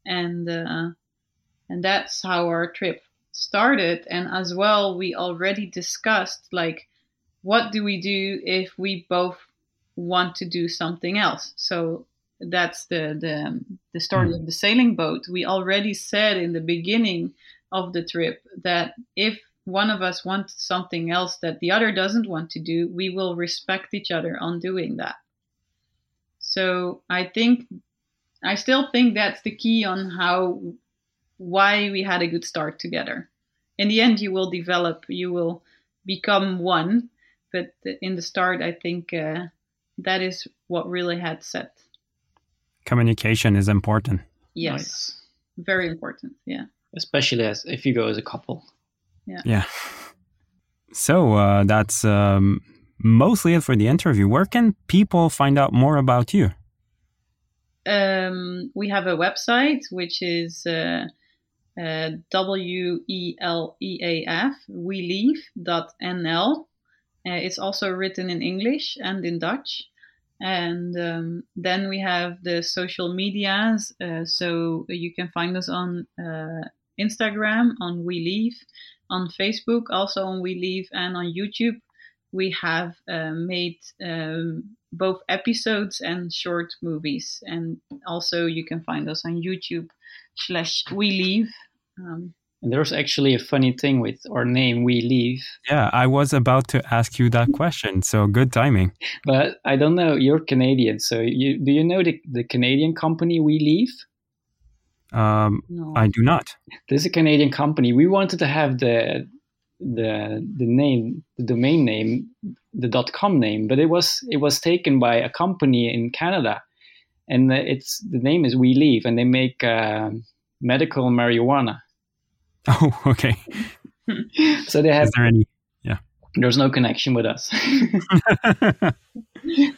And uh, and that's how our trip started. And as well we already discussed like what do we do if we both want to do something else? So that's the the, the story Mm. of the sailing boat. We already said in the beginning of the trip that if one of us wants something else that the other doesn't want to do we will respect each other on doing that. So i think i still think that's the key on how why we had a good start together. In the end you will develop you will become one but in the start i think uh, that is what really had set Communication is important. yes Nice. very important yeah Especially as if you go as a couple. Yeah. Yeah. So uh, that's um, mostly it for the interview. Where can people find out more about you? um, we have a website which is uh, uh, w e l e a f we leave.nl. Uh, it's also written in English and in Dutch. And um, then we have the social medias. Uh, so you can find us on uh, Instagram, on We Leave, on Facebook, also on We Leave, and on YouTube. We have uh, made um, both episodes and short movies. And also you can find us on YouTube slash We Leave. Um, And there's actually a funny thing with our name, We Leave. Yeah, I was about to ask you that question. So good timing. *laughs* But I don't know, you're Canadian. So you, do you know the, the Canadian company We Leave? Um, no. I do not. This is a Canadian company. We wanted to have the the the name, the domain name, the .dot .com name, but it was it was taken by a company in Canada, and it's the name is We Leave, and they make uh, medical marijuana. *laughs* Oh, okay. So they have Is there any? Yeah. There's no connection with us. *laughs* *laughs*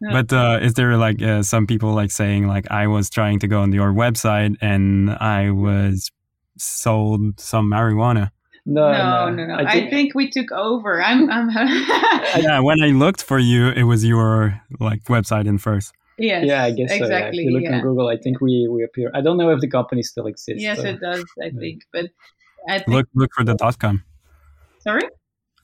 but uh, is there like uh, some people like saying like I was trying to go on your website and I was sold some marijuana? no, no, no, no. I think, we took over. I'm, I'm. yeah, when I looked for you, it was your like website in first. Yes, yeah, I guess so. Yeah. If exactly. you look yeah. on Google, I think we we appear. I don't know if the company still exists. Yes, so- it does. I think, but I think. Look, look for the dot com. Sorry.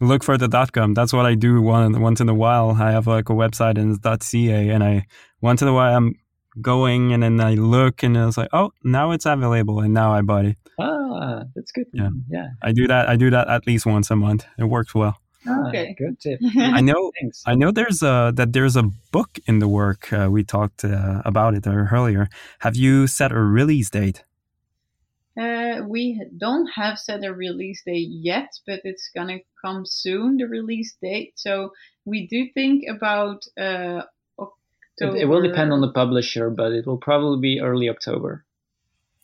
Look for the dot com. That's what I do one once in a while. I have like a website and it's dot ca, and I once in a while I'm going and then I look and it's like, oh, now it's available, and now I bought it. Ah, that's good. Yeah. yeah. I do that. I do that at least once a month. It works well. Okay. good tip. *laughs* I know. Thanks. I know there's a that there's a book in the work. Uh, we talked uh, about it earlier. Have you set a release date? Uh, we don't have set a release date yet, but it's gonna come soon. The release date. So we do think about uh, October. It, it will depend on the publisher, but it will probably be early October.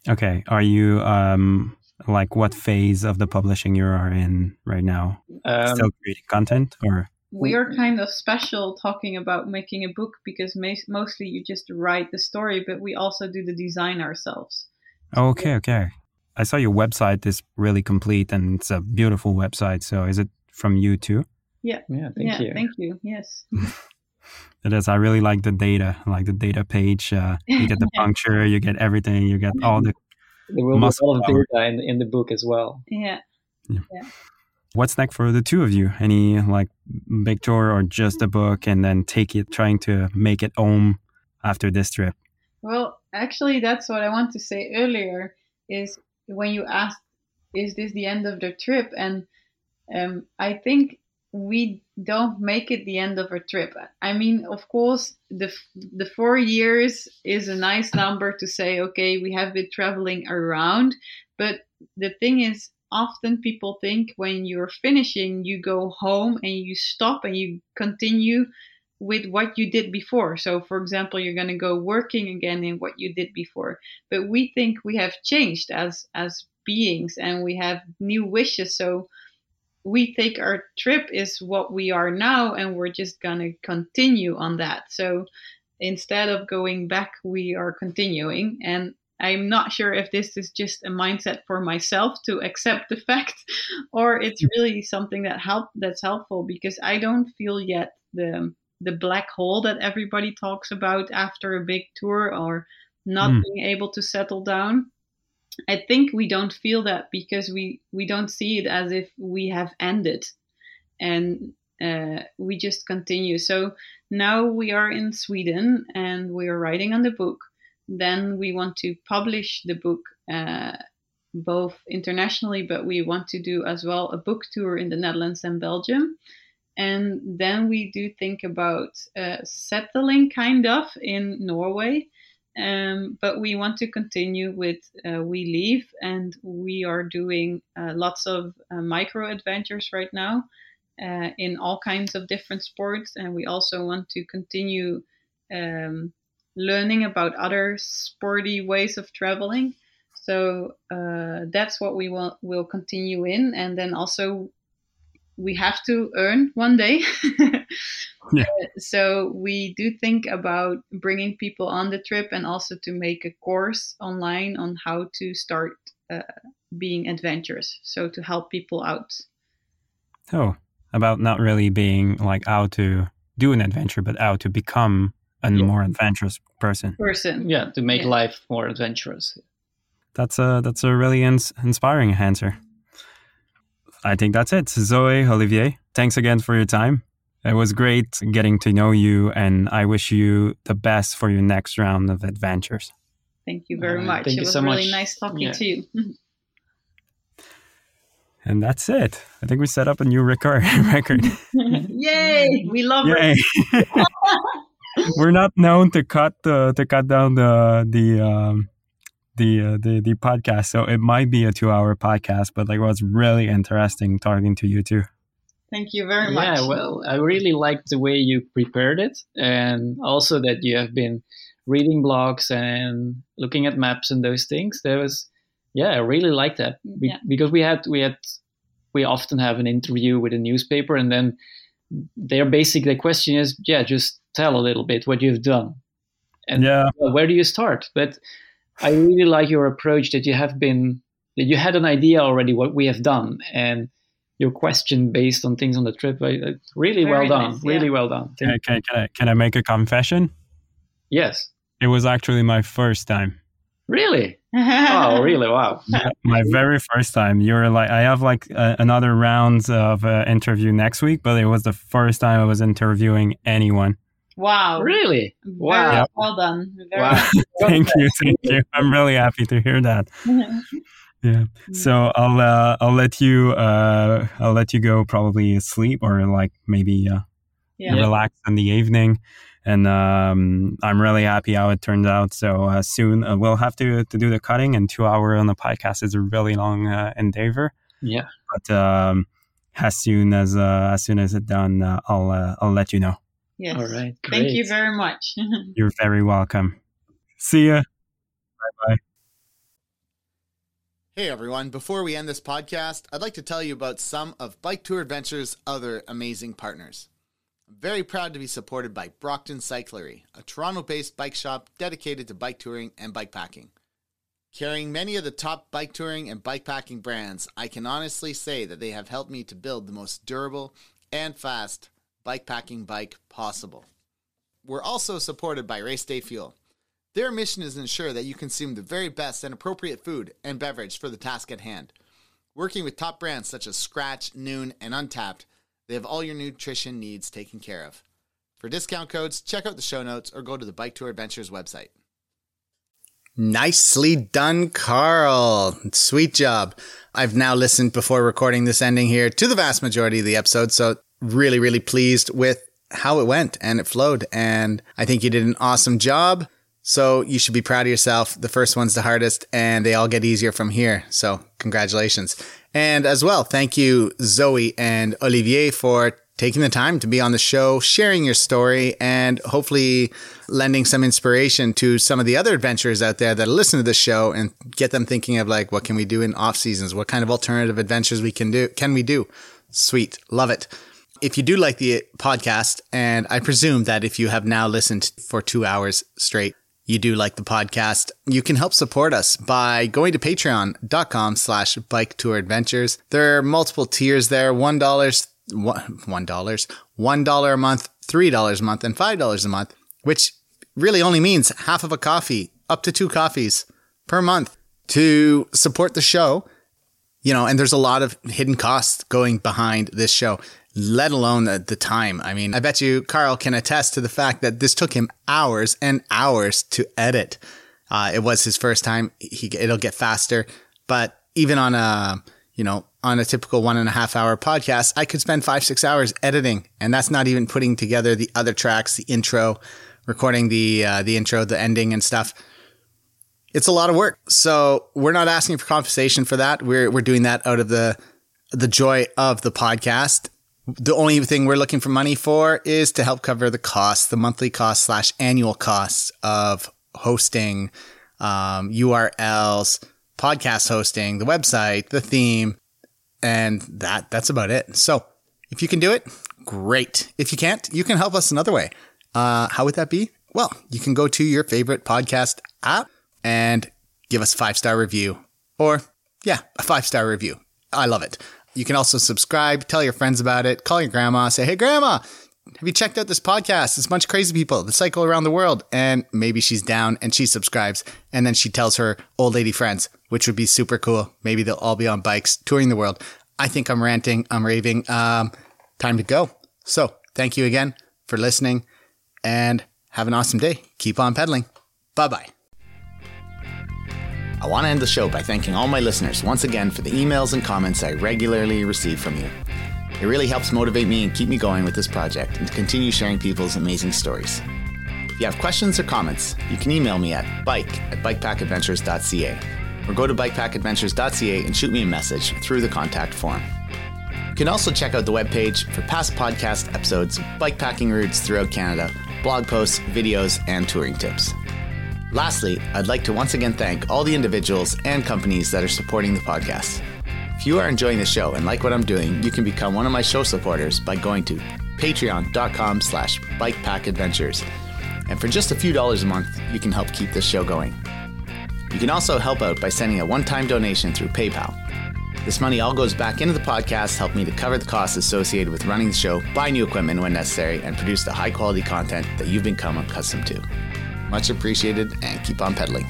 Okay. Are you um like what phase of the publishing you are in right now? Um, Still creating content or? we are kind of special talking about making a book because ma- mostly you just write the story, but we also do the design ourselves. Oh, okay, okay. I saw your website is really complete and it's a beautiful website. So is it from you too? yeah, Yeah, thank yeah, you. thank you. Yes. *laughs* It is. I really like the data, like the data page. Uh, you get the *laughs* puncture, you get everything, you get all the. There will be a muscle lot of power. data in, in the book as well. Yeah. What's next for the two of you? Any like big tour or just a book and then take it, trying to make it home after this trip? Well, actually, that's what I want to say earlier. Is when you asked, "Is this the end of the trip?" and um, I think we don't make it the end of a trip. I mean, of course, the the four years is a nice number to say, okay, we have been traveling around. But the thing is, often people think when you're finishing, you go home and you stop and you continue with what you did before. So, for example, you're going to go working again in what you did before. But we think we have changed as as beings and we have new wishes. So we think our trip is what we are now and we're just going to continue on that. So instead of going back, we are continuing. And I'm not sure if this is just a mindset for myself to accept the fact *laughs* or it's really something that help that's helpful because I don't feel yet the the black hole that everybody talks about after a big tour or not mm. being able to settle down. I think we don't feel that because we we don't see it as if we have ended, and uh, we just continue. So now we are in Sweden and we are writing on the book. Then we want to publish the book uh, both internationally, but we want to do as well a book tour in the Netherlands and Belgium. And then we do think about uh, settling kind of in Norway um, but we want to continue with uh, We Leave, and we are doing uh, lots of uh, micro adventures right now uh, in all kinds of different sports. And we also want to continue um, learning about other sporty ways of traveling. So uh, that's what we will, will continue in. And then also, we have to earn one day. *laughs* Yeah. Uh, so we do think about bringing people on the trip and also to make a course online on how to start uh, being adventurous. So to help people out. Oh, about not really being like how to do an adventure, but how to become a yeah. more adventurous person. Person. Yeah, to make yeah. life more adventurous. That's a that's a really ins- inspiring answer. I think that's it. Zoe, Olivier, thanks again for your time. It was great getting to know you, and I wish you the best for your next round of adventures. Thank you very much. It was so really much. nice talking yeah. to you. *laughs* and that's it. I think we set up a new record. *laughs* record. *laughs* Yay! We love Yay. it. We're not known to cut the to cut down the the um, the uh, the the podcast, so it might be a two hour podcast. But like, it was really interesting talking to you too. Thank you very much. Yeah, well, I really liked the way you prepared it, and also that you have been reading blogs and looking at maps and those things. There was, yeah, I really liked that mm, we, yeah. because we had we had we often have an interview with a newspaper, and then their basic the question is, yeah, just tell a little bit what you've done, and yeah. well, where do you start? But I really like your approach that you have been that you had an idea already what we have done and your question based on things on the trip. Really Very well done. Nice, really well done. Can I, can, can, I, can I make a confession? Yes. It was actually my first time. Really? *laughs* oh, really? Wow. Yeah, my very first time. You were like, I have like uh, another round of uh, interview next week, but it was the first time I was interviewing anyone. Wow. Really? Wow. Very well done. Very wow. *laughs* thank you. Thank you. I'm really happy to hear that. *laughs* Yeah. Mm. So I'll uh, I'll let you uh, I'll let you go probably sleep or like maybe uh, yeah. relax in the evening. And um, I'm really happy how it turned out. So uh, soon uh, we'll have to to do the cutting, and two hour on the podcast is a really long uh, endeavor. Yeah. But um, as soon as uh, as soon as it's done, uh, I'll uh, I'll let you know. Yes. All right. Great. Thank you very much. *laughs* You're very welcome. See ya. Bye bye. Hey everyone, before we end this podcast, I'd like to tell you about some of Bike Tour Adventure's other amazing partners. I'm very proud to be supported by Brockton Cyclery, a Toronto based bike shop dedicated to bike touring and bike packing. Carrying many of the top bike touring and bike packing brands, I can honestly say that they have helped me to build the most durable and fast bike packing bike possible. We're also supported by Race Day Fuel their mission is to ensure that you consume the very best and appropriate food and beverage for the task at hand. Working with top brands such as Skratch, Nuun, and Untapped, they have all your nutrition needs taken care of. For discount codes, check out the show notes or go to the Bike Tour Adventures website. Nicely done, Carl. Sweet job. I've now listened before recording this ending here to the vast majority of the episode. So really, really pleased with how it went and it flowed. And I think you did an awesome job. So you should be proud of yourself. The first one's the hardest and they all get easier from here. So congratulations. And as well, thank you, Zoe and Olivier for taking the time to be on the show, sharing your story, and hopefully lending some inspiration to some of the other adventurers out there that listen to the show and get them thinking of like, what can we do in off seasons? What kind of alternative adventures we can do? Can we do? Sweet. Love it. If you do like the podcast, and I presume that if you have now listened for two hours straight, you do like the podcast, you can help support us by going to patreon.com slash bike tour adventures. There are multiple tiers there. $1, one dollars, one dollar a month, three dollars a month, and five dollars a month, which really only means half of a coffee, up to two coffees per month to support the show. You know, and there's a lot of hidden costs going behind this show, let alone the, the time. I mean, I bet you Carl can attest to the fact that this took him hours and hours to edit. Uh, it was his first time. He, it'll get faster, but even on a, you know, on a typical one and a half hour podcast, I could spend five, six hours editing. And that's not even putting together the other tracks, the intro, recording the, uh, the intro, the ending and stuff. It's a lot of work. So we're not asking for compensation for that. We're, we're doing that out of the, the joy of the podcast. The only thing we're looking for money for is to help cover the costs, the monthly costs slash annual costs of hosting, um, URLs, podcast hosting, the website, the theme, and that that's about it. So if you can do it, great. If you can't, you can help us another way. Uh, how would that be? Well, you can go to your favorite podcast app and give us a five star review, or yeah, a five star review. I love it. You can also subscribe, tell your friends about it, call your grandma, say, "Hey, grandma." Have you checked out this podcast? It's a bunch of crazy people that cycle around the world. And maybe she's down and she subscribes. And then she tells her old lady friends, which would be super cool. Maybe they'll all be on bikes touring the world. I think I'm ranting. I'm raving. Um, time to go. So thank you again for listening and have an awesome day. Keep on pedaling. Bye bye. I want to end the show by thanking all my listeners once again for the emails and comments I regularly receive from you. It really helps motivate me and keep me going with this project and to continue sharing people's amazing stories. If you have questions or comments, you can email me at bike at bikepackadventures.ca or go to bikepackadventures.ca and shoot me a message through the contact form. You can also check out the webpage for past podcast episodes, bikepacking routes throughout Canada, blog posts, videos, and touring tips. Lastly, I'd like to once again thank all the individuals and companies that are supporting the podcast. If you are enjoying the show and like what I'm doing, you can become one of my show supporters by going to patreon.com slash bikepackadventures. And for just a few dollars a month, you can help keep this show going. You can also help out by sending a one-time donation through PayPal. This money all goes back into the podcast, help me to cover the costs associated with running the show, buy new equipment when necessary, and produce the high quality content that you've become accustomed to. Much appreciated, and keep on pedaling.